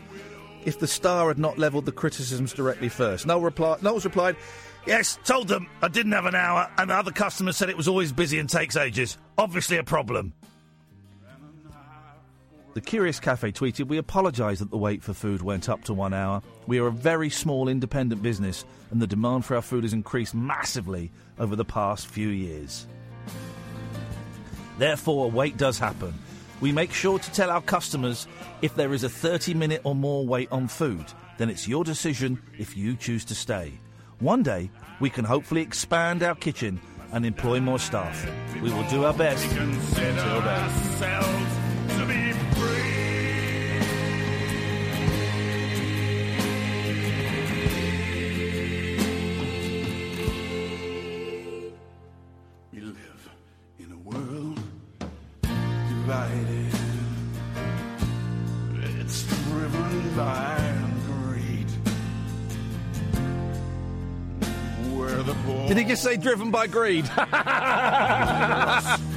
if the star had not levelled the criticisms directly first. Noel reply, Knowles replied, Yes, told them I didn't have an hour, and the other customers said it was always busy and takes ages. Obviously a problem. The Curious Cafe tweeted, We apologise that the wait for food went up to one hour. We are a very small independent business, and the demand for our food has increased massively over the past few years. Therefore, a wait does happen. We make sure to tell our customers if there is a 30 minute or more wait on food, then it's your decision if you choose to stay. One day, we can hopefully expand our kitchen and employ more staff. We will do our best. Until then. We live in a world divided. Did he just say driven by greed?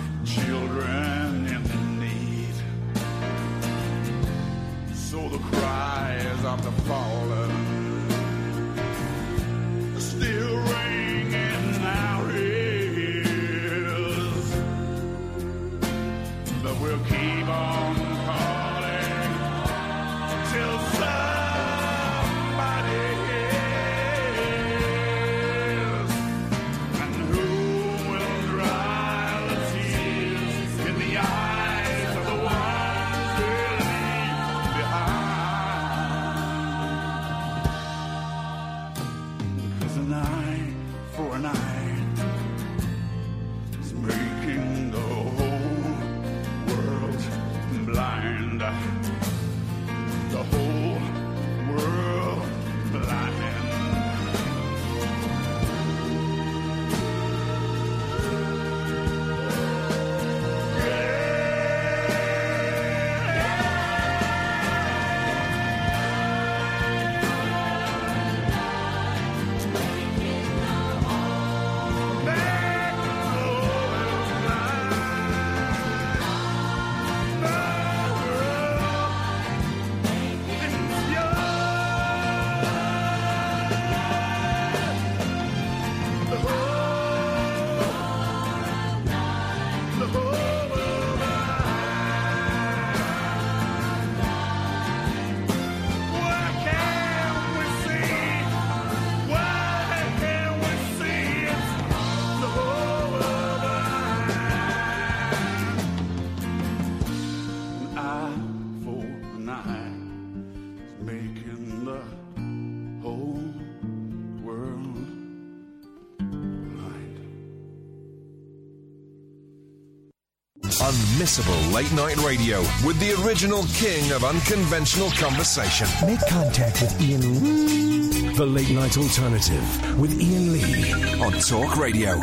late night radio with the original king of unconventional conversation. Make contact with Iain Lee. The Late Night Alternative with Iain Lee on Talk Radio.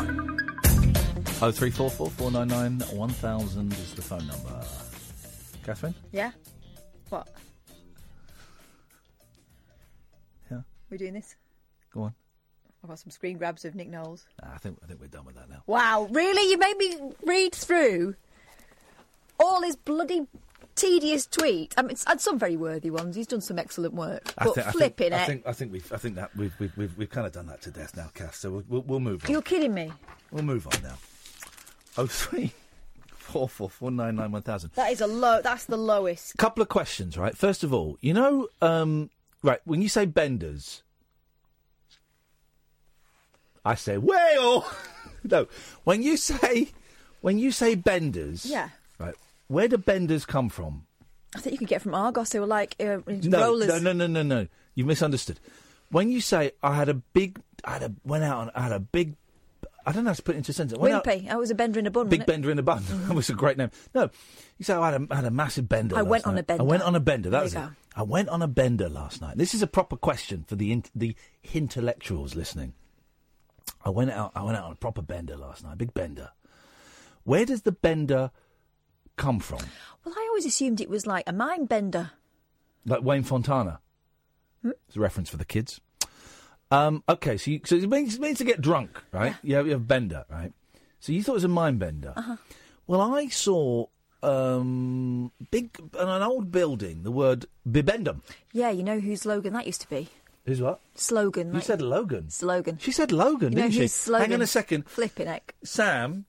Oh three four four four nine nine one thousand is the phone number. Katherine? Yeah? What? Yeah. We're doing this? Go on. I've got some screen grabs of Nick Knowles. I think I think we're done with that now. Wow, really? You made me read through all his bloody tedious tweet. I mean, it's had some very worthy ones. He's done some excellent work. I But thi- I think- flipping I it. think I think we've I think that we've we've we've, we've kind of done that to death now, Cass. So we'll, we'll, we'll move on. You're kidding me. We'll move on now. Oh three four four four nine nine one thousand. That is a low. That's the lowest. Couple of questions, right? First of all, you know, um, right when you say benders, I say whale. no, when you say When you say benders, Yeah. Where do benders come from? I think you could get from Argos. They were like uh, No, rollers. no, no, no, no, no. You misunderstood. When you say I had a big, I had a went out and I had a big, I don't know how to put it into a sentence. Wimpy. I was a bender in a bun. Big bender in a bun. that was a great name. No, you say "Oh, I had a, I had a massive bender. I went on a bender. I went on a bender. That There was it. go. I went on a bender last night. This is a proper question for the in, the intellectuals listening. I went out. I went out on a proper bender last night. Big bender. Where does the bender come from? Well, I always assumed it was like a mind bender. Like Wayne Fontana. Hmm? It's a reference for the kids. Um, okay, so you, so it means, it means to get drunk, right? Yeah. You, have, you have bender, right? So you thought it was a mind bender. Uh-huh. Well, I saw um, big on an old building the word bibendum. Yeah, you know whose slogan that used to be? Who's what? Slogan. You like- said Logan. Slogan. She said Logan, You didn't she? slogan? Hang on a second. Flipping heck. Sam,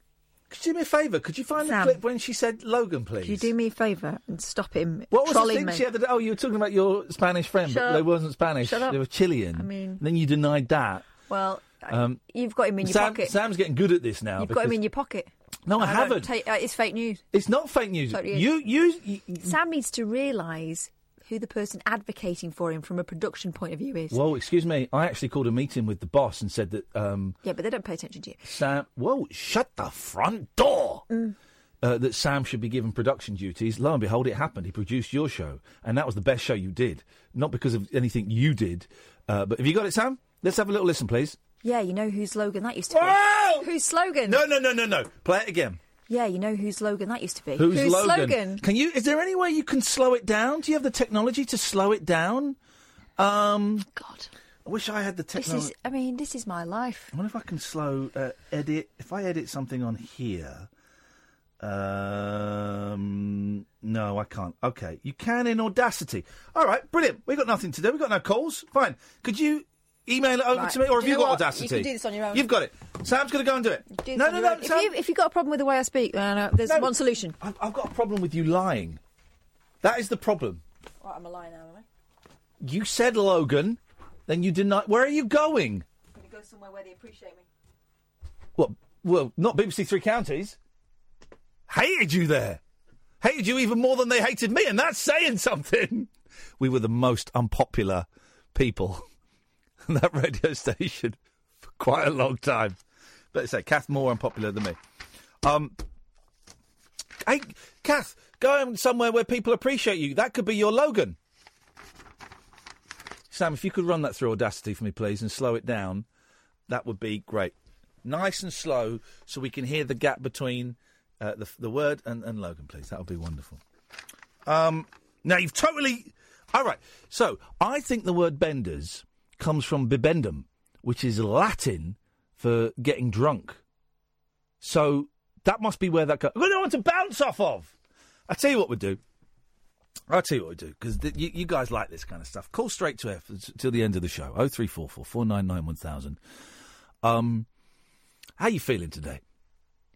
could you do me a favour? Could you find Sam. the clip when she said Logan, please? Could you do me a favour and stop him What was the thing me? she had? Oh, you were talking about your Spanish friend, Shut but up. they wasn't Spanish. Shut up. They were Chilean. I mean- then you denied that. Well, Um, you've got him in your Sam, pocket. Sam's getting good at this now. You've got him in your pocket. No, I don't haven't. Take, uh, it's fake news. It's not fake news. Totally. You, you, you, Sam needs to realise who the person advocating for him from a production point of view is. Well, excuse me. I actually called a meeting with the boss and said that um, Yeah, but they don't pay attention to you. Sam. Whoa! Shut the front door. Mm. Uh, that Sam should be given production duties. Lo and behold, it happened. He produced your show, and that was the best show you did. Not because of anything you did, uh, but have you got it, Sam? Let's have a little listen, please. Yeah, you know whose slogan that used to be. Whoa! Whose slogan? No, no, no, no, no. Play it again. Yeah, you know whose slogan that used to be. Who's, whose Logan? slogan? Can you? Is there any way you can slow it down? Do you have the technology to slow it down? Um, God, I wish I had the This technology. is, I mean, this is my life. I wonder if I can slow uh, edit. If I edit something on here, um, no, I can't. Okay, you can in Audacity. All right, brilliant. We got nothing to do. We got no calls. Fine. Could you email it over Right. to me, or have you, you got what? You can do this on your own. You've got it. Sam's going to go and do it. Do no, no, no. own. Sam, If, you, if you've got a problem with the way I speak, then uh, there's No. one solution. I've, I've got a problem with you lying. That is the problem. Right, I'm a liar now, am I? You said Logan, then you deny. Where are you going? I'm going to go somewhere where they appreciate me. What? Well, not BBC Three Counties. Hated you there. Hated you even more than they hated me, and that's saying something. We were the most unpopular people that radio station for quite a long time. But say, Kath more unpopular than me. Um, hey, Kath, go somewhere where people appreciate you. That could be your Logan. Sam, if you could run that through Audacity for me, please, and slow it down, that would be great. Nice and slow, so we can hear the gap between uh, the the word and, and Logan, please. That would be wonderful. Um, now you've totally. All right. So I think the word benders comes from bibendum, which is Latin for getting drunk. So that must be where that goes. I don't want to bounce off of. I tell you what we do. I'll tell you what we do because you, you guys like this kind of stuff. Call straight to F till the end of the show. Oh three four four four nine nine one thousand. Um, how you feeling today?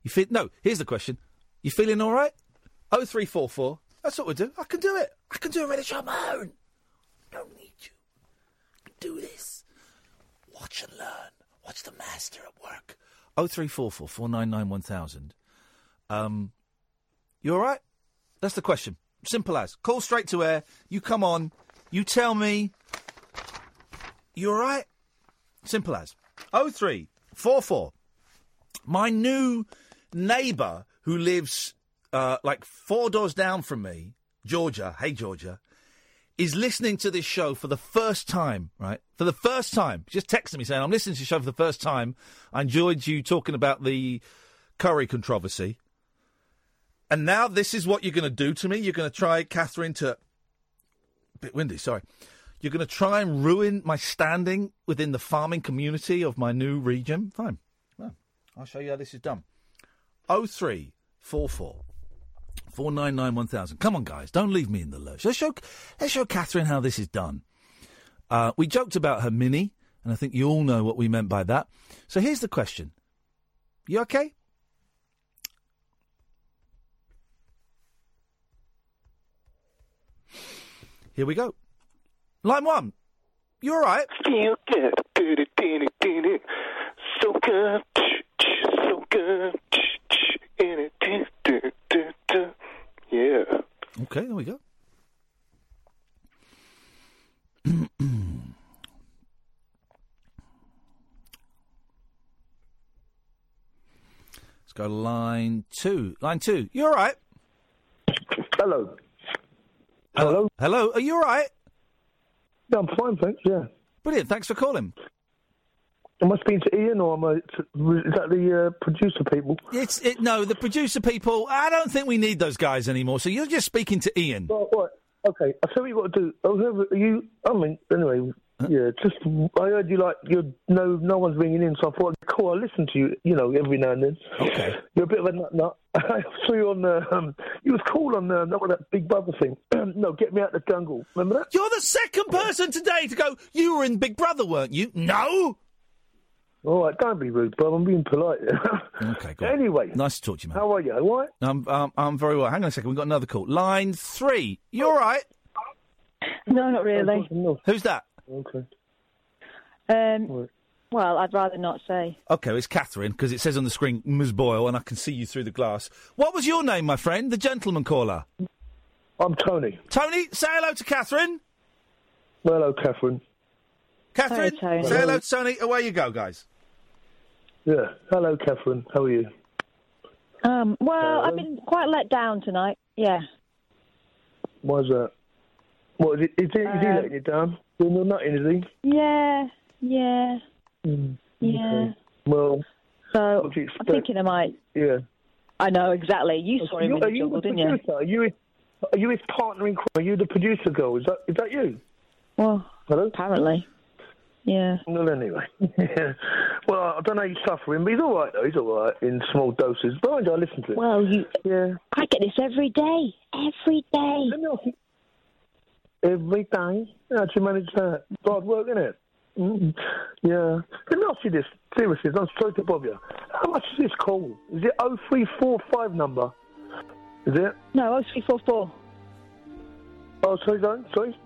You feel no? Here's the question: You feeling all right? Oh three four four. That's what we do. I can do it. I can do a show on my own need you. I can do this. Watch and learn. Watch the master at work. Oh three four four four nine nine one thousand. Um, you all right? That's the question. Simple as. Call straight to air. You come on. You tell me. You all right? Simple as. Oh three four four. My new neighbour who lives uh, like four doors down from me, Georgia. Hey Georgia, is listening to this show for the first time. Right for the first time. Just texted me saying I'm listening to the show for the first time. I enjoyed you talking about the curry controversy. And now this is what you're going to do to me. You're going to try, Katherine, to. A bit windy, sorry. You're going to try and ruin my standing within the farming community of my new region. Fine. Well, I'll show you how this is done. 0344 499 1000. Come on, guys. Don't leave me in the lurch. Let's show, let's show Katherine how this is done. Uh, we joked about her mini, and I think you all know what we meant by that. So here's the question You okay? Here we go. Line one. You all right? Feel good. So good. So good. In it. Okay, there we go. Let's go to line two. Line two. You all right? Hello. Hello. Hello. Are you all right? Yeah, I'm fine, thanks. Yeah. Brilliant. Thanks for calling. Am I speaking to Iain or am I? To, is that the uh, producer people? It's it, no, the producer people. I don't think we need those guys anymore. So you're just speaking to Iain. Right. Okay, I tell you what to do. I was you, I mean, anyway, yeah, just, I heard you like, you no, no one's ringing in, so I thought, cool, I'll listen to you, you know, every now and then. Okay. You're a bit of a nut nut. I saw you on, uh, um, you was cool on, the that, that Big Brother thing. no, Get Me Out of the Jungle. Remember that? You're the second person today to go. You were in Big Brother, weren't you? No. All right, don't be rude, bro. I'm being polite. okay, go Anyway. Nice to talk to you, man. How are you? All right? I'm, um, I'm very well. Hang on a second. We've got another call. Line three. You all right? No, not really. Who's that? Okay. Um, well, I'd rather not say. Okay, it's Katherine because it says on the screen Ms. Boyle, and I can see you through the glass. What was your name, my friend? The gentleman caller. I'm Tony. Tony, say hello to Katherine. Hello, Katherine. Katherine, Hello, Tony. say hello to Tony. Away you go, guys. Yeah. Hello, Katherine. How are you? Um, well, I've been quite let down tonight. Yeah. Why's that? What, is, it, is, he, is he Um, letting you down? Doing no nothing, is he? Yeah. Yeah. Mm, Yeah. okay. Well, So what do you I'm expect? thinking I might. Yeah. I know exactly. You saw him in the you jungle, the didn't you? producer? Are you, his, are you his partner in crime? Are you the producer girl? Is that is that you? Well, Hello? apparently. Yeah. Well, anyway. yeah. Well, I don't know he's suffering, but he's all right, though. He's all right in small doses. But I listen to him. Well, you. Yeah. I get this every day. Every day. Every day? How do you manage that? Hard work, isn't it? Mm. Yeah. Let me ask you this. Seriously, I'm sorry to bother you. How much is this call? Is it 0345 number? Is it? No, 0344. Oh, sorry, sorry. sorry?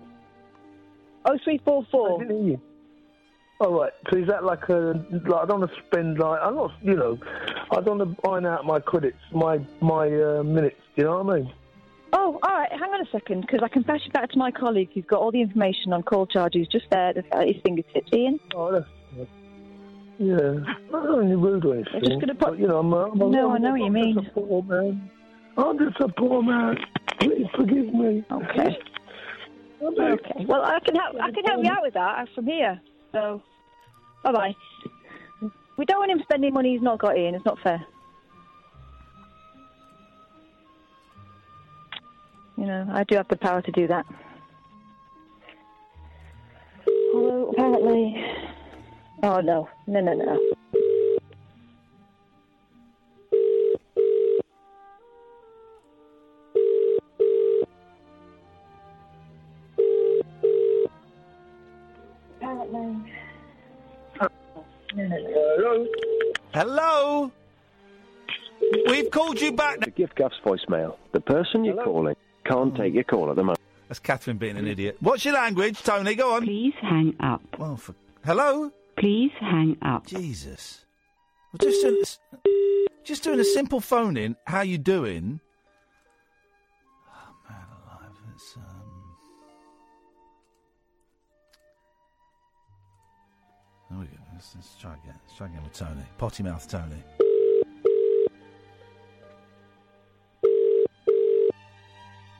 0344. I didn't hear you. All right. So is that like a like I don't want to spend like I'm not you know I don't want to iron out my credits my my uh, minutes. Do you know what I mean? Oh, all right. Hang on a second, because I can pass you back to my colleague who's got all the information on call charges just there at his fingertips. Iain. Oh, that's. Yeah. I'm not only rude or anything. just gonna put- but, you know I'm, a- I'm a- No, I'm I know what you I'm mean. Just a poor man. I'm just a poor man. Please forgive me. Okay. Okay. Well, I can help. I can help you out with that I'm from here. So, bye bye. We don't want him spending money he's not got in. It's not fair. You know, I do have the power to do that. Although apparently, oh no, no, no, no. Hello. We've called you back. The gift Guff's voicemail. The person you're calling can't take your call at the moment. That's Katherine being an idiot. What's your language, Tony? Go on. Please hang up. Well, for... hello. Please hang up. Jesus. We're just doing, s- just doing a simple phone in. How you doing? Let's, let's try again. Let's try again with Tony. Potty mouth Tony.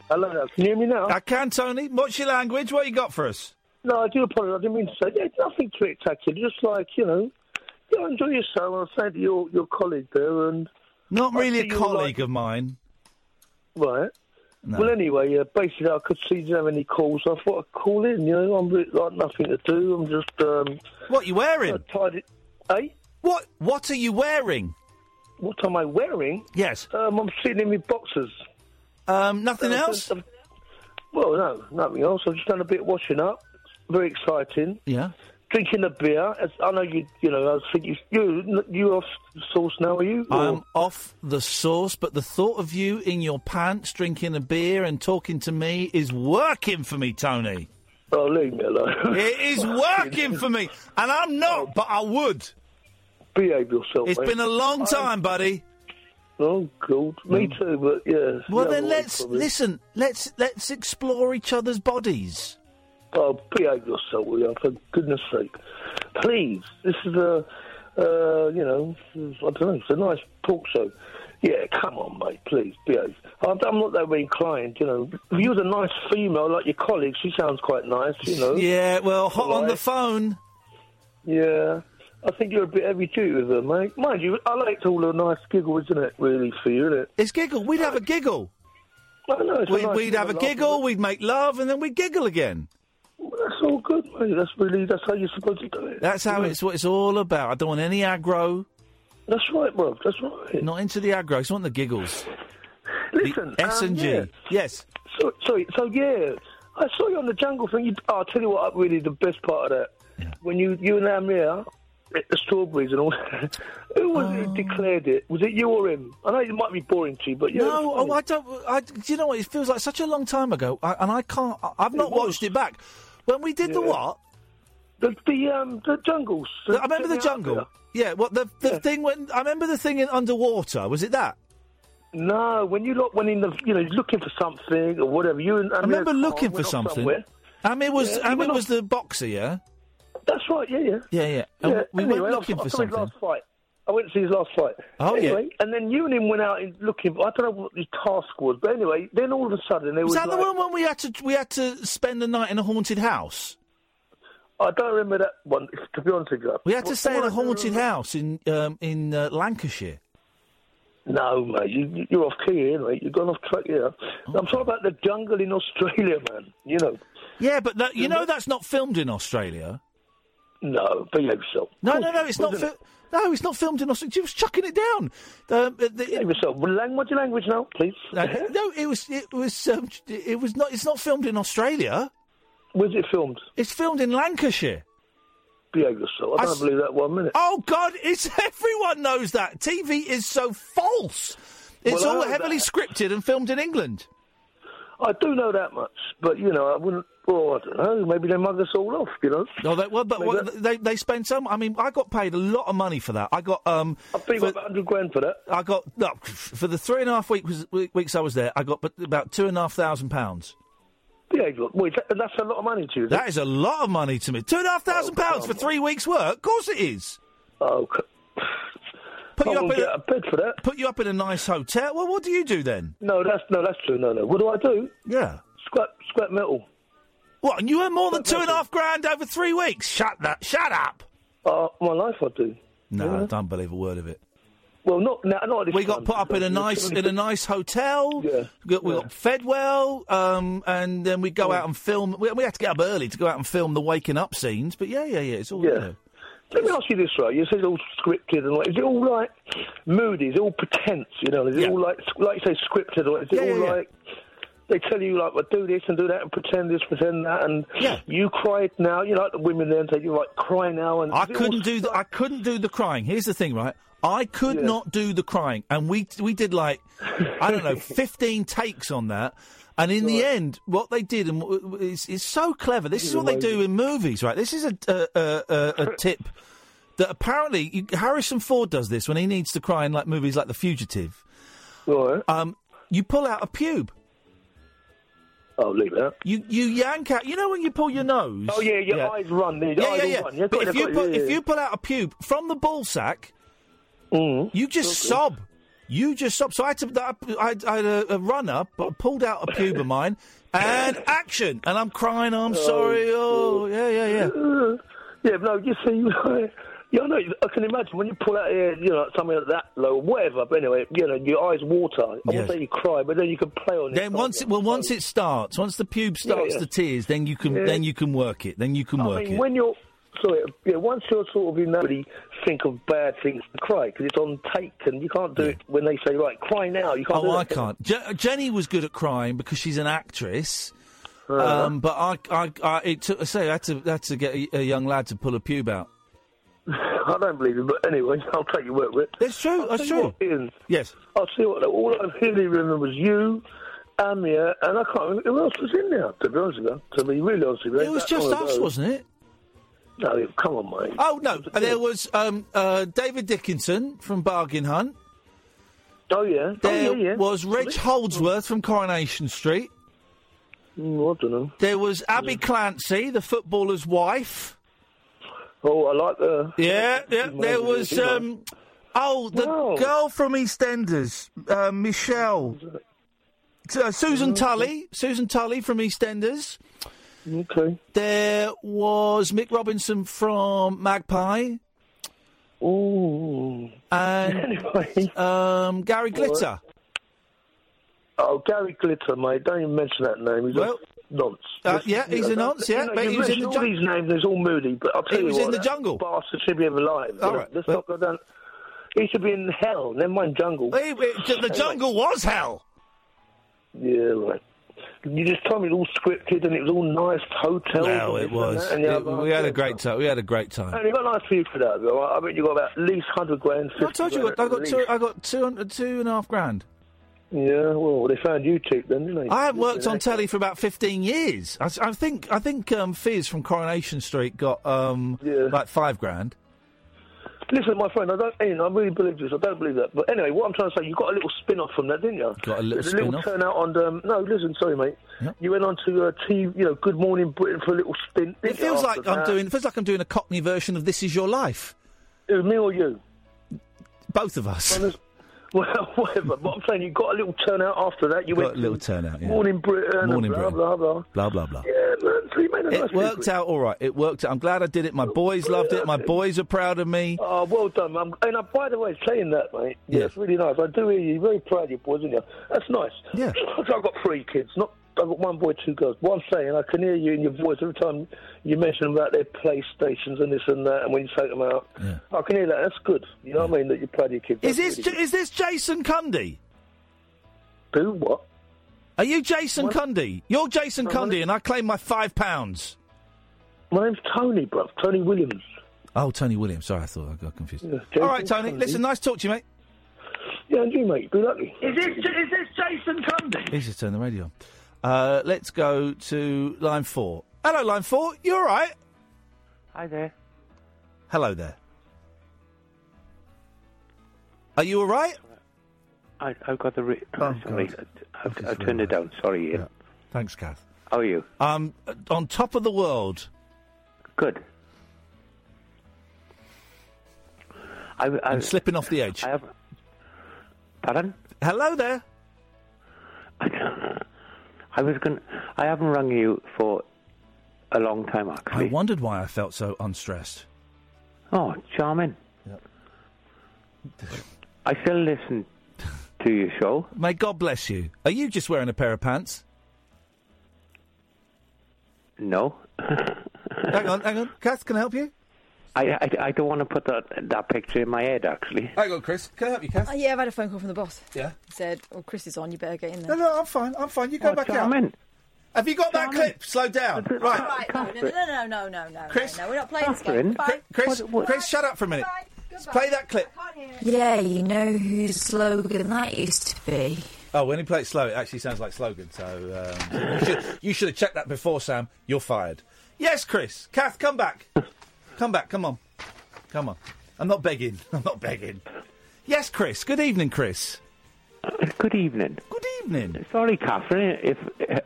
Hello. Can you hear me now? I can, Tony. What's your language? What you got for us? No, I do apologise. I didn't mean to say. Yeah, nothing spectacular. Just like you know, you enjoy yourself. I was saying to your your colleague there, and Not really a colleague of mine. Right. No. Well, anyway, uh, basically, I could see you didn't have any calls. So I thought I'd call in. You know, I'm really, like nothing to do. I'm just. Um, what you wearing? tied it. Eh? What What are you wearing? What am I wearing? Yes. Um, I'm sitting in my boxers. Um, nothing Uh, else? just, um, well, no, nothing else. I've just done a bit of washing up. Very exciting. Yeah. Drinking a beer. As, I know you. You know, I think you. You you off the sauce now? Are you? Or- I'm off the sauce, but the thought of you in your pants drinking a beer and talking to me is working for me, Tony. Oh, leave me alone. It is working for me, and I'm not, oh. but I would. Behave yourself. It's mate. been a long I- time, buddy. Oh, God. Me mm. too, but yeah. Well, the then let's listen. Let's let's explore each other's bodies. Oh, behave yourself, will you? For goodness sake. Please. This is a, uh, you know, I don't know, it's a nice talk show. Yeah, come on, mate, please, behave. I'm, not that way inclined, you know. If you was a nice female like your colleague, she sounds quite nice, you know. Yeah, well, hot on the phone. Yeah. I think you're a bit heavy duty with her, mate. Mind you, I liked all the nice giggle, isn't it, really, for you, isn't it? It's giggle. We'd have a giggle. I know, it's We'd, nice we'd have a giggle. We'd make love, and then we'd giggle again. That's all good, mate. That's really, that's how you're supposed to do it. That's how Yeah. it's what it's all about. I don't want any aggro. That's right, bro. That's right. Not into the aggro. I just want the giggles. Listen, the S um, and G. Yes. So, sorry, so yeah, I saw you on the jungle thing. You, oh, I'll tell you what, really, the best part of that. When you, you and Amir, at the strawberries and all that, who was it who declared it? Was it you or him? I know it might be boring to you, but yeah. No, oh, I don't. I, do you know what? It feels like such a long time ago, I, and I can't. I, I've not watched it back. When we did the what? The the um the jungles. I remember the jungle. Yeah, what the the thing when I remember the thing in underwater. Was it that? No, when you look, when in the, you know, you're looking for something or whatever, you and I remember looking for something. somewhere. Amir was Yeah, Amir was the boxer, yeah. That's right. Yeah, yeah. Yeah, yeah. Yeah. we anyway, went I looking for I something. last fight. I went to see his last fight. Oh, yeah. and then you and him went out in looking. I don't know what his task was, but anyway, then all of a sudden there Was was, that like, the one when we had to we had to spend the night in a haunted house? I don't remember that one. To be honest with you, We had to stay in a haunted house in um, in uh, Lancashire. No, mate, you- you're off key here, mate. You've gone off track here. Oh. I'm talking about the jungle in Australia, man. You know. Yeah, but that, you know that's not filmed in Australia. No, behave yourself. No, no, no, it's not. Wasn't no, it's not filmed in Australia. She was chucking it down. Um, uh, the, behave yourself. What's your language now, please? no, no, it was. It was. Um, it was not. It's not filmed in Australia. Where's it filmed? It's filmed in Lancashire. Behave yourself. I I don't s- believe that one minute. Oh God! It's everyone knows that TV is so false. It's Well, all heavily that. scripted and filmed in England. I do know that much, but you know, I wouldn't. Well, I don't know. Maybe they mug us all off. You know. No, they, well, but what, they they spend some. I mean, I got paid a lot of money for that. I got um. I for- about hundred grand for that. I got no for the three and a half weeks weeks I was there. I got but about two and a half thousand pounds. Yeah, that, that's a lot of money to you. That it? is a lot of money to me. Two and a half thousand pounds for three weeks' work. Of course it is. Oh, put you up in a, bed for that. put you up in a nice hotel. Well, what do you do then? No, that's no, that's true. No, no. What do I do? Yeah. Scrap, scrap metal. What? And you earn more than two and a half grand over three weeks? Shut that! Shut up! Uh, my life, I do. No, I don't believe a word of it. Well, not now. Not at this We got time, put up in a nice in a nice hotel. Yeah. We got, we got fed well, um, and then we go out and film. We, we had to get up early to go out and film the waking up scenes. But yeah, yeah, yeah. It's all Yeah. you know. Let me ask you this, right? You say it's all scripted and like, is it all like moody? Is it all pretense? You know, is it Yeah. all like, like you say, scripted, or is it Yeah, all yeah, like they tell you like, well, do this and do that and pretend this, pretend that, and yeah. you cry now. You know, like the women there and say you like cry now, and I is it all couldn't do the, I couldn't do the crying. Here's the thing, right? I could Yeah. not do the crying, and we we did like I don't know, fifteen takes on that. And in the end, what they did and is, is so clever. This is what they do in movies, right? This is a a, a, a, tip that apparently you, Harrison Ford does this when he needs to cry in like movies like The Fugitive. Right. Um, you pull out a pube. Oh, leave that. You you yank out. You know when you pull your nose. Oh yeah, your eyes run. Your Yeah, eyes yeah, yeah. Run. Yeah, but got if you got pull, yeah, if yeah. you pull out a pube from the ball sack, Mm. you just sob. You just sob. So I had to. I, I, had a, a run up, but I pulled out a pube of mine, and action. And I'm crying. I'm sorry. Oh, yeah, yeah, yeah. Uh, yeah, no, you see, yeah, I know. I can imagine when you pull out, uh, you know, something like that low, whatever. But anyway, you know, your eyes water. I Yes. won't say you cry, but then you can play on it. Then once it well, once it starts, once the pube starts yeah. the tears, then you can Yeah. then you can work it. Then you can I work mean, it. when you're sorry, yeah, once you're sort of in that, really think of bad things to cry because it's on take, and you can't do it when they say right, cry now. You can't. Oh. I can't. Je- Jenny was good at crying because she's an actress. Uh-huh. Um, but I, I, I, it took. I say, I had to, had to get a, a young lad to pull a pube out. I don't believe it, but anyway, I'll take your word for it. It's true. I'll That's true. Iain, Yes. I'll see what. All I really remember was you, Amir, and I can't remember who else was in there. To be honest with you, to be really honest with you, It was just us, wasn't it? No, come on, mate. Oh no, there was um, uh, David Dickinson from Bargain Hunt. Oh yeah. There oh, yeah, yeah. was Reg Holdsworth from Coronation Street. Mm, I don't know. There was Abbey Clancy, the footballer's wife. Oh, I like the. Yeah, yeah. There was um, oh the girl from EastEnders, uh, Michelle, uh, Susan Tully, Susan Tully from EastEnders. Okay. There was Mick Robertson from Magpie. Oh. And um, Gary Glitter. Oh, Gary Glitter, mate. Don't even mention that name. He's Well, a nonce. uh, yeah, he's a nonce, yeah, but you he was in the all these names. It's all moody, but I'll tell He you was what, in the jungle. Bastard should be alive. All right, Let's but- not go down. He should be in hell. Never mind jungle. Wait, the jungle was hell. Yeah, right. You just told me it was all scripted and it was all nice hotels. Well, it this and was. that, and It- we had a great time. We had a great time. And you got a nice view for that, though. I bet you got about at least hundred grand. I told you, I got least. two. I got two hundred, two and a half grand. Yeah, well, they found you cheap then, didn't they? I haven't worked on telly for about fifteen years. I, I think I think um, Fizz from Coronation Street got um, like five grand. Listen, my friend, I don't. Iain, I really believe this. I don't believe that. But anyway, what I'm trying to say, you got a little spin-off from that, didn't you? Got a little a little spin-off? turnout on. Um, no, listen, sorry, mate. You went on to uh, TV, you know, Good Morning Britain for a little spin. It feels like I'm that? doing. It feels like I'm doing a Cockney version of This Is Your Life. Who, me or you? Both of us. Well, whatever. But I'm saying you got a little turnout after that. You Got went a little turnout. Yeah. Morning Britain. Morning blah, Britain. blah blah Blah blah blah. Yeah, man. So you made a nice It worked out all right. It worked out. I'm glad I did it. My boys loved it. My boys are proud of me. Oh, well done, man. And uh, by the way, saying that, mate, yeah, it's really nice. I do hear you. You're very proud of your boys, aren't you? That's nice. Yeah. I've got three kids. Not, I've got one boy, two girls. What I'm saying, I can hear you in your voice every time you mention about their PlayStations and this and that, and when you take them out. I can hear that. That's good. You know what I mean? That you play proud your kids. Is this really is this Jason Cundy? Who? What? Are you Jason Cundy? You're Jason Cundy, and I claim my five pounds. My name's Tony, bruv. Tony Williams. Oh, Tony Williams. Sorry, I thought I got confused. Jason all right, Tony. Cundy. Listen, nice talk to you, mate. Yeah, and you, mate. Good lucky. Is this is this Jason Cundy? Please just turn the radio on. Uh, let's go to line four. Hello, line four. You all right? Hi there. Hello there. Are you all right? I, I've got the. Re- Oh, sorry, I've, I've turned it down. Sorry, Iain. Thanks, Kath. How are you? Um, on top of the world. Good. I, I, I'm slipping off the edge. I have. Pardon? Hello there. I was going. I haven't rung you for a long time, actually. I wondered why I felt so unstressed. Oh, charming. I still listen to your show. May God bless you. Are you just wearing a pair of pants? No. hang on, hang on. Kath, can I help you? I, I, I don't want to put that that picture in my head, actually. Hang on, Chris. Can I help you, Kath? Oh, yeah, I've had a phone call from the boss. Yeah. He said, "Oh, Chris is on. You better get in there. No, no, I'm fine. I'm fine. You go Oh, back charming. out. Have you got that clip? Slow down. Right. Right, no, no, no, no, no, no, no, Chris? no, no, we're not playing this Katherine? game. Bye. Chris, Chris, shut up for a minute. Play that clip. Yeah, you know whose slogan that used to be. Oh, when he plays slow, it actually sounds like slogan. So um, you, should, you should have checked that before, Sam. You're fired. Yes, Chris. Kath, come back. Come back. Come on. Come on. I'm not begging. I'm not begging. Yes, Chris. Good evening, Chris. Good evening. Good evening. Sorry, Katherine, if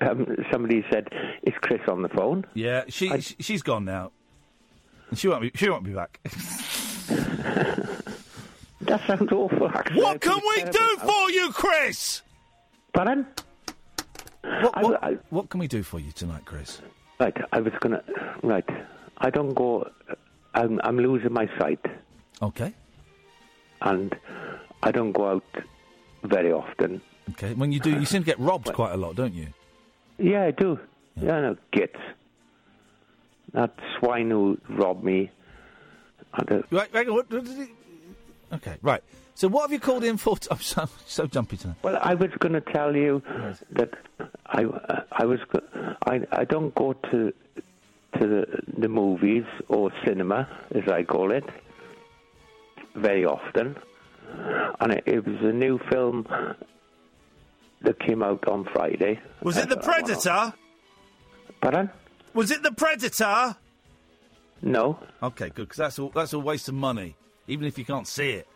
um, somebody said, is Chris on the phone? Yeah, she sh- she's gone now. She won't be. She won't be back. That sounds awful, actually. What can we do for you, Chris? Pardon? What, what, what can we do for you tonight, Chris? Right, I was gonna. Right, I don't go. I'm, I'm losing my sight, Okay. and I don't go out very often. Okay. When you do, you seem to get robbed quite a lot, don't you? Yeah, I do. Yeah, no, git. That swine who robbed me. And, uh, Right. Hang. What, what he... Okay. Right. So what have you called in for? T- I'm so so jumpy tonight. well, I was going to tell you that I, uh, I was, I, I don't go to to the, the movies or cinema, as I call it, very often. And it, it was a new film that came out on Friday. Was it the Predator? Pardon? Was it the Predator? No. Okay, good. Because that's all. That's a waste of money, even if you can't see it.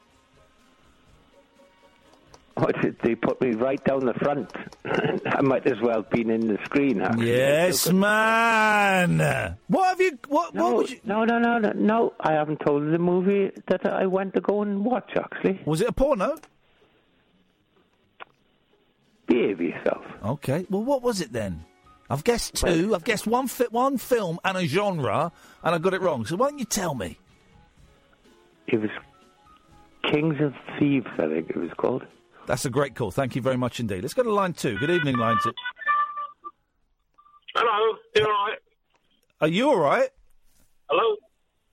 What, they put me right down the front. I might as well have been in the screen. Actually. Yes, man. What have you? What? No, what would you? no, no, no, no, no. I haven't told the movie that I went to go and watch. Actually, Was it a porno? Behave yourself. Okay. Well, what was it then? I've guessed two. I've guessed one, fi- one film and a genre, and I got it wrong. So why don't you tell me? It was Kings of Thieves, I think it was called. That's a great call. Thank you very much indeed. Let's go to line two. Good evening, line two. Hello, you all right? Are you all right? Hello?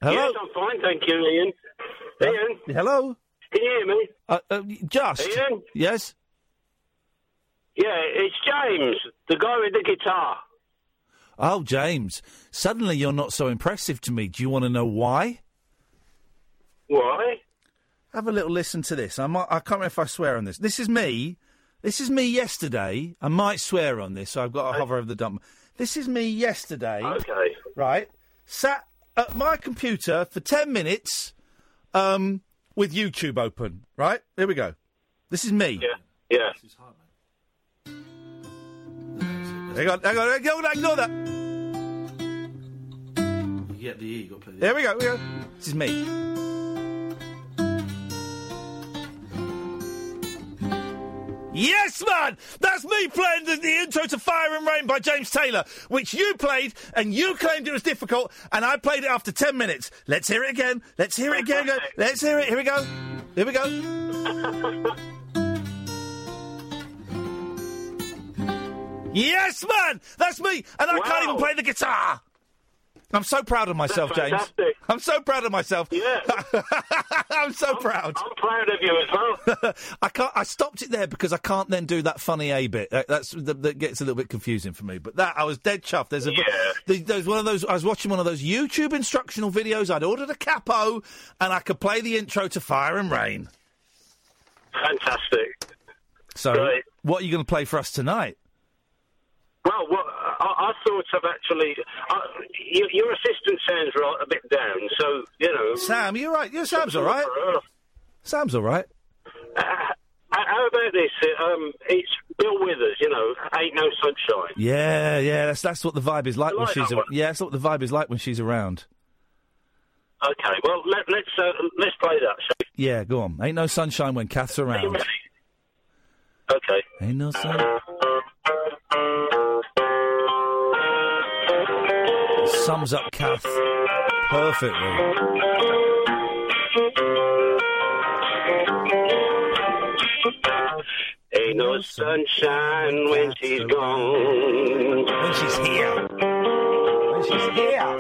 Hello? Yes, I'm fine, thank you, Iain. Iain, Hello. can you hear me? Uh, uh, just. Iain? Yes. Yeah, it's James, the guy with the guitar. Oh, James. Suddenly you're not so impressive to me. Do you want to know why? Why? Have a little listen to this. I might, I can't remember if I swear on this. This is me. This is me yesterday. I might swear on this, so I've got to hover over the dump. This is me yesterday. Okay. Right. Sat at my computer for 10 minutes um, with YouTube open. Right? Here we go. This is me. Yeah. Yeah. Hang on, hang on, hang on, ignore that. You get the E, you got to play the There we go, here we go. This is me. Yes, man! That's me playing the, the intro to Fire and Rain by James Taylor, which you played and you claimed it was difficult, and I played it after 10 minutes. Let's hear it again. Let's hear it again. Let's hear it. Here we go. Here we go. Yes, man! That's me! And I can't even play the guitar! I'm so proud of myself, James. I'm so proud of myself. Yeah. I'm so proud. I'm proud of you as well. I can't. I stopped it there because I can't then do that funny A bit. Uh, That's that, that gets a little bit confusing for me. But that I was dead chuffed. There's a the- there's one of those. I was watching one of those YouTube instructional videos. I'd ordered a capo, and I could play the intro to Fire and Rain. Fantastic. So, Right. what are you going to play for us tonight? Well, what, I, I thought of actually. Uh, you, your assistant sounds right, a bit down, so, you know. Sam, you're right. Yeah, Sam's all right. Sam's all right. Uh, how about this? Uh, Um, it's Bill Withers, you know, Ain't No Sunshine. Yeah, yeah. That's that's what the vibe is like when like she's. that A- yeah, that's what the vibe is like when she's around. Okay, well, let, let's uh, let's play that. shall Yeah, go on. Ain't no sunshine when Kath's around. Okay. Ain't no sun. Sums up Kath perfectly. Ain't no sunshine when she's gone. When she's here. When she's here.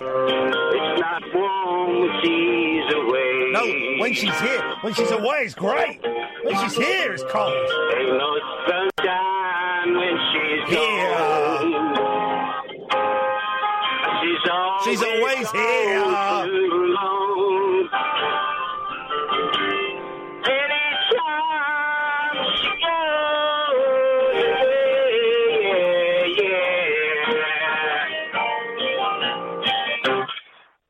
It's not warm when she's away. No, when she's here. When she's away is great. When she's here it's cold. Ain't no sunshine when she's Here. gone. Yeah.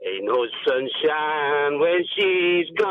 Ain't no sunshine when she's gone.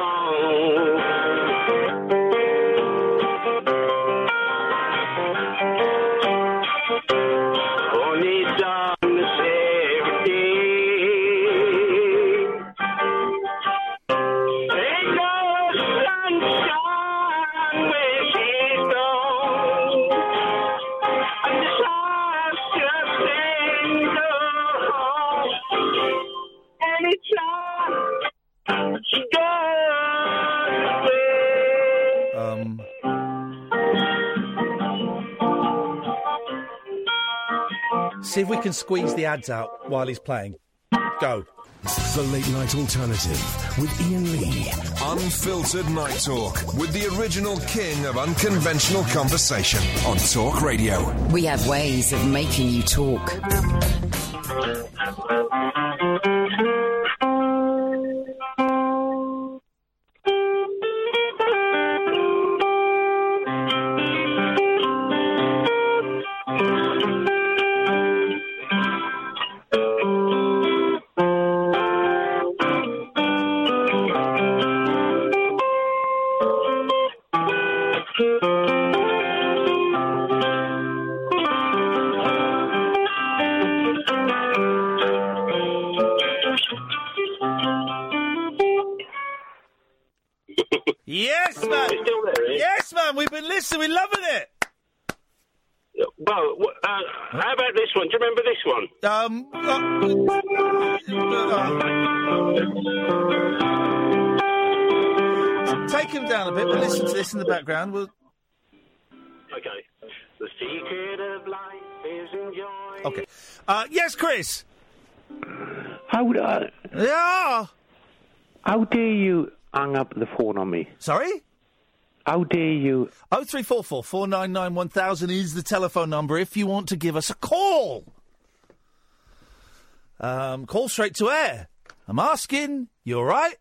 Can squeeze the ads out while he's playing. Go. The Late Night Alternative with Iain Lee. Unfiltered Night Talk with the original king of unconventional conversation on Talk Radio. We have ways of making you talk. Chris. How? Yeah. How dare you hang up the phone on me? Sorry. How dare you? Oh three four four four nine nine one thousand is the telephone number if you want to give us a call. Um, call straight to air. I'm asking. You all right?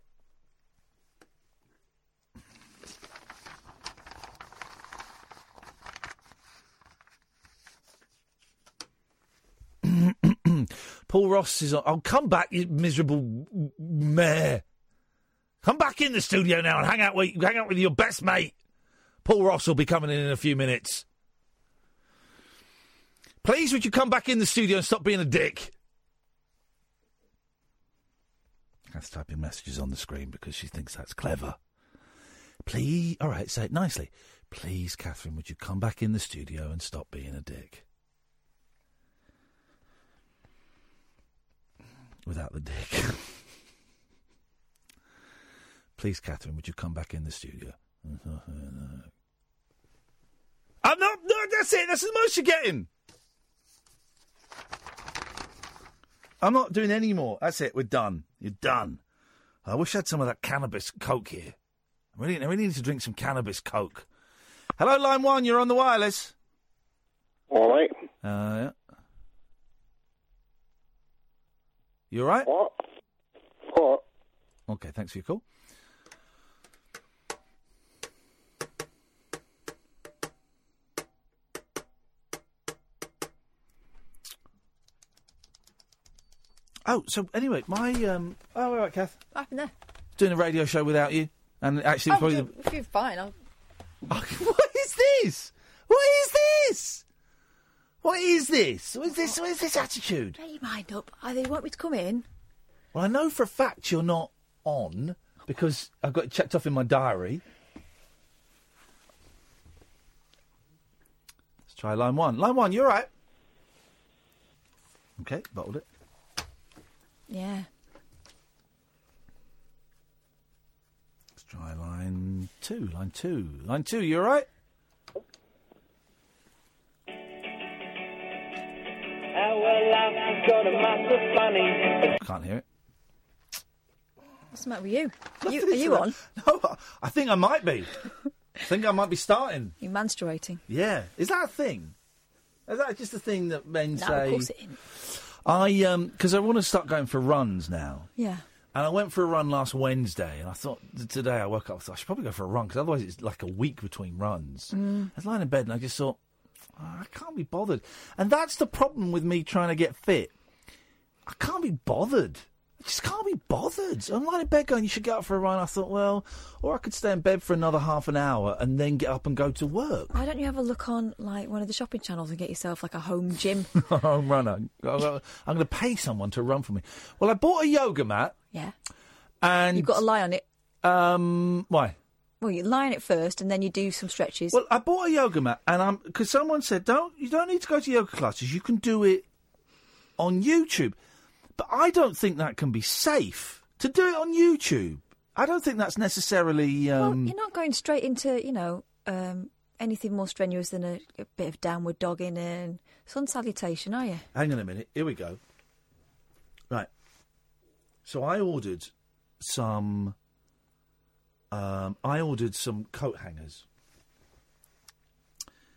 Paul Ross is on. Oh, come back, you miserable mayor. Come back in the studio now and hang out with hang out with your best mate. Paul Ross will be coming in in a few minutes. Please, would you come back in the studio and stop being a dick? That's typing messages on the screen because she thinks that's clever. Please, all right, say it nicely. Please, Katherine, would you come back in the studio and stop being a dick? Without the dick. Please, Katherine, would you come back in the studio? I'm not. No, that's it. That's the most you're getting. I'm not doing any more. That's it. We're done. You're done. I wish I had some of that cannabis coke here. I really, I really need to drink some cannabis coke. Hello, line one. You're on the wireless. All right. Uh, yeah. You all right? What? What? Okay, thanks for your call. Oh, so anyway, my um. Oh, all right, Kath. What happened there? Doing a radio show without you, and actually, it's Oh, probably do- if you're fine, I'll... what is this? What is this? What is this? What is this? What is this attitude? Make your mind up. Oh, they want me to come in. Well, I know for a fact you're not on because I've got it checked off in my diary. Let's try line one. Line one, you're right. Okay, bottled it. Yeah. Let's try line two. Line two. Line two, you all right? I can't hear it. What's the matter with you? you are you on? No, I think I might be. I think I might be starting. You're menstruating. Yeah. Is that a thing? Is that just a thing that men No, say? of course it isn't. I um because I want to start going for runs now. Yeah. And I went for a run last Wednesday, and I thought t- today I woke up, I thought I should probably go for a run because otherwise it's like a week between runs. Mm. I was lying in bed and I just thought, "Oh, I can't be bothered. And that's the problem with me trying to get fit. I can't be bothered. I just can't be bothered. I'm lying in bed going, you should get up for a run. I thought, well, or I could stay in bed for another half an hour and then get up and go to work. Why don't you have a look on like one of the shopping channels and get yourself like a home gym? Home runner. I'm going to pay someone to run for me. Well, I bought a yoga mat. Yeah. And You've got to lie on it. Um, why? Well, you lie on it first, and then you do some stretches. Well, I bought a yoga mat, and I'm because someone said don't you don't need to go to yoga classes. You can do it on YouTube, but I don't think that can be safe to do it on YouTube. I don't think that's necessarily. Um, You're not going straight into you know um, anything more strenuous than a, a bit of downward dogging and sun salutation, are you? Hang on a minute. Here we go. Right. So I ordered some. Um, I ordered some coat hangers.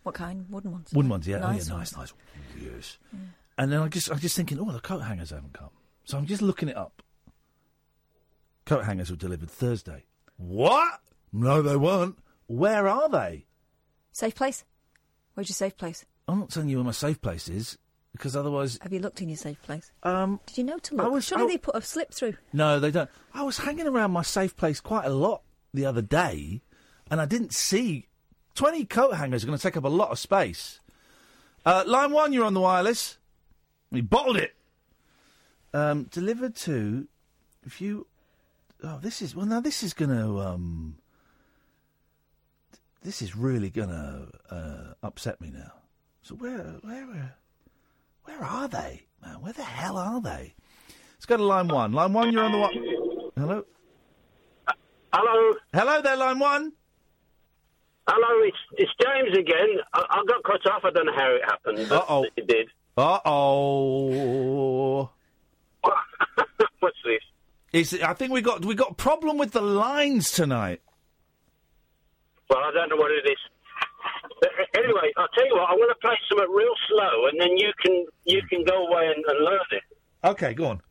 What kind? Wooden ones. Wooden ones, yeah. Oh, Nice ones. nice, nice. Yes. And then I just, I'm just thinking, oh, the coat hangers haven't come. So I'm just looking it up. Coat hangers were delivered Thursday. What? No, they weren't. Where are they? Safe place. Where's your safe place? I'm not telling you where my safe place is because otherwise, Have you looked in your safe place? Um, Did you know to I look? was- Surely I- they put a slip through. no, they don't. I was hanging around my safe place quite a lot the other day, and I didn't see twenty coat hangers are going to take up a lot of space. Uh, line one, you're on the wireless. We bottled it. Um, delivered to. If you. Oh, this is well. Now this is going to. Um, this is really gonna uh, upset me now. So where where uh, where are they? Man, where the hell are they? Let's go to line one. Line one, you're on the? Hello. Hello. Hello there, line one. Hello, it's it's James again. I, I got cut off. I don't know how it happened. but Uh-oh. It did. Uh oh. What's this? Is it? I think we got we got a problem with the lines tonight. Well, I don't know what it is. But Anyway, I'll tell you what. I'm going to play something real slow, and then you can you can go away and, and learn it. Okay, go on.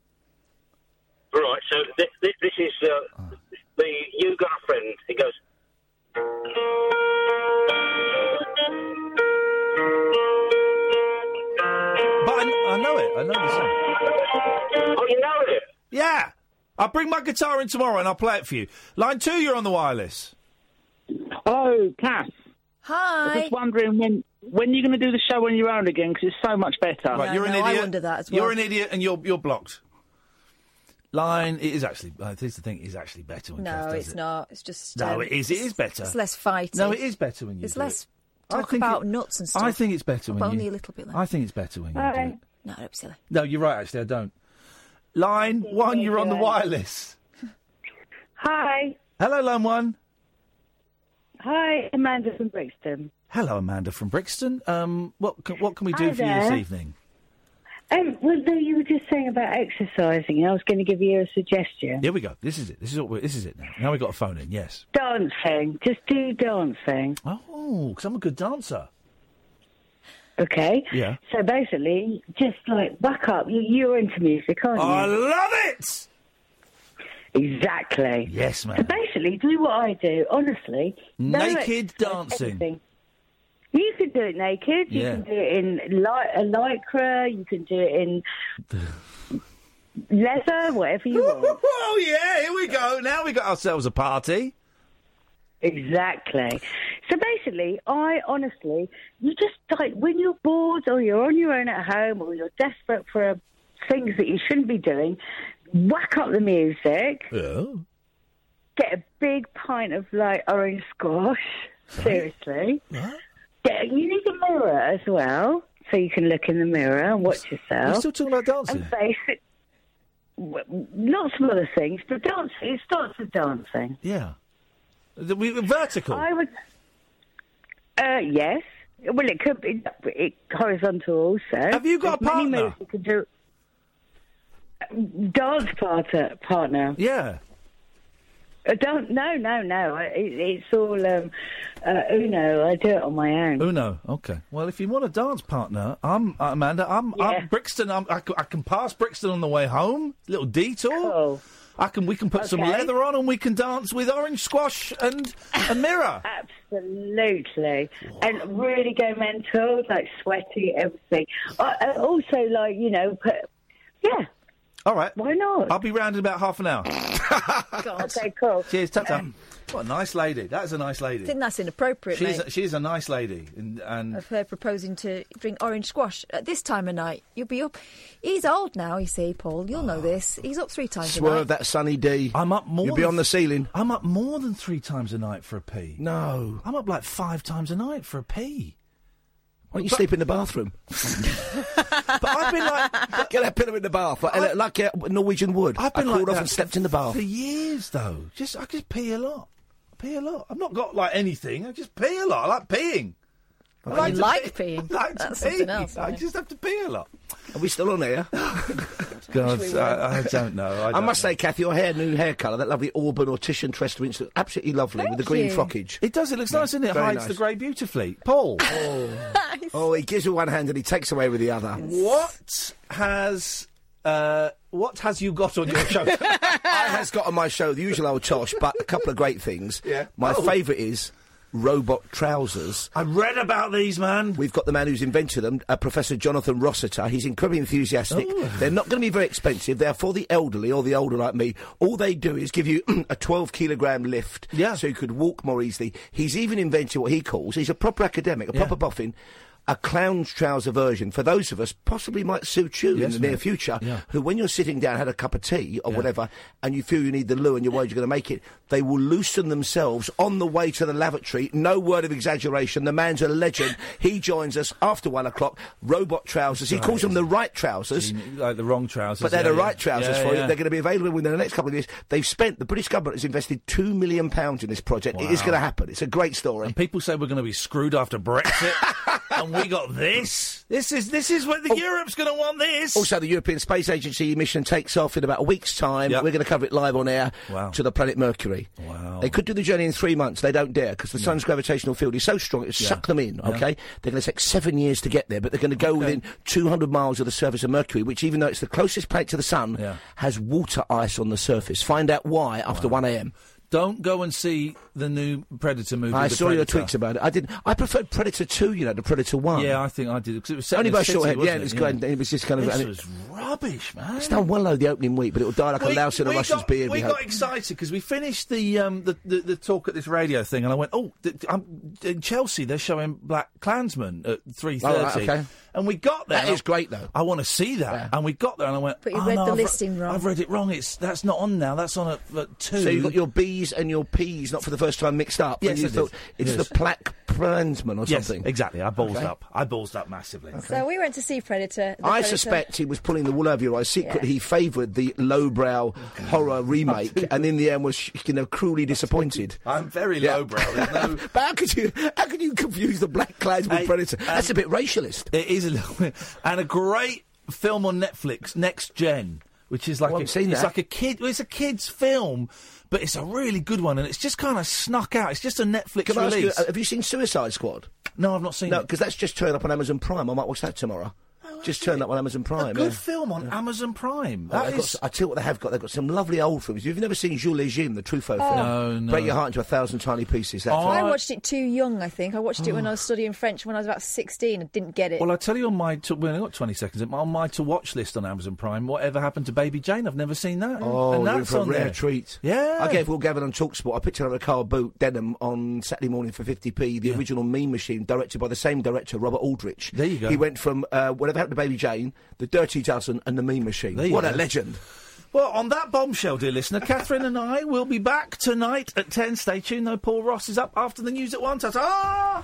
Right. So this, this, this is uh, the you got a friend. It goes. But I, I know it. I know the song. Oh, you know it? Yeah. I'll bring my guitar in tomorrow and I'll play it for you. Line two, you're on the wireless. Oh, Kath. Hi. I'm just wondering when when you're going to do the show on your own again because it's so much better. Right, you're an idiot. Under that as well. You're an idiot and you're you're blocked. Line, it is actually. Uh, here's the thing: it is actually better when Kath No, does it's it. not. It's just. No, um, it is. It is better. It's less fighting. No, it is better when you It's do less it. I talk think about it- nuts and stuff. I think it's better when but you. only a little bit. Then. I think it's better when you do it. No, don't be silly. No, you're right. Actually, I don't. Line one, you're on the wireless. Hi. Hello, line one. Hi, Amanda from Brixton. Hello, Amanda from Brixton. Um, what can, what can we do Hi for you this evening? Um, well, no, you were just saying about exercising, I was going to give you a suggestion. Here we go. This is it. This is what this is it now. Now we got a phone in. Yes. Dancing. Just do dancing. Oh, because I'm a good dancer. Okay. Yeah. So basically, just like back up. You, you're into music, aren't you? I love it. Exactly. Yes, So basically, do what I do. Honestly, no Naked dancing. anything. You can do it naked. You Yeah. can do it in a lycra. You can do it in leather, whatever you want. Oh yeah, here we go. Now we got ourselves a party. Exactly. So basically, I honestly, you just like when you're bored or you're on your own at home or you're desperate for uh, things that you shouldn't be doing, whack up the music. Oh. Get a big pint of like orange squash. Seriously. You need a mirror as well, so you can look in the mirror and watch yourself. We're still talking about dancing. And basic, w- lots of other things, but dancing. It starts with dancing. Yeah. The, we, vertical. I would. Uh, yes. Well, it could be it, horizontal also. Have you got a There's many partner? moves you could do. Dance partner, partner. Yeah. I don't. No, no, no. It, it's all um, uh, Uno. I do it on my own. Uno. Okay. Well, if you want a dance partner, I'm uh, Amanda. I'm, I'm Brixton. I'm, I, c- I can pass Brixton on the way home. Little detour. I can. We can put some leather on and we can dance with orange squash and a mirror. Absolutely, and really go mental, like sweaty, everything. Uh, uh, also, like you know, put, yeah. All right. Why not? I'll be round in about half an hour. Okay, cool. Cheers. Ta-ta. What a nice lady. That is a nice lady. I lady. think that's inappropriate, She's mate. a, she's a nice lady, and, and of her proposing to drink orange squash at this time of night. You'll be up. He's old now, you see, Paul. You'll know ah. this. He's up three times a night. Swerve that sunny D. I'm up more. You'll be than- on the ceiling. I'm up more than three times a night for a pee. No. I'm up like five times a night for a pee. Why don't you sleep in the bathroom? but I've been like, get that pillow in the bath, like, like uh, Norwegian wood. I've been I like off and slept in the bath. for years, though. Just I just pee a lot. I pee a lot. I've not got like anything. I just pee a lot. I like peeing. I Oh, you like pee. peeing. I like That's pee. something else, I just have to pee a lot. Are we still on air? God, I, I don't know. I, I, don't must say, Kathy, your hair, new hair colour, that lovely auburn or Titian Tressel, looks absolutely lovely with the green you. frockage. It does. It looks nice, doesn't it? It hides nice. the grey beautifully. Paul. Oh, he gives with one hand and he takes away with the other. What has uh, what has you got on your show? I has got on my show the usual old tosh, but a couple of great things. Yeah. My Oh. favourite is robot trousers. I read about these, man. We've got the man who's invented them, uh, Professor Jonathan Rossiter. He's incredibly enthusiastic. Oh. They're not going to be very expensive. They're for the elderly or the older like me. All they do is give you a 12 kilogram lift, yeah. so you could walk more easily. He's even invented what he calls, he's a proper academic, a proper boffin, a clown's trouser version for those of us possibly might suit you Yes, in the near future. Yeah. Who, when you're sitting down, had a cup of tea or whatever, and you feel you need the loo and you're worried you're going to make it, they will loosen themselves on the way to the lavatory. No word of exaggeration. The man's a legend. he joins us after one o'clock. Robot trousers. He Right. calls them the right trousers. like the wrong trousers. But they're yeah, the yeah. right trousers Yeah, for you. They're going to be available within the next couple of years. They've spent, the British government has invested £2 million pounds in this project. It is going to happen. It's a great story. And people say we're going to be screwed after Brexit, and we got this. This is this is what the oh. Europe's going to want. This. Also, the European Space Agency mission takes off in about a week's time. Yep. We're going to cover it live on air Wow. to the planet Mercury. Wow. They could do the journey in three months. They don't dare because the sun's gravitational field is so strong it'll Yeah. suck them in. Yeah. Okay, they're going to take seven years to get there, but they're going to go within 200 miles of the surface of Mercury, which, even though it's the closest planet to the sun, Yeah. has water ice on the surface. Find out why after 1 a.m. Don't go and see the new Predator movie. I saw your tweets about it. I did. I preferred Predator 2, you know, to Predator 1. Yeah, I think I did because it was set Only by short head. Yeah, it was it? good. It was just kind of. This it- was rubbish, man. it's done well though the opening week, but it'll die like a louse in a Russian's got, beard. We we got excited because we finished the, um, the, the the talk at this radio thing, and I went, "Oh, th- in Chelsea they're showing Black Klansman at three thirty. Oh, right, okay. And we got there. That and is I- great, though. I want to see that. And we got there, and I went, But you "Oh, read no, the I've re- listing wrong. I've read it wrong. It's that's not on now. That's on at, at two. So you got your B's and your P's not for the first time mixed up. Yes, and you I did. thought it's Yes. the Plaque Pransman or yes, something. exactly. I ballsed Okay. up. I ballsed up massively. So we went to see Predator. the I Predator. suspect he was pulling the wool over your eyes. Secretly, Yeah. he favoured the lowbrow horror remake, and in the end was you know cruelly disappointed. I'm very Yeah. lowbrow. No. But how could you how could you confuse the black clads with Hey, Predator? um, That's a bit racialist. It is a little bit, and a great film on Netflix, Next Gen, which is like Oh, I a, haven't seen it's that. like a kid. It's a kids' film, but it's a really good one, and it's just kind of snuck out. It's just a Netflix Can ask you, release. uh, have you seen Suicide Squad? no, I've not seen No, it. because that's just turned up on Amazon Prime. I might watch that tomorrow. Just turned up on Amazon Prime. A good yeah. film on Amazon Prime. Oh, That they've got is- s- I tell you what they have got. They've got some lovely old films. You've never seen Jules et Jim, the Truffaut film? No, no. Break your heart into a thousand tiny pieces. That Oh. I watched it too young, I think. I watched it when I was studying French when I was about 16 and didn't get it. Well, I tell you on my to, well, I got twenty seconds. On my to watch list on Amazon Prime, whatever happened to Baby Jane? I've never seen that. Oh, and you're in that's for a on rare there. treat. Yeah. I gave Will Gavin on Talksport. I picked it up a car boot denim on Saturday morning for 50p. The original Mean Machine, directed by the same director, Robert Aldrich. There you go. He went from uh, Whatever To Baby Jane, The Dirty Dozen, and The Mean Machine. There what go. a legend. Well, on that bombshell, dear listener, Katherine and I will be back tonight at ten. Stay tuned. though. Paul Ross is up after the news at one. Ta-ta!